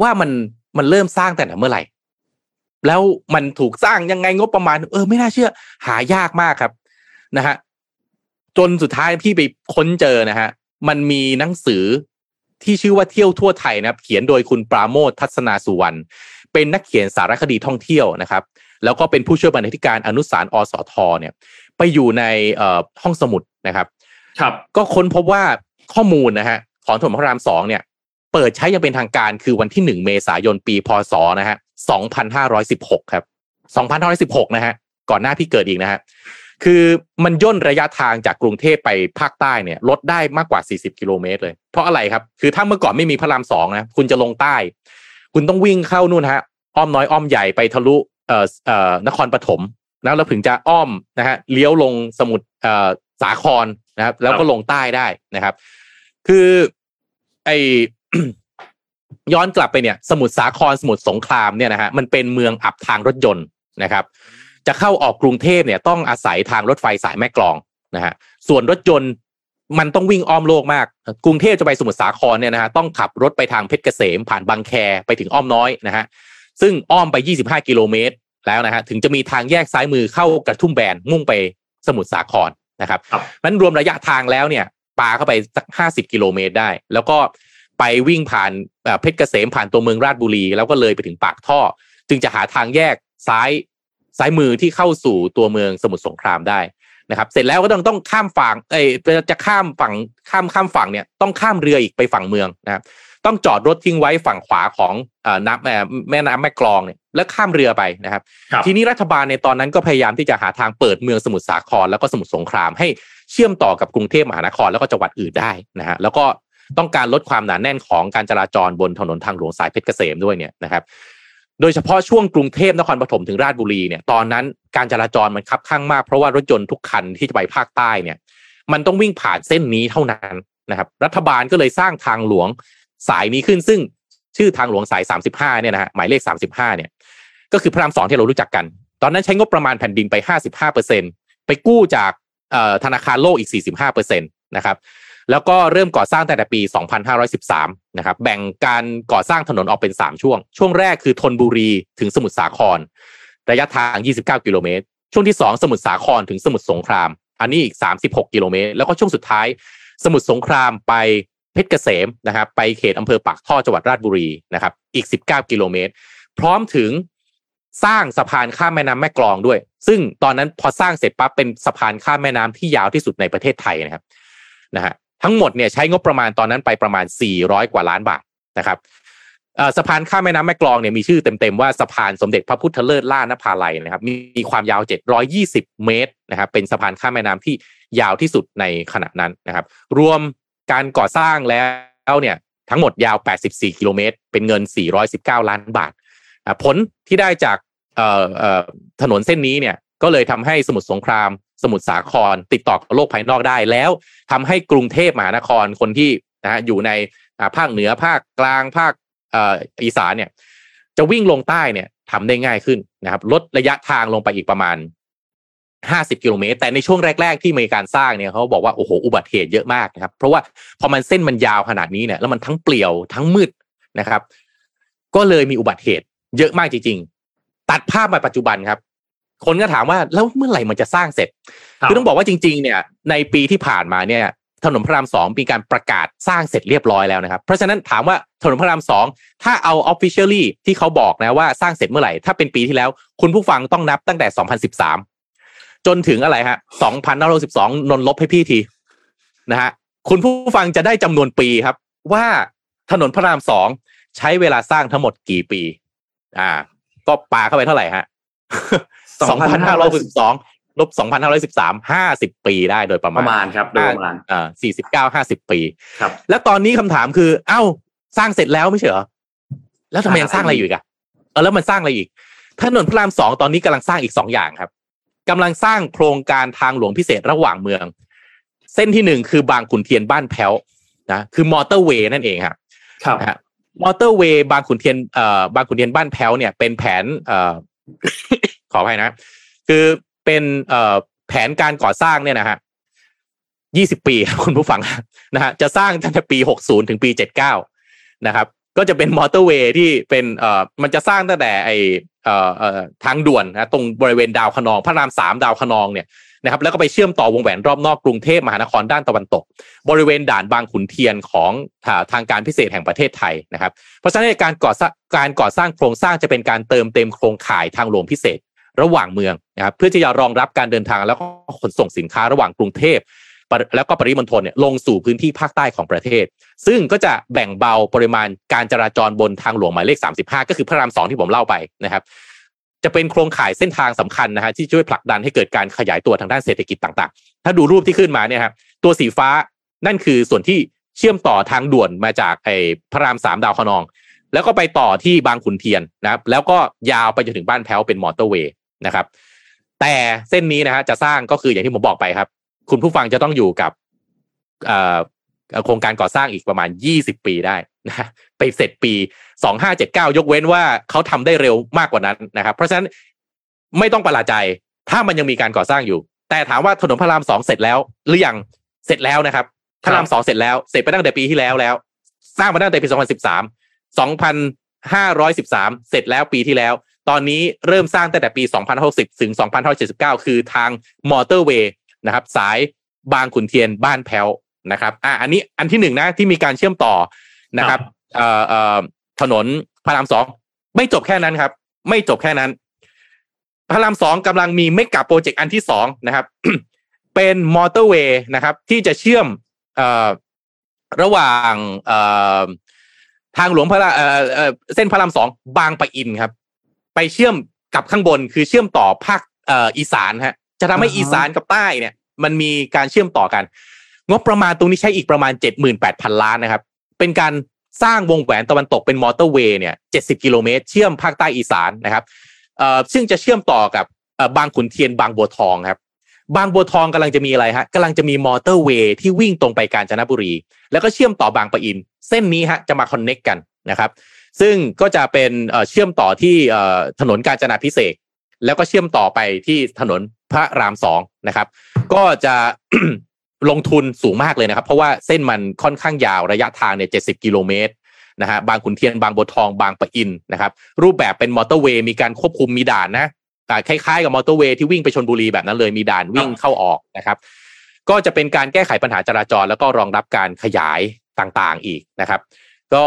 ว่ามันมันเริ่มสร้างแต่ไหนเมื่อไหร่ แล้วมันถูกสร้างยังไงงบประมาณ เออไม่น่าเชื่อ หายากมากครับนะฮะจนสุดท้ายพี่ไปค้นเจอนะฮะมันมีหนังสือที่ชื่อว่าเที่ยวทั่วไทยนะครับ เขียนโดยคุณปราโมททัศนาสุวรรณเป็นนักเขียนสารคดีท่องเที่ยวนะครับ แล้วก็เป็นผู้ช่วยบรรณาธิการอนุสารณ์อสทเนี่ย ไปอยู่ในเอ่อห้องสมุดนะครับ ครับ ก็ค้นพบว่า ข้อมูลนะฮะของถนนพระรามสองเนี่ยเปิดใช้อยังเป็นทางการคือวันที่หนึ่งเมษายนปีพศนะฮะสองพันห้าร้อยสิบหกครับสองพันห้าร้อยสิบหกนะฮะก่อนหน้าพี่เกิดอีกนะฮะคือมันย่นระยะทางจากกรุงเทพไปภาคใต้เนี่ยลดได้มากกว่า 40 กิโลเมตรเลย เพราะอะไรครับ คือถ้าเมื่อก่อนไม่มีพระรามสองนะคุณจะลงใต้ คุณต้องวิ่งเข้านู่นฮะอ้อมน้อยอ้อมใหญ่ไปทะลุเอ่อเอ่อนครปฐมแล้วเราถึงจะอ้อมนะฮะเลี้ยวลงสมุทรเอ่อสาครนะครับแล้วก็ลงใต้ได้นะครับ คือไอย้อนกลับไปเนี่ย สมุทรสาครสมุทรสงครามเนี่ยนะฮะมันเป็นเมืองอับทางรถยนต์นะครับ จะเข้าออกกรุงเทพเนี่ยต้องอาศัยทางรถไฟสายแม่กลองนะฮะส่วนรถยนต์มันต้องวิ่งอ้อมโลกมาก กรุงเทพจะไปสมุทรสาครเนี่ยนะฮะต้องขับรถไปทางเพชรเกษมผ่านบางแคไปถึงอ้อมน้อยนะฮะซึ่งอ้อมไป 25 กิโลเมตรแล้วนะฮะถึงจะมีทางแยกซ้ายมือเข้ากระทุ่มแบนมุ่งไปสมุทรสาครนะครับครับมันรวมระยะทางแล้วเนี่ย ปาเข้าไปสักห้าสิบกิโลเมตรได้ แล้วก็ไปวิ่งผ่านเอ่อเพชรเกษมผ่านตัวเมืองราชบุรี แล้วก็เลยไปถึงปากท่อ จึงจะหาทางแยกซ้ายซ้ายมือที่เข้าสู่ตัวเมืองสมุทรสงครามได้นะครับ เสร็จแล้วก็ต้องต้องข้ามฝั่งเอ้ยจะข้ามฝั่งข้ามข้ามฝั่งเนี่ยต้องข้ามเรืออีกไปฝั่งเมืองนะครับ ต้องจอดรถทิ้งไว้ฝั่งขวาของเอ่อน้ำเอ่อแม่น้ำแม่กลองเนี่ยแล้วข้ามเรือไปนะครับครับ ทีนี้รัฐบาลในตอนนั้นก็พยายามที่จะหาทางเปิดเมืองสมุทรสาครแล้วก็สมุทรสงครามให้เชื่อมต่อกับกรุงเทพมหานครแล้วก็จังหวัดอื่นได้นะฮะแล้วก็ต้องการลดความหนาแน่นของการจราจรบนถนนทางหลวงสายเพชรเกษมด้วยเนี่ยนะครับ โดยเฉพาะช่วงกรุงเทพนครปฐมถึงราชบุรีเนี่ยตอนนั้นการจราจรมันคับข้างมากเพราะว่ารถยนต์ทุกคันที่จะไปภาคใต้เนี่ย มันต้องวิ่งผ่านเส้นนี้เท่านั้นนะครับ รัฐบาลก็เลยสร้างทางหลวง สายนี้ขึ้นซึ่งชื่อทางหลวงสาย 35เนี่ยนะฮะหมายเลข 35เนี่ยก็คือพระรามสองที่เรารู้จักกัน ตอนนั้นใช้งบประมาณแผ่นดินไป 55เปอร์เซ็นไปกู้จากธนาคารโลกอีก 45เปอร์เซ็นตนะครับแล้วก็เริ่มก่อสร้างตั้งแต่ปี 2513 นะครับ แบ่งการก่อสร้างถนนออกเป็น 3 ช่วง ช่วงแรกคือธนบุรีถึงสมุทรสาคร ระยะทาง 29 กิโลเมตร ช่วงที่ 2 สมุทรสาครถึงสมุทรสงคราม อันนี้อีก 36 กิโลเมตร แล้วก็ช่วงสุดท้าย สมุทรสงครามไป เพชรเกษมนะครับไปเขตอำเภอปากท่อจังหวัดราชบุรีนะครับอีก 19 กิโลเมตร พร้อมถึงสร้างสะพานข้ามแม่น้ำแม่กลองด้วย ซึ่งตอนนั้นพอสร้างเสร็จปั๊บเป็นสะพานข้ามแม่น้ำที่ยาวที่สุดในประเทศไทยนะครับนะฮะทั้งหมดเนี่ยใช้งบประมาณตอนนั้นไปประมาณ 400 กว่าล้านบาทนะครับสะพานข้ามแม่น้ำแม่กลองเนี่ยมีชื่อเต็มๆว่าสะพานสมเด็จพระพุทธเลิศล่านภาลัยนะครับ มีมีความยาว 720 เมตรนะครับเป็นสะพานข้ามแม่น้ำที่ยาวที่สุดในขณะนั้นนะครับ รวม การก่อสร้างแล้วเนี่ยทั้งหมดยาว 84 กิโลเมตร เป็นเงิน 419 ล้านบาท ผลที่ได้จากถนนเส้นนี้เนี่ยก็เลยทำให้สมุทรสงคราม สมุทรสาคร ติดต่อกับโลกภายนอกได้แล้วทำให้กรุงเทพมหานครคนที่นะฮะอยู่ในภาคเหนือภาคกลางภาคอออีสานเนี่ยจะวิ่งลงใต้เนี่ยทำได้ง่ายขึ้นนะครับลดระยะทางลงไปอีกประมาณ 50 กิโลเมตร แต่ในช่วงแรก ๆ ที่มีการสร้างเนี่ยเขาบอกว่าโอ้โหอุบัติเหตุเยอะมากนะครับ เพราะว่าพอมันเส้นมันยาวขนาดนี้เนี่ยแล้วมันทั้งเปลี่ยวทั้งมืดนะครับ ก็เลยมีอุบัติเหตุ เยอะมากจริง ๆ ตัดภาพมาปัจจุบันครับ คนก็ถามว่าแล้วเมื่อไหร่มันจะสร้างเสร็จครับคือต้องบอกว่าจริง ๆ เนี่ย ในปีที่ผ่านมาเนี่ยถนนพระรามสองมีการประกาศสร้างเสร็จเรียบร้อยแล้วนะครับ เพราะฉะนั้นถามว่าถนนพระรามสองถ้าเอา officially ที่เขาบอกนะว่าสร้างเสร็จเมื่อไหร่ ถ้าเป็นปีที่แล้ว คุณผู้ฟังต้องนับตั้งแต่ 2013 จนถึงอะไรฮะ2,512นนลบให้พี่ทีนะฮะคุณผู้ฟังจะได้จำนวนปีครับ ว่าถนนพระรามสองใช้เวลาสร้างทั้งหมดกี่ปี อ่า ก็ปาเข้าไปเท่าไหร่ฮะ2,512ลบ2,513 50ปีได้โดยประปมาณระมาณครับโดยประมาณอ่าสี่สิบเก้าห้าสิบปี ครับ แล้วตอนนี้คำถามคือ เอ้า สร้างเสร็จแล้วไม่ใช่เหรอแล้วทำไมยังสร้างอะไรอยู่อีกอะเออแล้วมันสร้างอะไรอีกถนนพระรามสองตอนนี้กำลังสร้างอีกสองอย่างครับ กำลังสร้างโครงการทางหลวงพิเศษระหว่างเมือง เส้นที่หนึ่งคือบางขุนเทียนบ้านแพ้วนะคือมอเตอร์เวย์นั่นเองครับครับนะฮะมอเตอร์เวย์บางขุนเทียนเอ่อบางขุนเทียนบ้านแพ้วเนี่ยเป็นแผนเอ่อขออภัยนะ คือเป็นเอ่อแผนการก่อสร้างเนี่ยนะฮะยี่สิบปีครับคุณผู้ฟังนะฮะจะสร้างตั้งแต่ปีหกศูนย์ถึงปีเจ็ดเก้านะครับ ก็จะเป็นมอเตอร์เวย์ที่เป็นเอ่อมันจะสร้างตั้งแต่ไอเอ่อเอ่อทางด่วนนะตรงบริเวณดาวคะนองพระรามสามดาวคะนองเนี่ยนะครับแล้วก็ไปเชื่อมต่อวงแหวนรอบนอกกรุงเทพมหานครด้านตะวันตก บริเวณด่านบางขุนเทียนของทางการพิเศษแห่งประเทศไทยนะครับ เพราะฉะนั้นการก่อสร้างการก่อสร้างโครงสร้างจะเป็นการเติมเต็มโครงข่ายทางหลวงพิเศษระหว่างเมืองนะครับเพื่อที่จะรองรับการเดินทางแล้วก็ขนส่งสินค้าระหว่างกรุงเทพ แล้วก็ปริมณฑลเนี่ยลงสู่พื้นที่ภาคใต้ของประเทศ ซึ่งก็จะแบ่งเบาปริมาณการจราจรบนทางหลวงหมายเลข 35 ก็คือพระรามสองที่ผมเล่าไปนะครับจะเป็นโครงข่ายเส้นทางสำคัญนะฮะที่ช่วยผลักดันให้เกิดการขยายตัวทางด้านเศรษฐกิจต่างๆ ถ้าดูรูปที่ขึ้นมาเนี่ยครับตัวสีฟ้านั่นคือส่วนที่เชื่อมต่อทางด่วนมาจากไอ้พระรามสามดาวคนอง แล้วก็ไปต่อที่บางขุนเทียนนะครับแล้วก็ยาวไปจนถึงบ้านแพ้วเป็นมอเตอร์เวย์นะครับแต่เส้นนี้นะฮะจะสร้างก็คืออย่างที่ผมบอกไปครับ คุณผู้ฟังจะต้องอยู่กับเอ่อโครงการก่อสร้างอีกประมาณ 20 ปีได้นะไปเสร็จปีสองห้าเจ็ดเก้ายกเว้นว่าเขาทำได้เร็วมากกว่านั้นนะครับ เพราะฉะนั้นไม่ต้องประหลาดใจ ถ้ามันยังมีการก่อสร้างอยู่ แต่ถามว่าถนนพระรามสองเสร็จแล้ว หรือยังเสร็จแล้วนะครับพระรามสองเสร็จแล้วเสร็จไปตั้งแต่ปีที่แล้วแล้ว สร้างมาตั้งแต่ปีสองพันสิบสามสองพันห้าร้อยสิบสามเสร็จแล้วปีที่แล้ว ตอนนี้เริ่มสร้างตั้งแต่ปีสองพันหกสิบถึงสองพันห้าเจ็ดสิบเก้าคือทางมอเตอร์เวย์ นะครับ สายบางขุนเทียนบ้านแพ้วนะครับอ่าอันนี้อันที่หนึ่งนะที่มีการเชื่อมต่อนะครับเอ่อเอ่อถนนพระรามสองไม่จบแค่นั้นครับ ไม่จบแค่นั้น พระรามสองกำลังมีเมกะโปรเจกต์อันที่สองนะครับ เป็นมอเตอร์เวย์นะครับ ที่จะเชื่อมเอ่อระหว่างเอ่อทางหลวงพระราเอ่อเอ่อเส้นพระรามสองบางปะอินครับ ไปเชื่อมกับข้างบนคือเชื่อมต่อภาคเอ่ออีสานฮะ จะทำให้อ่าฮะอีสานกับใต้เนี่ย มันมีการเชื่อมต่อกัน งบประมาณตรงนี้ใช้อีกประมาณเจ็ดหมื่นแปดพันล้านนะครับ เป็นการสร้างวงแหวนตะวันตกเป็นมอเตอร์เวย์เนี่ยเจ็ดสิบกิโลเมตรเชื่อมภาคใต้อีสานนะครับเอ่อซึ่งจะเชื่อมต่อกับเอ่อบางขุนเทียนบางบัวทองครับ บางบัวทองกำลังจะมีอะไรฮะกำลังจะมีมอเตอร์เวย์ที่วิ่งตรงไปกาญจนบุรี แล้วก็เชื่อมต่อบางปะอิน เส้นนี้ฮะจะมา connect กันนะครับซึ่งก็จะเป็นเอ่อเชื่อมต่อที่เอ่อถนนกาญจนาภิเษก แล้วก็เชื่อมต่อไปที่ถนนพระรามสองนะครับ ก็จะลงทุนสูงมากเลยนะครับ เพราะว่าเส้นมันค่อนข้างยาวระยะทางเนี่ยเจ็ดสิบกิโลเมตรนะฮะบางขุนเทียนบางบัวทองบางปะอินนะครับ รูปแบบเป็นมอเตอร์เวย์มีการควบคุมมีด่านนะเอ่อคล้ายๆกับมอเตอร์เวย์ที่วิ่งไปชลบุรีแบบนั้นเลยมีด่านวิ่งเข้าออกนะครับ ก็จะเป็นการแก้ไขปัญหาจราจร แล้วก็รองรับการขยายต่างๆอีกนะครับ ก็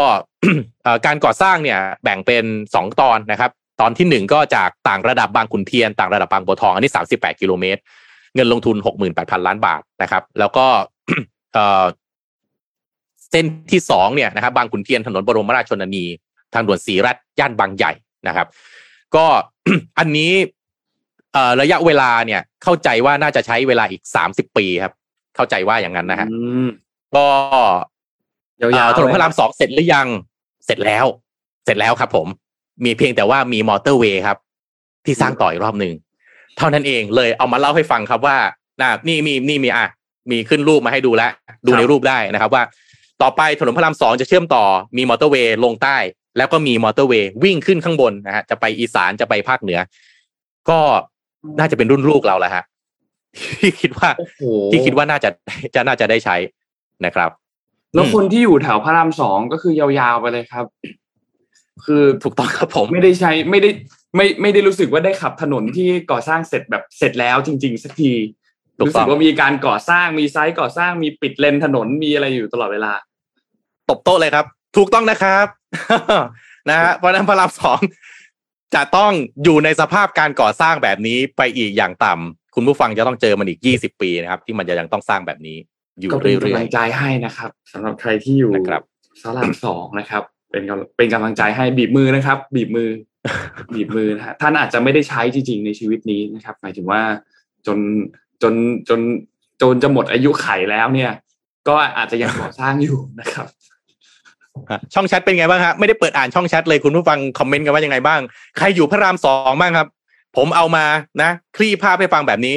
การก่อสร้างเนี่ยแบ่งเป็นสองตอนนะครับ ตอนที่หนึ่งก็จากต่างระดับบางขุนเทียน ต่างระดับบางบัวทองอันนี้สามสิบแปดกิโลเมตร เงินลงทุนหกหมื่นแปดพันล้านบาทนะครับ แล้วก็เอ่อเส้นที่สองเนี่ยนะครับบางขุนเทียนถนนบรมราชชนนี ทางด่วนสีรัฐย่านบางใหญ่นะครับ ก็อันนี้เอ่อระยะเวลาเนี่ยเข้าใจว่าน่าจะใช้เวลาอีกสามสิบปีครับ เข้าใจว่าอย่างนั้นนะฮะอืมก็ยาวเอ่อๆถนนพระรามสองเสร็จหรือยังเสร็จแล้ว เสร็จแล้วครับผม มีเพียงแต่ว่ามีมอเตอร์เวย์ครับ ที่สร้างต่ออีกรอบหนึ่งเท่านั้นเองเลยเอามาเล่าให้ฟังครับว่าน่ะนี่มีนี่มีอะมีขึ้นรูปมาให้ดูแล้ว ดูในรูปได้นะครับว่า ต่อไปถนนพระรามสองจะเชื่อมต่อมีมอเตอร์เวย์ลงใต้ แล้วก็มีมอเตอร์เวย์วิ่งขึ้นข้างบนนะฮะจะไปอีสานจะไปภาคเหนือ ก็น่าจะเป็นรุ่นลูกเราแหละฮะที่คิดว่าโอ้โหที่คิดว่าน่าจะจะน่าจะได้ใช้นะครับ แล้วอืมคนที่อยู่แถวพระรามสองก็คือยาวๆไปเลยครับ คือถูกต้องครับผมไม่ได้ใช้ไม่ได้ไม่ไม่ได้รู้สึกว่าได้ขับถนนที่ก่อสร้างเสร็จแบบเสร็จแล้วจริง ๆ สักทีถูกรู้ต้สึองกว่ามีการก่อสร้างมีไซต์ก่อสร้างมีปิดเลนถนนมีอะไรอยู่ตลอดเวลา ตบโต๊ะเลยครับ ถูกต้องนะครับนะฮะเพราะฉะนั้นพระรามสองจะต้องอยู่ในสภาพการก่อสร้างแบบนี้ไปอีกอย่างต่ำคุณผู้ฟังจะต้องเจอมันอีกยี่สิบปีนะครับ ที่มันจะยังต้องสร้างแบบนี้ อยู่ก็เป็นเรื่กำอลัยงใจให้นะครับสำหรับใครที่อยู่นะครับสารามสองนะครับ เป็นเป็นกำลังใจให้บีบมือนะครับ บีบมือ บีบมือนะฮะท่านอาจจะไม่ได้ใช้จริง ๆ ในชีวิตนี้นะครับ หมายถึงว่าจนจนจนจนจะหมดอายุไขแล้วเนี่ย ก็อาจจะยังก่อสร้างอยู่นะครับช่องแชทเป็นไงบ้างฮะไม่ได้เปิดอ่านช่องแชทเลยคุณผู้ฟังคอมเมนต์กันว่ายังไงบ้าง ใครอยู่พระรามสองบ้างครับ ผมเอามานะ คลี่ภาพให้ฟังแบบนี้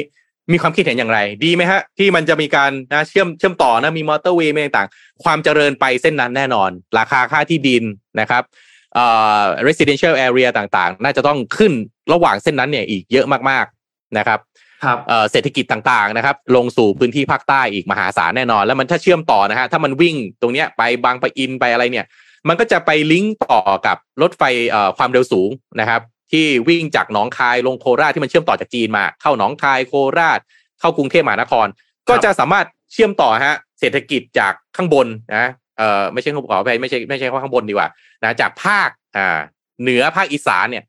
มีความคิดเห็นอย่างไร ดีไหมฮะ ที่มันจะมีการนะเชื่อมเชื่อมต่อนะมีมอเตอร์เวย์ต่างๆ ความเจริญไปเส้นนั้นแน่นอน ราคาค่าที่ดินนะครับเอ่อ residential area ต่างๆ น่าจะต้องขึ้นระหว่างเส้นนั้นเนี่ยอีกเยอะมากๆนะครับครับเอ่อเศรษฐกิจต่างๆนะครับ ลงสู่พื้นที่ภาคใต้อีกมหาศาลแน่นอน แล้วมันถ้าเชื่อมต่อนะฮะถ้ามันวิ่งตรงเนี้ยไปบางปะอินไปอะไรเนี่ย มันก็จะไปลิงก์ต่อกับรถไฟเอ่อความเร็วสูงนะครับ ที่วิ่งจากหนองคายลงโคราชที่มันเชื่อมต่อจากจีนมา เข้าหนองคายโคราช เข้ากรุงเทพมหานคร ก็จะสามารถเชื่อมต่อฮะเศรษฐกิจจากข้างบนนะเอ่อไม่ใช่ขอไปไม่ใช่ไม่ใช่ข้างบนดีกว่านะจากภาคอ่าเหนือภาคอีสานเนี่ย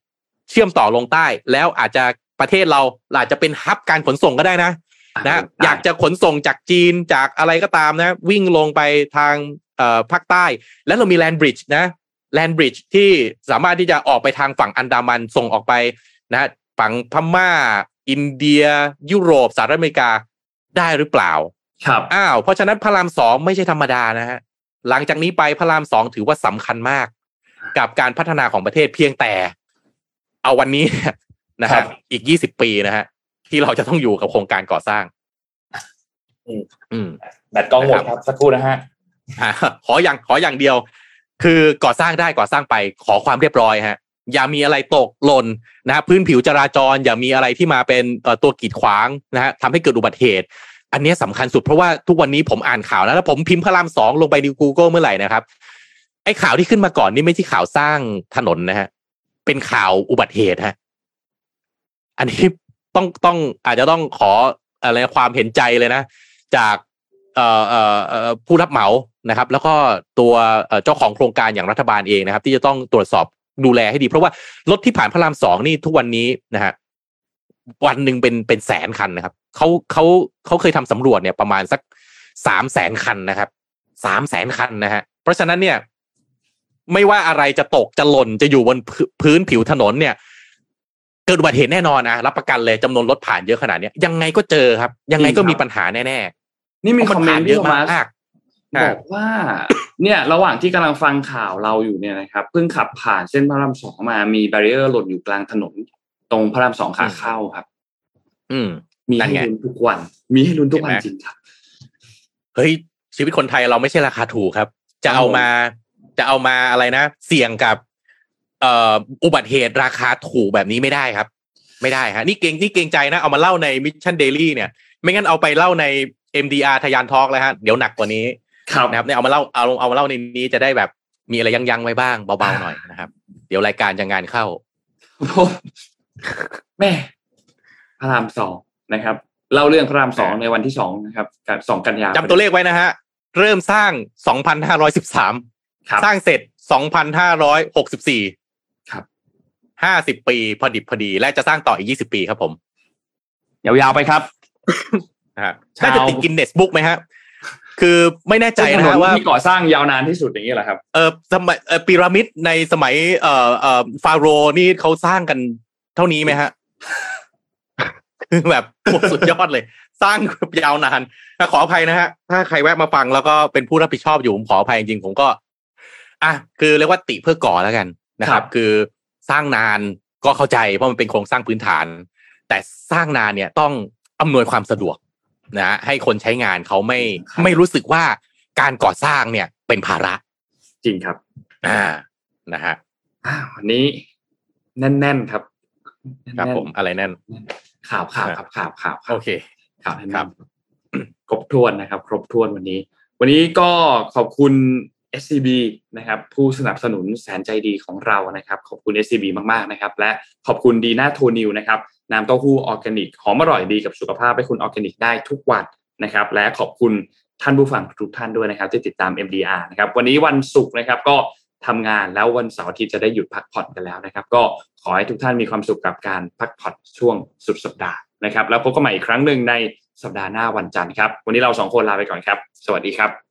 เชื่อมต่อลงใต้แล้วอาจจะประเทศเราอาจจะเป็นฮับการขนส่งก็ได้นะนะอยากจะขนส่งจากจีนจากอะไรก็ตามนะ วิ่งลงไปทางเอ่อภาคใต้ แล้วเรามีแลนบริดจ์นะ แลนบริดจ์ที่สามารถที่จะออกไปทางฝั่งอันดามันส่งออกไปนะฝั่งพม่า อินเดีย ยุโรปสหรัฐอเมริกาได้หรือเปล่า ครับอ้าวเพราะฉะนั้นพระรามสองไม่ใช่ธรรมดานะฮะหลังจากนี้ไปพระรามสองถือว่าสำคัญมาก กับการพัฒนาของประเทศเพียงแต่ เอาวันนี้นะครัฮะบอีกยี่สิบปีนะฮะที่เราจะต้องอยู่กับโครงการก่อสร้างอืมอืมแบตกล้องหมดครับสักครู่นะฮะอะขออย่างขออย่างเดียว คือก่อสร้างได้ก่อสร้างไปขอความเรียบร้อยฮะอย่ามีอะไรตกหล่นนะฮะพื้นผิวจราจร อย่ามีอะไรที่มาเป็นตัวกีดขวางนะฮะทำให้เกิดอุบัติเหตุ อันนี้สำคัญสุดเพราะว่าทุกวันนี้ผมอ่านข่าวแล้วแล้วผมพิมพ์พระรามสองลงไปใน Google เมื่อไหร่นะครับไอ้ข่าวที่ขึ้นมาก่อนนี่ไม่ใช่ข่าวสร้างถนนนะฮะเป็นข่าวอุบัติเหตุฮะอันนี้ต้องต้องอาจจะต้องขออะไรความเห็นใจเลยนะ จากเอ่อเอ่อผู้รับเหมา นะครับ แล้วก็ตัวเจ้าของโครงการอย่างรัฐบาลเองนะครับ ที่จะต้องตรวจสอบดูแลให้ดี เพราะว่ารถที่ผ่านพระรามสองนี่ทุกวันนี้นะฮะวันหนึ่งเป็นเป็นแสนคันนะครับเขาเขาเขาเคยทำสำรวจเนี่ยประมาณสักสามแสนคันนะครับสามแสนคันนะฮะเพราะฉะนั้นเนี่ย ไม่ว่าอะไรจะตกจะหล่นจะอยู่บนพื้นผิวถนนเนี่ย เกิดอุบัติเหตุแน่นอนนะรับประกันเลยจำนวนรถผ่านเยอะขนาดนี้ยังไงก็เจอครับ ยังไงก็มีปัญหาแน่ๆนี่มี comment เยอะมาก บอกว่า เนี่ย ระหว่างที่กำลังฟังข่าวเราอยู่เนี่ยนะครับเพิ่งขับผ่านเส้นพระรามสองมามี barrier หล่นอยู่กลางถนน ตรงพระรามสองขาเข้าครับ อืม มีให้ลุ้นทุกวัน มีให้ลุ้นทุกวันจริงครับ เฮ้ยชีวิตคนไทยเราไม่ใช่ราคาถูกครับ จะเอามาจะเอามาอะไรนะ เสี่ยงกับ เอ่ออุบัติเหตุราคาถูกแบบนี้ไม่ได้ครับ ไม่ได้ฮะนี่เกรงนี่เกรงใจนะ เอามาเล่าใน Mission Daily เนี่ย ไม่งั้นเอาไปเล่าใน MDR ทะยาน talk เลยฮะ เดี๋ยวหนักกว่านี้ครับ นะครับเนี่ยเอามาเล่าเอาเอามาเล่าในนี้จะได้แบบมีอะไรยังยังไว้บ้างเบาๆหน่อยนะครับ เดี๋ยวรายการจะงานเข้าแหมพระรามสองนะครับเล่าเรื่องพระรามสองในวันที่สองนะครับสองกันยาจำตัวเลขไว้นะฮะเริ่มสร้างสองพันห้าร้อยสิบสามสร้างเสร็จสองพันห้าร้อยหกสิบสี่ครับห้าสิบปีพอดิบพอดี และจะสร้างต่ออีกยี่สิบปีครับผม ยาวๆไปครับฮะน่าจะติดกินเนสบุ๊กไหมฮะ คือไม่แน่ใจนะว่าที่ก่อสร้างยาวนานที่สุดอย่างนี้แหละครับเออสมัยพีระมิดในสมัยเอ่อเอ่อฟาโรนี่เขาสร้างกันเท่านี้ไหมฮะคือแบบสุดยอดเลย สร้างยาวนานขออภัยนะฮะ ถ้าใครแวะมาฟังแล้วก็เป็นผู้รับผิดชอบอยู่ผมขออภัยจริงๆผมก็ อะคือเรียกว่าติเพื่อก่อแล้วกันนะครับ คือสร้างนานก็เข้าใจเพราะมันเป็นโครงสร้างพื้นฐาน แต่สร้างนานเนี่ยต้องอำนวยความสะดวก นะให้คนใช้งานเขาไม่ไม่รู้สึกว่าการก่อสร้างเนี่ยเป็นภาระ จริงครับ อ่านะฮะวันนี้แน่นๆครับครับผมอะไรแน่นข่าวข่าวครับข่าวข่าวโอเคข่าวครับ ครบถ้วนนะครับ ครบถ้วนวันนี้ วันนี้ก็ขอบคุณ SCB นะครับผู้สนับสนุนแสนใจดีของเรานะครับ ขอบคุณ SCB มากๆนะครับ และขอบคุณดีน่าโทนิวนะครับน้ำเต้าหู้ออร์แกนิกหอมอร่อยดีกับสุขภาพให้คุณออร์แกนิกได้ทุกวันนะครับ และขอบคุณท่านผู้ฟังทุกท่านด้วยนะครับ ที่ติดตาม MDR นะครับ วันนี้วันศุกร์นะครับก็ทำงานแล้ววันเสาร์ทิตย์จะได้หยุดพักผ่อนกันแล้วนะครับ ก็ขอให้ทุกท่านมีความสุขกับการพักผ่อนช่วงสุดสัปดาห์นะครับ แล้วพบกันใหม่อีกครั้งหนึ่งในสัปดาห์หน้าวันจันทร์ครับ วันนี้เราสองคนลาไปก่อนครับ สวัสดีครับ